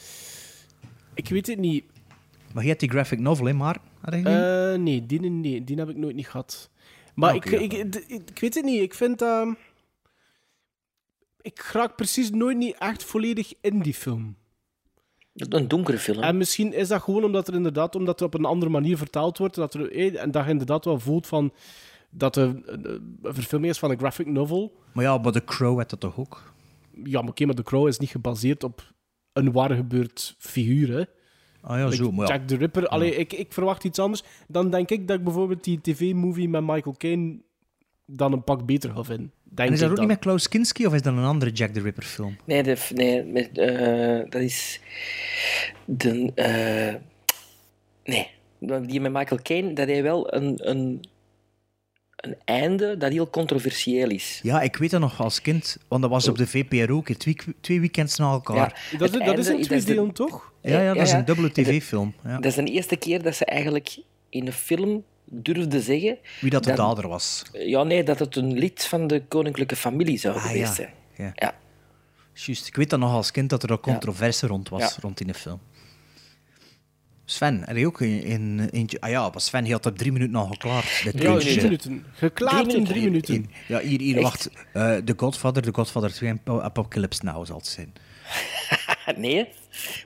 Ik weet het niet. Maar je hebt die graphic novel, hè, maar... Die? Eh, nee, die, nee, die heb ik nooit niet gehad. Maar Ah, ik, ik, ik, ik weet het niet. Ik vind... ehm, ik raak precies nooit niet echt volledig in die film. Een donkere film. En misschien is dat gewoon omdat er inderdaad omdat er op een andere manier vertaald wordt. Dat er, eh, en dat je inderdaad wel voelt van dat er een, een verfilming is van een graphic novel. Maar ja, maar The Crow had dat toch ook? Ja, maar oké, maar The Crow is niet gebaseerd op een waar gebeurd figuur, hè. Ah ja, Like zo. Maar ja. Jack the Ripper. Allee, ik, ik verwacht iets anders. Dan denk ik dat ik bijvoorbeeld die tv-movie met Michael Caine dan een pak beter ga vinden. Denk En is dat ook dan. niet met Klaus Kinski of is dat een andere Jack the Ripper film? Nee, de, nee met, eh, dat is... De, eh, nee, die met Michael Caine, dat hij wel een, een, een einde dat heel controversieel is. Ja, ik weet dat nog als kind, want dat was op de VPRO ook twee, twee weekends na elkaar. Ja, Dat is, dat is delen, toch? Ja, ja, dat is een dubbele tv-film. Ja. Dat is de eerste keer dat ze eigenlijk in een film durfde zeggen... Wie dat de dader was. Ja, nee, dat het een lid van de koninklijke familie zou Ah, geweest ja. zijn. Ja. Ja. Juist, ik weet dat nog als kind dat er ook controverse rond was, Ja. rond in de film. Sven, heb je ook in, in, eentje... Ah ja, maar Sven, had op drie minuten al geklaard. dit Ja, drie minuten. Geklaard in drie minuten. Ja, hier, hier wacht. Eh The Godfather, The Godfather 2 en Apocalypse Now zal het zijn. nee,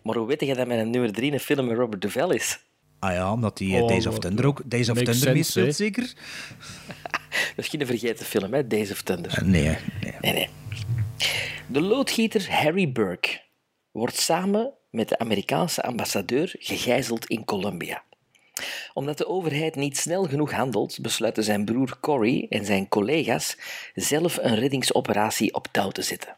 maar hoe weet je dat mijn nummer 3 een film met Robert Duvall is? Ah ja, omdat hij Oh, Days of Thunder ook... Days of Thunder meespeelt, zeker? Misschien een vergeten film, hè? Days of Thunder. Nee, hè. nee. Nee, nee. De loodgieter Harry Burke wordt samen met de Amerikaanse ambassadeur gegijzeld in Colombia. Omdat de overheid niet snel genoeg handelt, besluiten zijn broer Corey en zijn collega's zelf een reddingsoperatie op touw te zetten.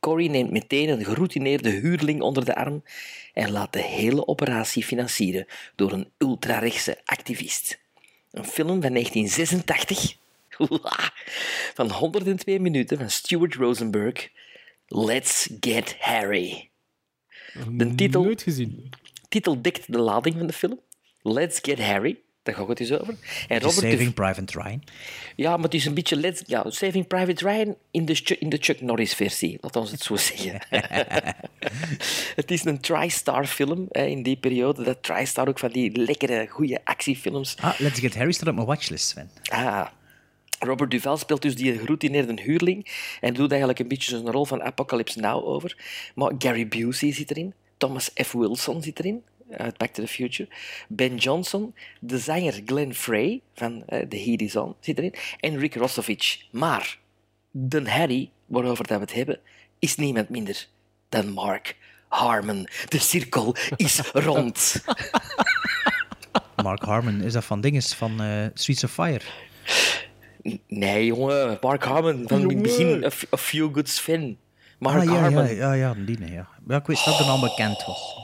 Corey neemt meteen een geroutineerde huurling onder de arm en laat de hele operatie financieren door een ultrarechtse activist. Een film van 1986 van 102 minuten van Stuart Rosenberg. Let's Get Harry. De titel, Nooit gezien. titel dekt de lading van de film. Let's Get Harry. Daar gaat het dus over. En Robert de- Saving Private Ryan. ja, maar het is een beetje let's, ja, Saving Private Ryan in de, in de Chuck Norris versie, laat ons het zo zeggen. het is een TriStar film hè, in die periode. Dat TriStar ook van die lekkere, goede actiefilms. Ah, Let's Get Harry staat op mijn watchlist, Sven. Ah. Robert Duval speelt dus die geroutineerde huurling en doet eigenlijk een beetje zo'n rol van Apocalypse Now over. Maar Gary Busey zit erin, Thomas F. Wilson zit erin, uit Back to the Future, Ben Johnson, de zanger Glenn Frey van eh, The Heat Is On zit erin en Rick Rossovich. Maar de Harry, waarover dat we het hebben, is niemand minder dan Mark Harmon. De cirkel is rond. Mark Harmon, is dat van dinges, van eh, Streets of Fire? Nee, jongen, Mark Harmon van het begin, A Few Good Sven. Mark ah, ja, Harmon. ja, ja, ja, die, nee, ja. ja. Ik wist dat de naam bekend was.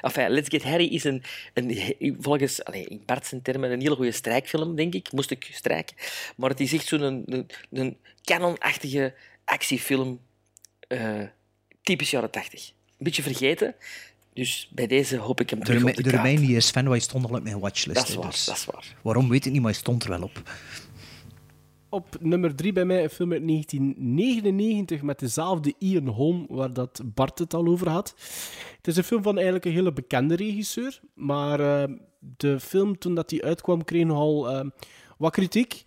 Enfin, Let's Get Harry is een, een volgens in Bart zijn termen een hele goede strijkfilm, denk ik. Moest ik strijken. Maar het is echt zo'n een, een, een canonachtige actiefilm, eh, typisch jaren tachtig. Een beetje vergeten, dus bij deze hoop ik hem De, terug remi- op de de die is hij stond al op mijn watchlist. Dat is waar, dus dat is waar. Waarom weet ik niet, maar hij stond er wel op. Op nummer 3 bij mij een film uit 1999 met dezelfde Ian Holm, waar dat Bart het al over had. Het is een film van eigenlijk een hele bekende regisseur, maar eh, de film toen dat die uitkwam kreeg nogal eh, wat kritiek.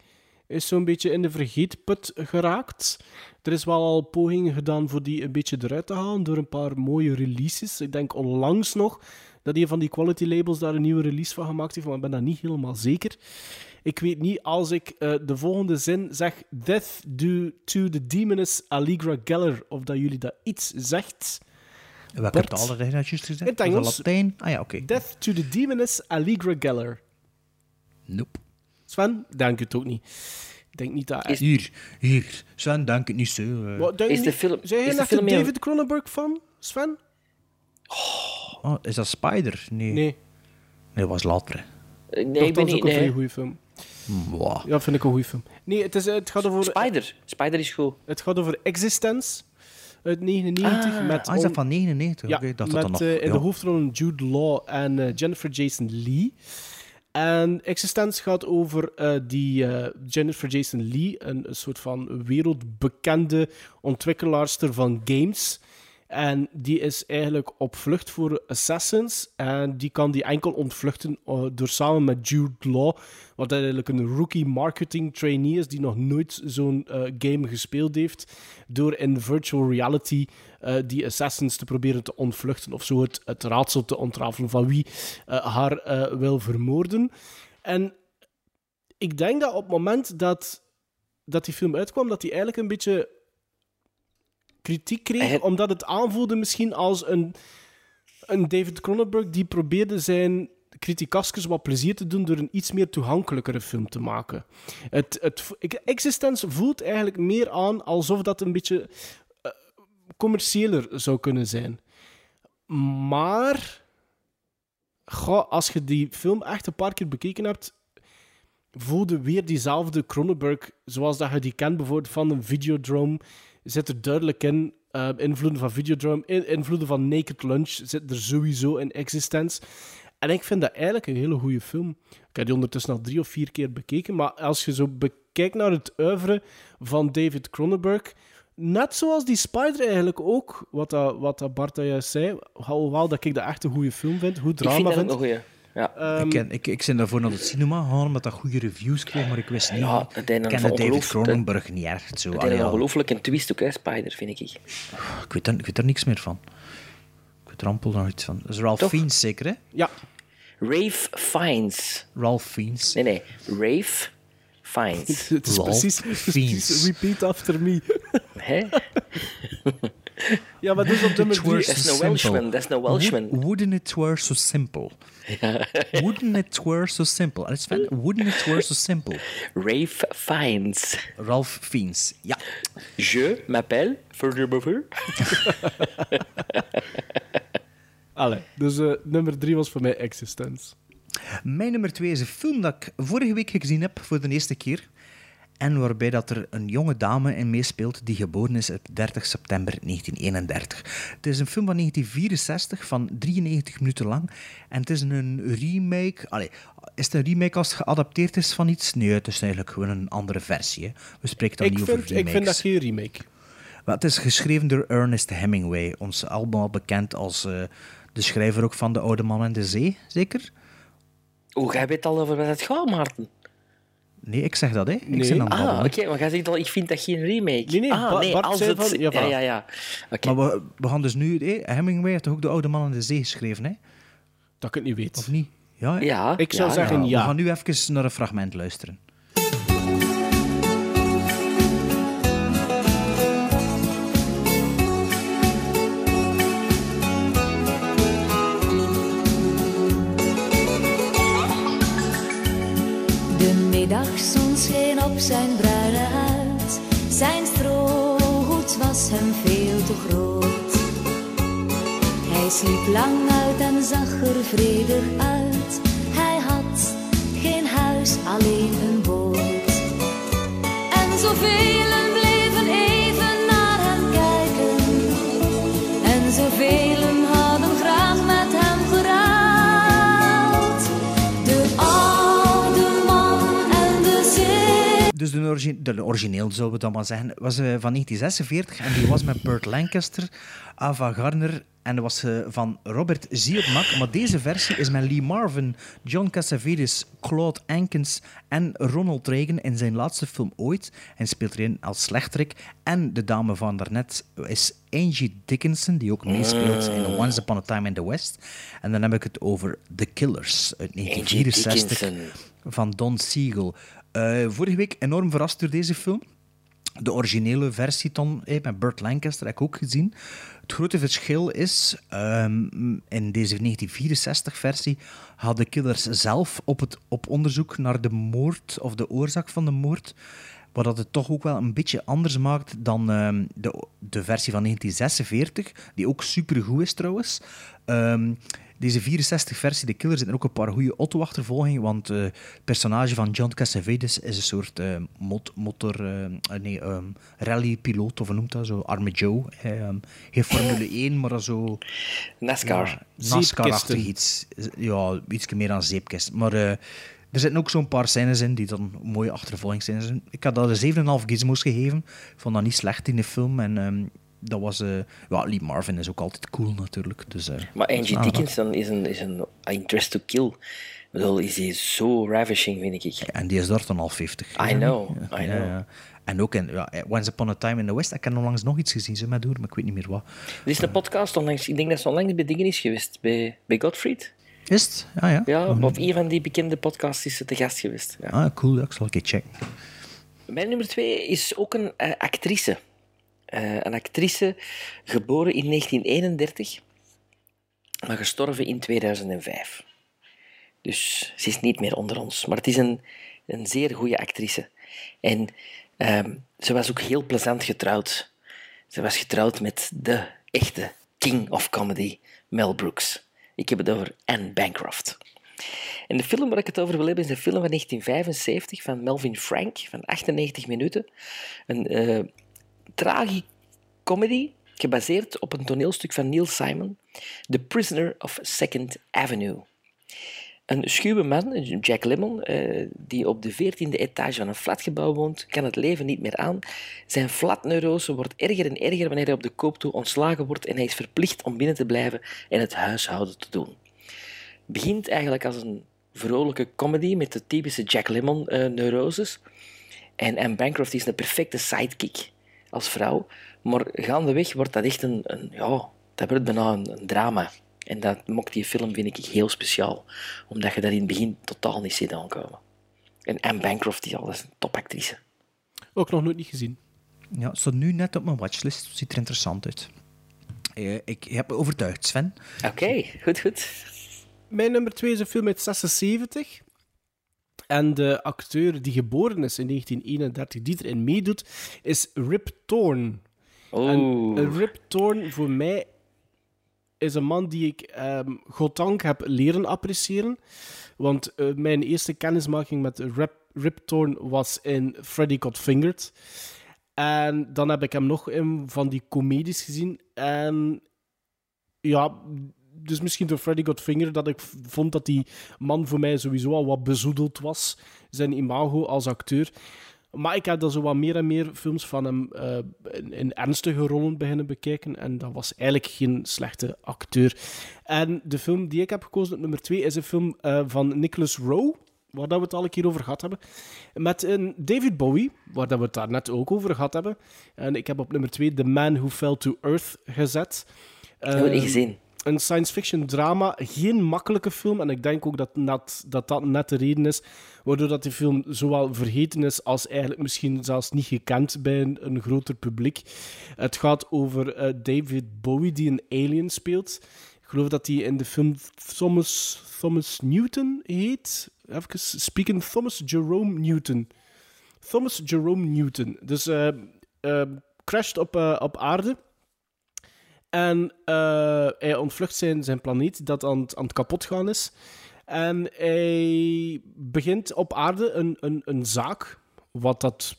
Is zo'n beetje in de vergeetput geraakt. Er is wel al pogingen gedaan voor die een beetje eruit te halen door een paar mooie releases. Ik denk onlangs nog dat een van die quality labels daar een nieuwe release van gemaakt heeft, maar ik ben dat niet helemaal zeker. Ik weet niet als ik eh, de volgende zin zeg: Death due to the demoness Allegra Geller, of dat jullie dat iets zegt. Welke Bart? taal hij dat juist gezegd? In het Engels. Latijn? Ah ja, oké. Death to the demoness Allegra Geller. Nope. Sven, denk het ook niet. Ik denk niet dat. Hier, hier. Sven, dank het niet zo. eh. Wat, denk Is de niet- film- Zijn is jij de echt een David Cronenberg fan, Sven? Oh, is dat Spider? Nee. Nee. Nee, dat was later. Nee, ik ben dat is niet... ook een vrij Nee. goede film. Mwah. Ja, vind ik een goede film. Nee, het, is, het gaat over. Spider. Spider is goed. Het gaat over Existence uit 99 Ah, met Ah, is dat van 99? Ja, dacht met dat dat nog... eh, in ja. de hoofdrollen Jude Law en eh, Jennifer Jason Lee. En Existence gaat over eh, die eh, Jennifer Jason Lee, een, een soort van wereldbekende ontwikkelaarster van games. En die is eigenlijk op vlucht voor assassins. En die kan die enkel ontvluchten eh, door samen met Jude Law, wat eigenlijk een rookie marketing trainee is, die nog nooit zo'n eh, game gespeeld heeft, door in virtual reality eh, die assassins te proberen te ontvluchten. Of zo het, raadsel te ontrafelen van wie haar wil vermoorden. En ik denk dat op het moment dat, dat die film uitkwam, dat hij eigenlijk een beetje kritiek kreeg, omdat het aanvoelde misschien als een, een David Cronenberg die probeerde zijn criticasters wat plezier te doen door een iets meer toegankelijkere film te maken. Het, het, Existence voelt eigenlijk meer aan alsof dat een beetje eh, commerciëler zou kunnen zijn. Maar goh, als je die film echt een paar keer bekeken hebt, voelde weer diezelfde Cronenberg, zoals dat je die kent bijvoorbeeld van een Videodrome, zit er duidelijk in. eh, invloeden van Videodrome, in- invloeden van Naked Lunch zit er sowieso in Existence. En ik vind dat eigenlijk een hele goede film. Ik heb die ondertussen al drie of vier keer bekeken, maar als je zo bekijkt naar het oeuvre van David Cronenberg, net zoals die Spider eigenlijk ook, wat, dat, wat dat Bart dat juist zei, hoewel dat ik dat echt een goede film vind, Ik drama vind dat vind. een goeie. Ja. Ehm, ik, ken, ik, ik ben daarvoor naar het cinema gegaan omdat dat goede reviews kreeg, maar ik wist niet. Ja, ik ken de David Cronenberg niet echt zo. Het Allee, is een ja, ongelooflijke twist ook, hè, Spider, vind ik. ik, weet er, ik weet er niks meer van. Ik weet er amper nog iets van. Dat is Ralph Toch? Fiennes zeker, hè? Ja. Rave Fiennes. Ralph Fiennes. Nee, nee. Rave Fiennes. Het is Ralph precies, precies Fiennes. repeat after me. Hè? Ja, maar dus op nummer It were drie... Dat is simple. Welshman, dat is een Welshman. Would- wouldn't it were so simple. Wouldn't it were so simple. En het is van, wouldn't it were so simple. Rave Fiennes. Ralph Fiennes. Ja. Je m'appelle Further Allee, dus eh, nummer drie was voor mij Existence. Mijn nummer twee is een film dat ik vorige week gezien heb voor de eerste keer. En waarbij dat er een jonge dame in meespeelt die geboren is op 30 september 1931. Het is een film van 1964 van 93 minuten lang. En het is een remake. Allee, is het een remake als het geadapteerd is van iets? Nee, het is eigenlijk gewoon een andere versie. Hè. We spreken dan Ik niet over remakes. ik vind dat geen remake. Maar het is geschreven door Ernest Hemingway, ons allemaal bekend als eh, de schrijver ook van De Oude Man en de Zee, zeker? Oeh, jij weet al over wat het gaat, Maarten. Nee, ik zeg dat, hè? Ik Nee. zeg dan Ah, oké, maar jij zegt al, ik vind dat geen remake. Nee, nee, ah, nee, Bart als zei het... van- ja, ja, ja, ja. Oké. Maar we, we gaan dus nu... Hè, Hemingway heeft toch ook De Oude Man en de Zee geschreven, hè? Dat ik het niet weet. Of niet? Ja, hè? Ja, Ik zou ja, zeggen We ja. gaan nu even naar een fragment luisteren. Middagzon scheen op zijn bruine huid. Zijn strohoed was hem veel te groot. Hij sliep lang uit en zag er vredig uit. Hij had geen huis, alleen een boot. En zoveel Dus de, origi- de origineel, zullen we dan maar zeggen, was eh, van 1946 en die was met Burt Lancaster, Ava Gardner en dat was eh, van Robert Zielmak. Maar deze versie is met Lee Marvin, John Cassavetes, Claude Ankins en Ronald Reagan in zijn laatste film ooit. En speelt erin als slechterik. En de dame van daarnet is Angie Dickinson, die ook meespeelt in Once Upon a Time in the West. En dan heb ik het over The Killers uit 1964 Dickinson. van Don Siegel. Eh, vorige week enorm verrast door deze film. De originele versie dan, eh, met Burt Lancaster heb ik ook gezien. Het grote verschil is, ehm, in deze 1964-versie hadden killers zelf op, het, op onderzoek naar de moord of de oorzaak van de moord, wat dat het toch ook wel een beetje anders maakt dan ehm, de, de versie van 1946, die ook supergoed is trouwens. Ehm, deze 64-versie, de Killers, zitten ook een paar goede Otto-achtervolgingen, want eh, het personage van John Cassavetes is een soort eh, mot motor, eh, nee, ehm, rally-piloot, of hoe noemt dat zo, Arme Joe. Ehm geen Formule 1, maar zo... NASCAR. Ja, NASCAR-achtig iets. Ja, iets meer dan zeepkist. Maar er zitten ook zo'n paar scènes in die dan mooie achtervolgingsscènes zijn. Ik had dat een 7,5 gizmos gegeven. Ik vond dat niet slecht in de film. En ehm, dat was... eh, ja, Lee Marvin is ook altijd cool natuurlijk. Dus, eh, Maar Angie aangenaam. Dickinson is een, is een interest to kill. Bedoel, is hij zo ravishing, vind ik. En die is daar dan al 50. I know, I Ja, know. ja. En ook in ja, Once Upon a Time in the West. Ik heb onlangs nog iets gezien, ze met door, maar ik weet niet meer wat. Er is een podcast onlangs, ik denk dat ze onlangs bij dingen is geweest, bij, bij Gottfried. Is het? Ah ja. Ja, op een van die bekende podcasts is ze te gast geweest. Ah, cool, dat zal ik eens checken. Mijn nummer twee is ook een eh, actrice. Eh, een actrice geboren in 1931, maar gestorven in 2005. Dus ze is niet meer onder ons. Maar het is een, een zeer goede actrice. En ehm, ze was ook heel plezant getrouwd. Ze was getrouwd met de echte king of comedy, Mel Brooks. Ik heb het over Anne Bancroft. En de film waar ik het over wil hebben is een film van 1975 van Melvin Frank, van 98 minuten. Een eh tragicomedy gebaseerd op een toneelstuk van Neil Simon, The Prisoner of Second Avenue. Een schuwe man, Jack Lemmon, eh, die op de 14e etage van een flatgebouw woont, kan het leven niet meer aan. Zijn flatneurose wordt erger en erger wanneer hij op de koop toe ontslagen wordt en hij is verplicht om binnen te blijven en het huishouden te doen. Begint eigenlijk als een vrolijke comedy met de typische Jack Lemmon-neuroses. en Anne Bancroft is een perfecte sidekick als vrouw. Maar gaandeweg wordt dat echt een, een ja, dat wordt bijna een, een drama. En dat maakt die film, vind ik, heel speciaal. Omdat je dat in het begin totaal niet ziet aankomen. En Anne Bancroft, die al is een topactrice. Ook nog nooit niet gezien. Ja, het staat nu net op mijn watchlist. Ziet er interessant uit. Eh, ik heb me overtuigd, Sven. Oké, goed, goed. Mijn nummer 2 is een film uit 76. En de acteur die geboren is in 1931, die erin meedoet, is Rip Torn. En eh, Rip Torn voor mij is een man die ik um, goddank heb leren appreciëren. Want uh, mijn eerste kennismaking met Rip, Rip Torn was in Freddy Got Fingered. En dan heb ik hem nog in van die comedies gezien. En ja, dus misschien door Freddy Got Fingered dat ik vond dat die man voor mij sowieso al wat bezoedeld was. Zijn imago als acteur. Maar ik heb dan zo wat meer en meer films van hem uh, in, in, ernstige rollen beginnen bekijken. En dat was eigenlijk geen slechte acteur. En de film die ik heb gekozen op nummer 2 is een film uh, van Nicholas Rowe. Waar dat we het al een keer over gehad hebben. Met een David Bowie, waar dat we het daar net ook over gehad hebben. En ik heb op nummer 2 The Man Who Fell to Earth gezet. Uh, heb ik niet gezien een science fiction drama. Geen makkelijke film. En ik denk ook dat dat, dat net de reden is waardoor dat die film zowel vergeten is als eigenlijk misschien zelfs niet gekend bij een, groter publiek. Het gaat over uh, David Bowie die een alien speelt. Ik geloof dat hij in de film Thomas, Thomas Newton heet. Even speaking, Thomas Jerome Newton. Thomas Jerome Newton. Dus uh, crasht op, op aarde. En uh, hij ontvlucht zijn, zijn planeet dat aan, aan het kapot gaan is. En hij begint op aarde een, een, een zaak, wat dat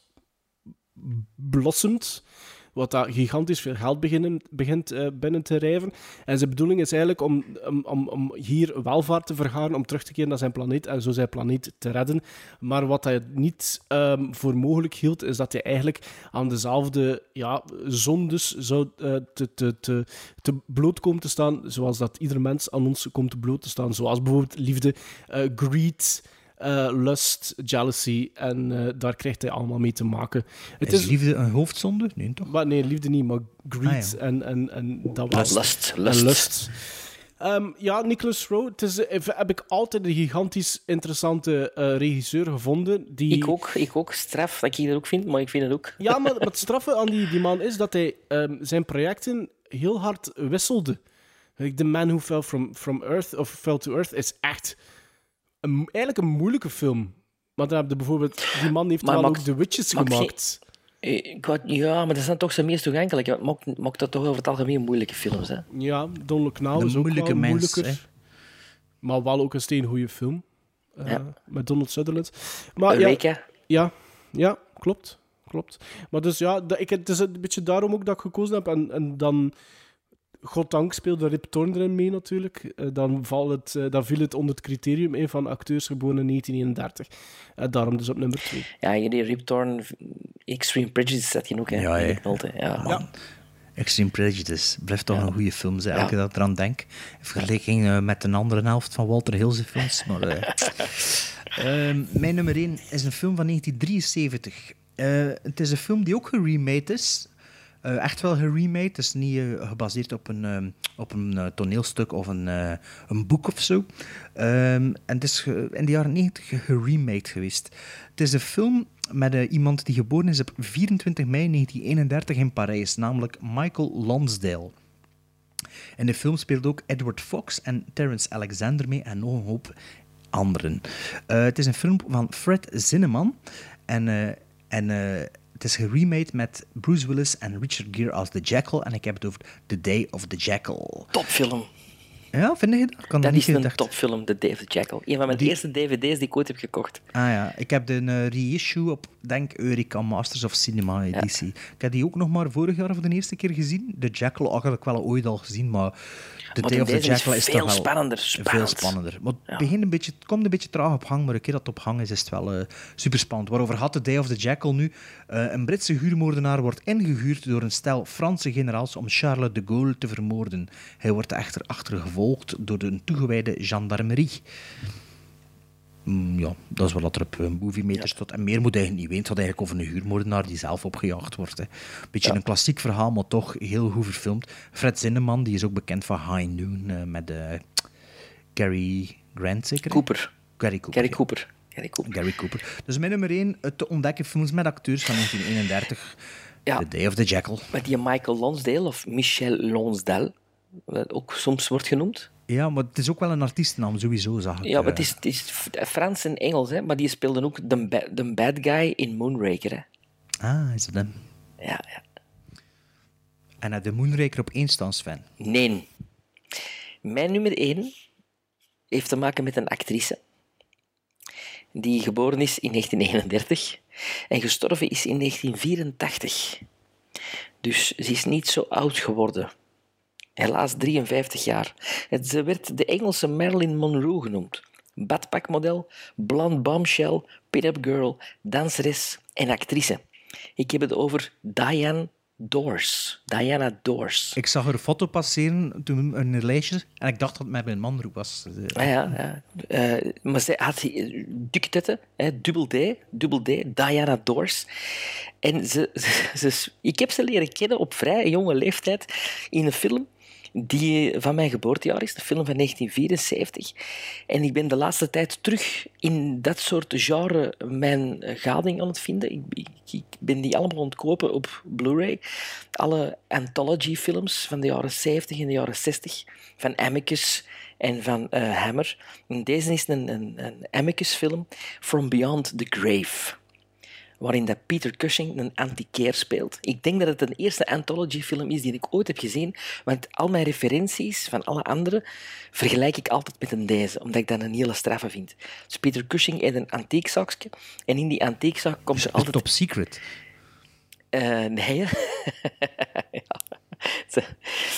blossomt wat dat gigantisch veel geld beginnen, begint uh, binnen te rijven. En zijn bedoeling is eigenlijk om, om, om hier welvaart te vergaren, om terug te keren naar zijn planeet en zo zijn planeet te redden. Maar wat hij niet um, voor mogelijk hield, is dat hij eigenlijk aan dezelfde ja, zondes zou uh, te, te, te, te bloot komen te staan, zoals dat ieder mens aan ons komt bloot te staan. Zoals bijvoorbeeld liefde, uh, greed... Uh, lust, jealousy. En uh, daar krijgt hij allemaal mee te maken. Het is, is liefde een hoofdzonde? Nee, toch? Maar, nee, liefde niet, maar greed ah, ja. en, en, en dat was... Lust. Lust. Lust. Um, ja, Nicholas Rowe, het is, heb ik altijd een gigantisch interessante uh, regisseur gevonden. Die... Ik ook, ik ook. Straf dat ik dat ook vind, maar ik vind het ook. Ja, maar, maar het straffe aan die, die man is dat hij um, zijn projecten heel hard wisselde. The Man Who Fell From, from Earth, of Fell to Earth, is echt een, eigenlijk een moeilijke film. Want dan heb je bijvoorbeeld... Die man heeft wel ook The Witches gemaakt. Ik wou, ja, maar dat zijn toch zijn meest toegankelijk. Het maakt, maakt dat toch over het algemeen moeilijke films, hè? Ja, Don Look Now is ook moeilijke wel mens, moeilijker. hè. Maar wel ook een steengoede film. Uh, Ja. Met Donald Sutherland. Maar ja, Eureka. ja, ja, klopt. klopt. Maar dus ja, dat, ik, het is een beetje daarom ook dat ik gekozen heb. En, en dan, goddank speelde Rip Torn erin mee natuurlijk. Eh, dan, valt het, eh, dan viel het onder het criterium in van acteurs geboren in 1931. Eh, daarom dus op nummer 2. Ja, jullie Rip Torn, Extreme Prejudice zet je ook? Ja, in de knot, hè. ja. Extreme Prejudice blijft toch een goede film zijn, je dat eraan denkt. In vergelijking eh, met een andere helft van Walter Hilse films. Maar, eh, ehm, mijn nummer 1 is een film van 1973. Eh, het is een film die ook geremade is. Eh, echt wel geremade. Het is niet eh, gebaseerd op een, ehm, op een eh, toneelstuk of een, een boek of zo. Ehm, en het is in de jaren 90 geremade geweest. Het is een film met iemand die geboren is op 24 mei 1931 in Parijs, namelijk Michael Lonsdale. In de film speelt ook Edward Fox en Terence Alexander mee en nog een hoop anderen. Het is een film van Fred Zinnemann en, en het is geremade met Bruce Willis en Richard Gere als The Jackal en ik heb het over The Day of the Jackal. Topfilm. Ja, vind je dat? Kan Dat niet is een topfilm, de David Jackal. Een van mijn Die- eerste dvd's die ik ooit heb gekocht. Ah ja, ik heb de eh, reissue op, denk Eureka Masters of Cinema editie. Ik heb die ook nog maar vorig jaar voor de eerste keer gezien. De Jackal eigenlijk wel ooit al gezien, maar Maar Day de of the Jackal is, veel toch wel spannender, veel spannend. spannender. Maar het, begint een beetje, het komt een beetje traag op gang, maar een keer dat het op gang is, is het wel eh super spannend. Waarover had The Day of the Jackal nu? Eh, een Britse huurmoordenaar wordt ingehuurd door een stel Franse generaals om Charles de Gaulle te vermoorden. Hij wordt echter achtergevolgd door de toegewijde gendarmerie. Mm, ja, dat is wat er op een movie meter staat. En meer moet eigenlijk niet weten. Het gaat eigenlijk over een huurmoordenaar die zelf opgejaagd wordt. Hè. Beetje een klassiek verhaal, maar toch heel goed verfilmd. Fred Zinneman, die is ook bekend van High Noon eh, met eh, Gary Grant, zeker? Cooper. Gary Cooper. Gary ja. Cooper. Gary Cooper. Gary Cooper. Dus mijn nummer 1, te ontdekken films met acteurs van 1931. Ja. The Day of the Jackal. Met die Michael Lonsdale, of Michel Lonsdale, ook soms wordt genoemd. Ja, maar het is ook wel een artiestennaam, sowieso, zag ik. Ja, maar eh. het is, het is Frans en Engels, hè, maar die speelden ook de, ba- de bad guy in Moonraker. Hè. Ah, is dat hem? Ja, ja. En heb de Moonraker op één Sven? Nee. Mijn nummer 1 heeft te maken met een actrice die geboren is in 1931 en gestorven is in 1984. Dus ze is niet zo oud geworden. Helaas 53 jaar. Ze werd de Engelse Marilyn Monroe genoemd. Badpakmodel, blond bombshell, pin-up girl, danseres en actrice. Ik heb het over Diane Dors. Diana Dors. Ik zag haar foto passeren toen een lijstje en ik dacht dat het met mijn manroep was. Ah ja, ja. Eh, maar zij had eh, dikke tetten, hè, dubbel D, dubbel D, Diana Dors. En ze, ze, ze- ik heb ze leren kennen op vrij jonge leeftijd in een film die van mijn geboortejaar is, een film van 1974. En ik ben de laatste tijd terug in dat soort genre mijn gading aan het vinden. Ik, ik, ben die allemaal aan het kopen op Blu-ray. Alle anthology-films van de jaren 70 en de jaren 60, van Amicus en van eh, Hammer. En deze is een, een, een Amicus-film, From Beyond the Grave waarin dat Peter Cushing een antiquair speelt. Ik denk dat het een eerste anthology-film is die ik ooit heb gezien, want al mijn referenties van alle andere vergelijk ik altijd met een deze, omdat ik dat een hele straffe vind. Dus Peter Cushing heeft een antiekzakje en in die antiekzak komt er altijd... Top secret. Eh, nee, ja. Ze-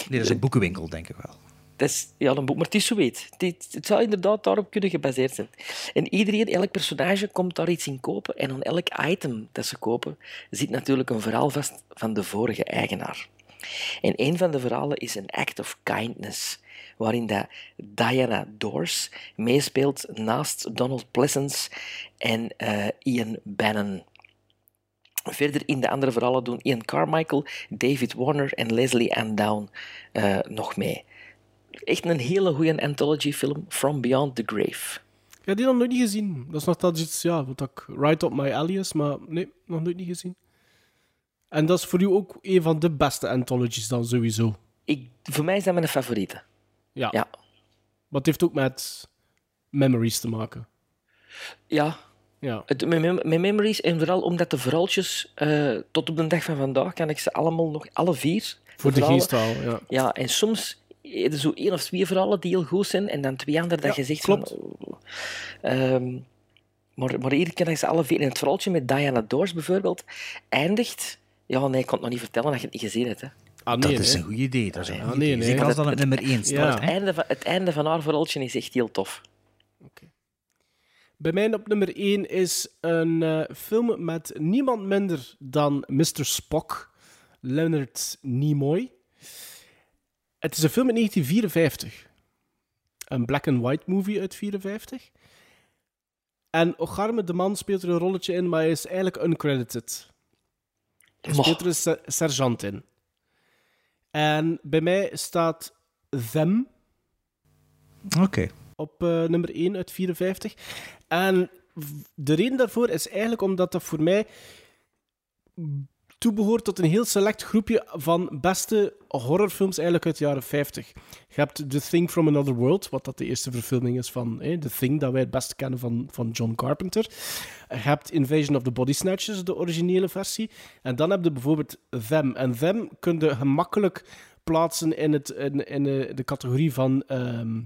Nee, dat is een boekenwinkel, denk ik wel. Dat is ja, een boek, maar het is zo weet. Het, het zou inderdaad daarop kunnen gebaseerd zijn. En iedereen, elk personage komt daar iets in kopen. En aan elk item dat ze kopen zit natuurlijk een verhaal vast van de vorige eigenaar. En een van de verhalen is een act of kindness, waarin dat Diana Dors meespeelt naast Donald Pleasence en eh, Ian Bannon. Verder in de andere verhalen doen Ian Carmichael, David Warner en Leslie Ann Down eh, nog mee. Echt een hele goede anthology-film, From Beyond the Grave. Ik heb die nog nooit niet gezien. Dat is nog dat iets, ja, wat ik right up my alley is, maar nee, nog nooit niet gezien. En dat is voor u ook een van de beste anthologies dan sowieso. Ik, voor mij is dat mijn favoriete. Ja. Ja. Maar het heeft ook met memories te maken. Ja. Ja. Het, mijn, mem- mijn memories, en vooral omdat de verhaaltjes, eh, tot op de dag van vandaag, kan ik ze allemaal nog, alle vier. Voor de verhalen- geest ja. Ja, en soms er zo één of twee verhalen die heel goed zijn, en dan twee andere dat Ja, je zegt klopt. van... oh, ehm, maar, maar hier kan ik ze alle vier... En het verhaaltje met Diana Dors bijvoorbeeld eindigt... Ja, nee, ik kan het nog niet vertellen dat je het niet gezien hebt. Hè. Ah, dat nee, is nee. een goed idee. Dat is een Ah, goed nee, idee. nee. Zeker als dat het nummer 1 staat. Het, einde van, het einde van haar verhaaltje is echt heel tof. Bij mij op nummer 1 is een eh, film met niemand minder dan Mr. Spock, Leonard Nimoy. Het is een film uit 1954. Een black and white movie uit 54. En Ocharme de Man speelt er een rolletje in, maar hij is eigenlijk uncredited. Hij speelt er een se- sergeant in. En bij mij staat Them Oké. op eh, nummer 1 uit 54. En de reden daarvoor is eigenlijk omdat dat voor mij toebehoort tot een heel select groepje van beste horrorfilms eigenlijk uit de jaren 50. Je hebt The Thing from Another World, wat dat de eerste verfilming is van eh, The Thing, dat wij het beste kennen van, van John Carpenter. Je hebt Invasion of the Body Snatchers, de originele versie. En dan heb je bijvoorbeeld Them. En Them kun je gemakkelijk plaatsen in, het, in, in de, de categorie van ehm,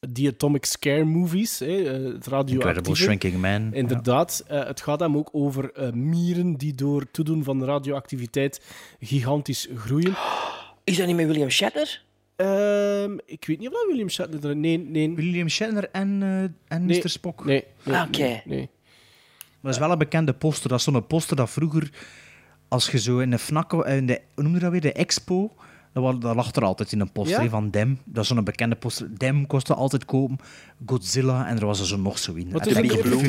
die Atomic Scare movies. Hè, eh, het radioactieve. Incredible Shrinking Man. Inderdaad. Eh, het gaat hem ook over eh, mieren die door toedoen van radioactiviteit gigantisch groeien. Is dat niet met William Shatner? Ehm, ik weet niet of dat William Shatner... er- Nee, nee. William Shatner en, eh, en Nee. Mr. Spock. Nee. nee, Ah, oké. nee, nee. Maar dat is wel een bekende poster. Dat is zo'n poster dat vroeger, als je zo in de FNAC, in de, hoe noem je dat weer, de expo, dat, dat lag er altijd in een poster Ja? van Dem. Dat is zo'n bekende poster. Dem kostte altijd kopen. Godzilla en er was er zo nog zo in. Wat is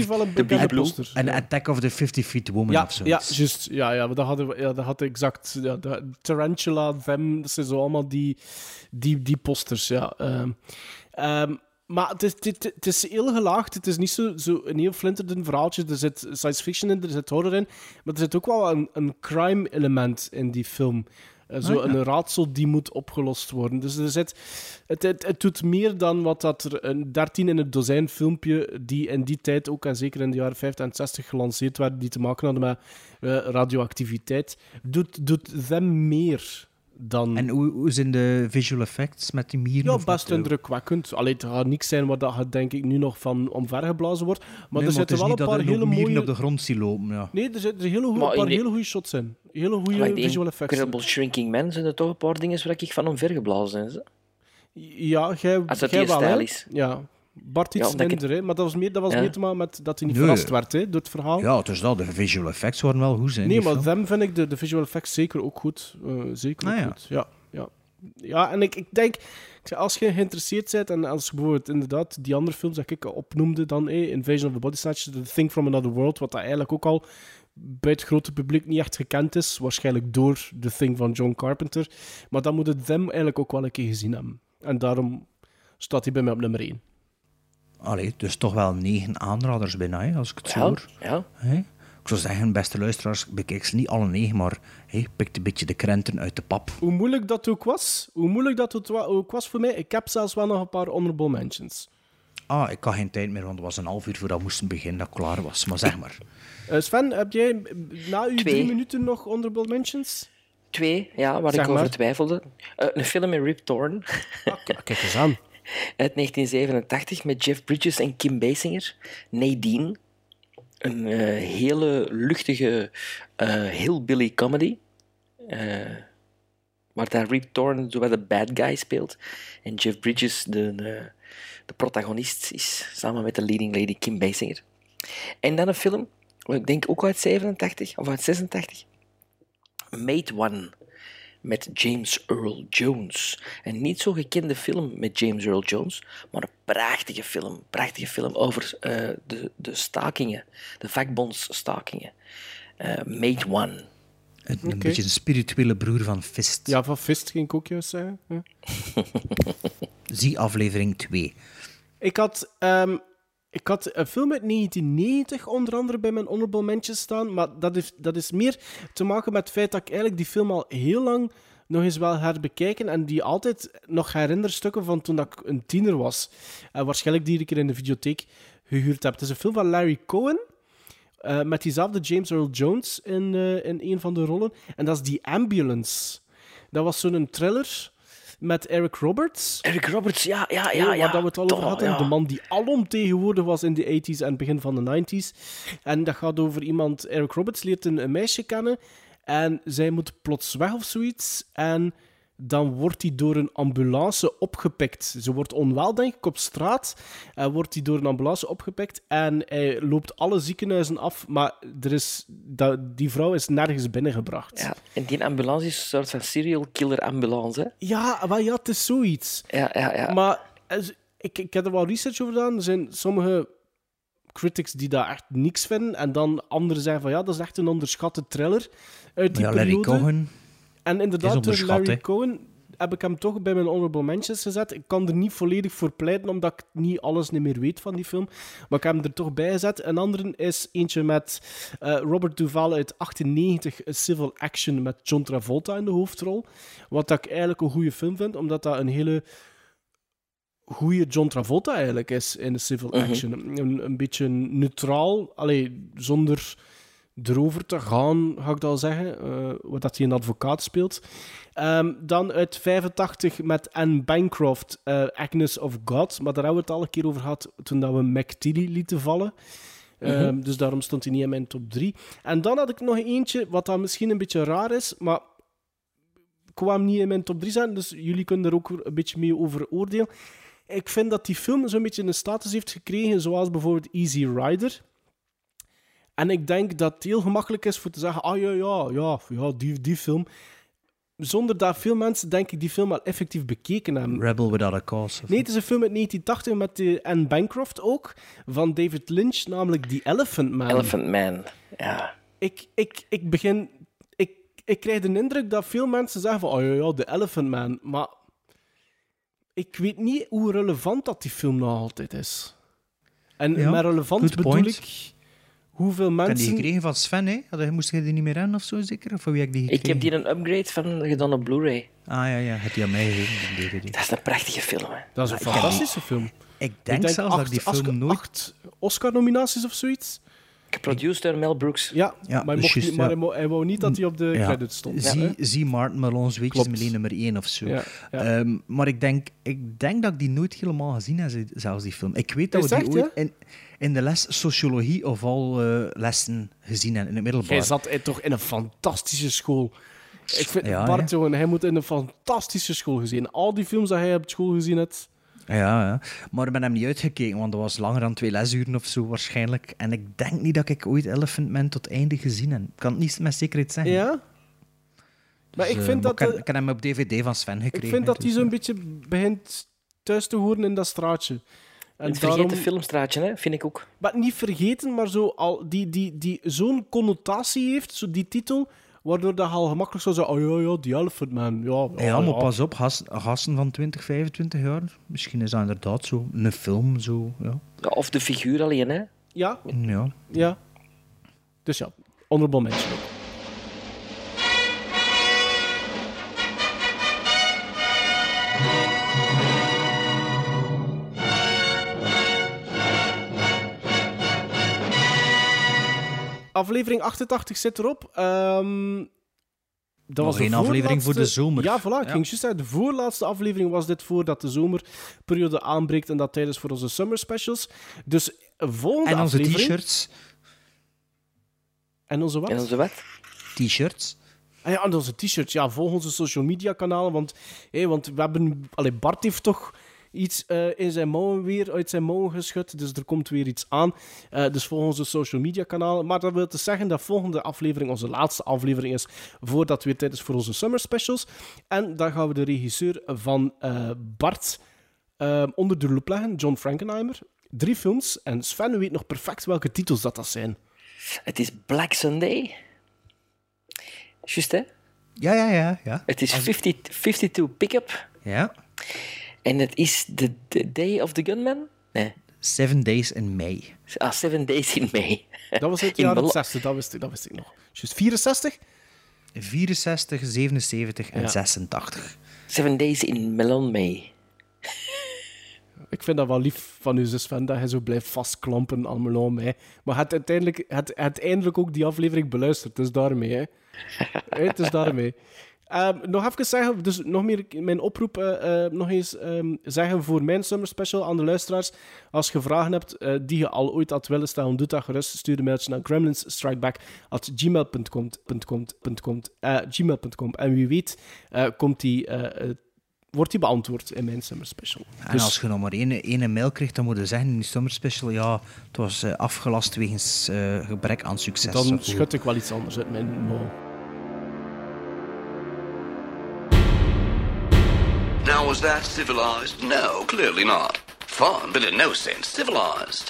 wel een bekende Attack- poster. En. Attack of the 50 Feet Woman Ja, of ja, juist. Ja, ja, dat hadden we, ja, dat had exact. Ja, de, Tarantula, Them, dat zijn zo allemaal die, die, die posters. Ja. Ehm, ehm, maar het is, het, het is heel gelaagd. Het is niet zo, zo een heel flinterdun verhaaltje. Er zit science fiction in, er zit horror in. Maar er zit ook wel een, een crime-element in die film. Eh, zo Ah, een raadsel die moet opgelost worden. Dus er zit, het, het, het doet meer dan wat dat er een 13 in het dozijn filmpje die in die tijd ook en zeker in de jaren 50 en 60 gelanceerd werden, die te maken hadden met eh, radioactiviteit, doet, doet them meer dan... En hoe, hoe zijn de visual effects met die mieren? ja, best indrukwekkend. Allee, het gaat niks zijn waar dat je, denk ik nu nog van omvergeblazen wordt. Maar Nee, er zitten wel een paar hele mieren mooie... op de grond zien lopen. Ja. Nee, er zitten hele in paar hele goede shots in. Hele goede visual effects. Incredible Shrinking Man zijn er toch een paar dingen waar ik van omvergeblazen ben. Ja, jij, Als dat jij wel, stijl is. Ja. Bart iets Ja, omdat ik minder, hè? maar dat was meer, dat was Ja. meer te maken met dat hij niet Nee. verrast werd hè, door het verhaal. ja, het is dat. De visual effects waren wel goed. Zijn, nee, maar them vind ik de, de visual effects zeker ook goed. Eh, zeker ook Ah, ja. goed. Ja, ja. ja en ik, ik denk, als je geïnteresseerd bent en als je bijvoorbeeld inderdaad die andere films dat ik opnoemde, dan eh, Invasion of the Body Snatchers, The Thing from Another World, wat dat eigenlijk ook al bij het grote publiek niet echt gekend is, waarschijnlijk door The Thing van John Carpenter. Maar dan moet het them eigenlijk ook wel een keer gezien hebben. En daarom staat hij bij mij op nummer 1. Allee, dus toch wel negen aanraders bijna, hè, als ik het zo Ja, hoor. ja. Ik zou zeggen, beste luisteraars, bekijk ze niet alle negen, maar hè, pikt een beetje de krenten uit de pap. Hoe moeilijk dat ook was, hoe moeilijk dat het wa- ook was voor mij, ik heb zelfs wel nog een paar honorable mentions. Ah, ik had geen tijd meer, want het was een half uur voordat we moesten beginnen dat ik klaar was. Maar zeg maar. Eh, Sven, heb jij na uw Twee. drie minuten nog honorable mentions? Twee, ja, waar Zeg ik over maar. twijfelde. Eh, een film met Rip Torn Kijk eens aan. Uit 1987 met Jeff Bridges en Kim Basinger. Nadine. Een eh, hele luchtige eh hillbilly comedy. eh, waar daar Rip Torn de bad guy speelt. En Jeff Bridges de, eh, de protagonist is, samen met de leading lady Kim Basinger. En dan een film, ik denk ook uit 87 of uit 86. Mate One met James Earl Jones. Een niet zo gekende film met James Earl Jones, maar een prachtige film. Prachtige film over eh, de, de stakingen, de vakbondsstakingen. Eh Mate One. Een, beetje een spirituele broer van Fist. Ja, van Fist ging ik ook juist zeggen. Ja. Zie aflevering 2. Ik had, ehm, ik had een film uit 1990 onder andere bij mijn honorable mentions staan, maar dat, dat is meer te maken met het feit dat ik eigenlijk die film al heel lang nog eens wel herbekijken en die altijd nog herinner stukken van toen dat ik een tiener was. Waarschijnlijk die ik keer in de videotheek gehuurd heb. Het is een film van Larry Cohen. eh, met diezelfde James Earl Jones in, eh, in een van de rollen. En dat is The Ambulance. Dat was zo'n thriller met Eric Roberts. Eric Roberts, ja, ja, Oh, ja. waar ja. dat we het al over hadden. ja. De man die alomtegenwoordig was in de 80s en begin van de 90s. En dat gaat over iemand... Eric Roberts leert een, een meisje kennen. En zij moet plots weg of zoiets. En dan wordt hij door een ambulance opgepikt. Ze wordt onwel, denk ik, op straat. En wordt hij door een ambulance opgepikt. En hij loopt alle ziekenhuizen af. Maar er is, dat, die vrouw is nergens binnengebracht. Ja, en die ambulance is een soort van serial killer ambulance. hè? Ja, maar ja, het is zoiets. Ja, ja, ja. Maar als- ik, ik heb er wel research over gedaan. Er zijn sommige critics die daar echt niks vinden. En dan anderen zeggen van ja, dat is echt een onderschatte thriller uit die Ja, Larry periode. Cohen En inderdaad, door onderschat, Larry. Cohen heb ik hem toch bij mijn honorable mentions gezet. Ik kan er niet volledig voor pleiten, omdat ik niet alles niet meer weet van die film. Maar ik heb hem er toch bij gezet. Een andere is eentje met eh, Robert Duvall uit 98, A Civil Action, met John Travolta in de hoofdrol. Wat ik eigenlijk een goede film vind, omdat dat een hele goede John Travolta eigenlijk is in de Civil Mhm. Action. Een, een beetje neutraal, allee, zonder erover te gaan, ga ik dat al zeggen. eh, wat dat hij een advocaat speelt. Ehm, dan uit 85 met Anne Bancroft, eh, Agnes of God. Maar daar hebben we het al een keer over gehad toen dat we McTeely lieten vallen. Ehm, Mhm. Dus daarom stond hij niet in mijn top 3. En dan had ik nog eentje, wat dan misschien een beetje raar is, maar kwam niet in mijn top 3 zijn, dus jullie kunnen er ook een beetje mee over oordelen. Ik vind dat die film zo'n beetje een status heeft gekregen, zoals bijvoorbeeld Easy Rider. En ik denk dat het heel gemakkelijk is voor te zeggen, ah ja, ja, ja, ja die, die film. Zonder dat veel mensen, denk ik, die film al effectief bekeken hebben. Rebel Without a Cause. Nee, het is een film uit 1980 met de Anne Bancroft ook, van David Lynch, namelijk The Elephant Man. Elephant Man, ja. Ik, ik, ik begin... Ik, ik krijg de indruk dat veel mensen zeggen van, oh ja, ja, The Elephant Man, maar ik weet niet hoe relevant dat die film nog altijd is. En Ja, met relevant bedoel point. ik hoeveel Ik heb die mensen... gekregen van Sven, hè? Had Moest je die niet meer rennen of zo, zeker? Of van wie heb ik die Ik heb hier een upgrade van gedaan op Blu-ray. Ah ja, ja, het die aan mij gegeven, die DVD. Dat is een prachtige film, hè. Dat is een heb fantastische film. Ik denk, zelfs dat ik die film acht- nooit... acht Oscar-nominaties of zoiets. Geproduced door Mel Brooks. Ja, Ja, maar, hij, mocht juist, niet, maar ja. hij, wou, hij wou niet dat hij op de Ja. credits stond. Zie, hè? zie Martin Malone's Weetjes Klopt. Melee nummer 1 of zo. Ja, ja. Ehm, maar ik denk, ik denk dat ik die nooit helemaal gezien heb, zelfs die film. Ik weet dat Is we die echt, ooit in, in de les sociologie of al eh, lessen gezien hebben, in het middelbaar. Hij zat toch in een fantastische school. Ik vind Ja, Bart, ja. jongen, hij moet in een fantastische school gezien. Al die films dat hij op school gezien heeft. Ja, ja. Maar ik ben hem niet uitgekeken, want dat was langer dan twee lesuren of zo waarschijnlijk. En ik denk niet dat ik ooit Elephant Man tot einde gezien heb. Ik kan het niet met zekerheid zeggen. Ja? Maar Dus, ik eh, vind dat... Ik heb, eh, ik heb hem op DVD van Sven gekregen. ik vind dat hij zo'n beetje begint thuis te horen in dat straatje. En Het vergeten daarom- filmstraatje, hè, vind ik ook. Maar niet vergeten, maar zo al, die, die, die zo'n connotatie heeft, zo die titel, waardoor dat je al gemakkelijk zou zeggen, oh ja, ja, die Elephant Man. Ja, Ja, ja, maar ja. pas op, gas- gasten van 20, 25 jaar. Misschien is dat inderdaad zo. Een film, zo. Ja. Ja, of de figuur alleen, hè. Ja, ja. ja. Dus ja, honorable mention Aflevering 88 zit erop. Ehm, dat Nog was één aflevering voor de zomer. Ja, voilà. Ik Ja. ging juist zeggen, de voorlaatste aflevering was dit voordat de zomerperiode aanbreekt en dat tijdens voor onze summer specials. Dus volgende En onze aflevering... t-shirts. En onze wat? En onze wat? T-shirts. Ah ja, en onze t-shirts. Ja, volg onze social media kanalen. Want, want we hebben... Allee, Bart heeft toch iets eh, in zijn mouwen weer uit zijn mouwen geschud. Dus er komt weer iets aan. Eh, dus volg onze social media kanalen. Maar dat wil te zeggen dat volgende aflevering onze laatste aflevering is. Voordat weer tijd is voor onze summer specials. En dan gaan we de regisseur van eh, Bart eh, onder de loep leggen. John Frankenheimer. Drie films. En Sven weet nog perfect welke titels dat, dat zijn. Het is Black Sunday. Juist, hè? Ja, ja, ja. ja. Het is 50, 52 Pickup. Ja. En het is the, the Day of the Gunman? Nee. Seven Days in May. Ah, Seven Days in May. Dat was uit de In jaren Melo- 60, dat wist ik, dat wist ik nog. Juist 64? 64, 77 en Ja. 86. Seven Days in Melon May. Ik vind dat wel lief van u, zus Sven, dat je zo blijft vastklampen aan Melon mij. Maar het uiteindelijk, het, het eindelijk ook die aflevering beluisterd, dus daarmee. Hè, Het is daarmee. Ehm, nog even zeggen, dus nog meer mijn oproep, eh, eh, nog eens ehm, zeggen voor mijn summer special aan de luisteraars. Als je vragen hebt eh, die je al ooit had willen stellen, doe dat gerust. Stuur een mailtje naar gremlinsstrikeback.gmail.com. gmail.com. En wie weet komt die, wordt die beantwoord in mijn summer special. En Dus- als je nog maar één, één mail krijgt, dan moet je zeggen in die summer special, ja, het was afgelast wegens gebrek aan succes. Dan schud ik wel iets anders uit mijn mouw. Now, was that civilized? No, clearly not. Fun, but in no sense civilized.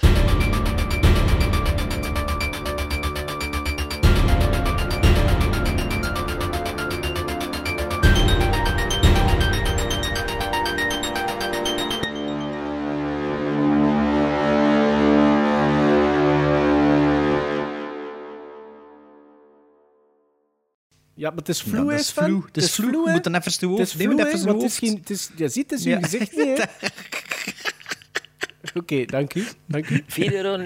Ja, maar het is Ja, vloe, dat hè, is vloe. Het is vloe. Je hè? moet dan even de Het is vloe, even de want het is geen... Het is, je ziet het in je Ja. gezicht niet? Oké, dank u. Dank u. 4,99 euro.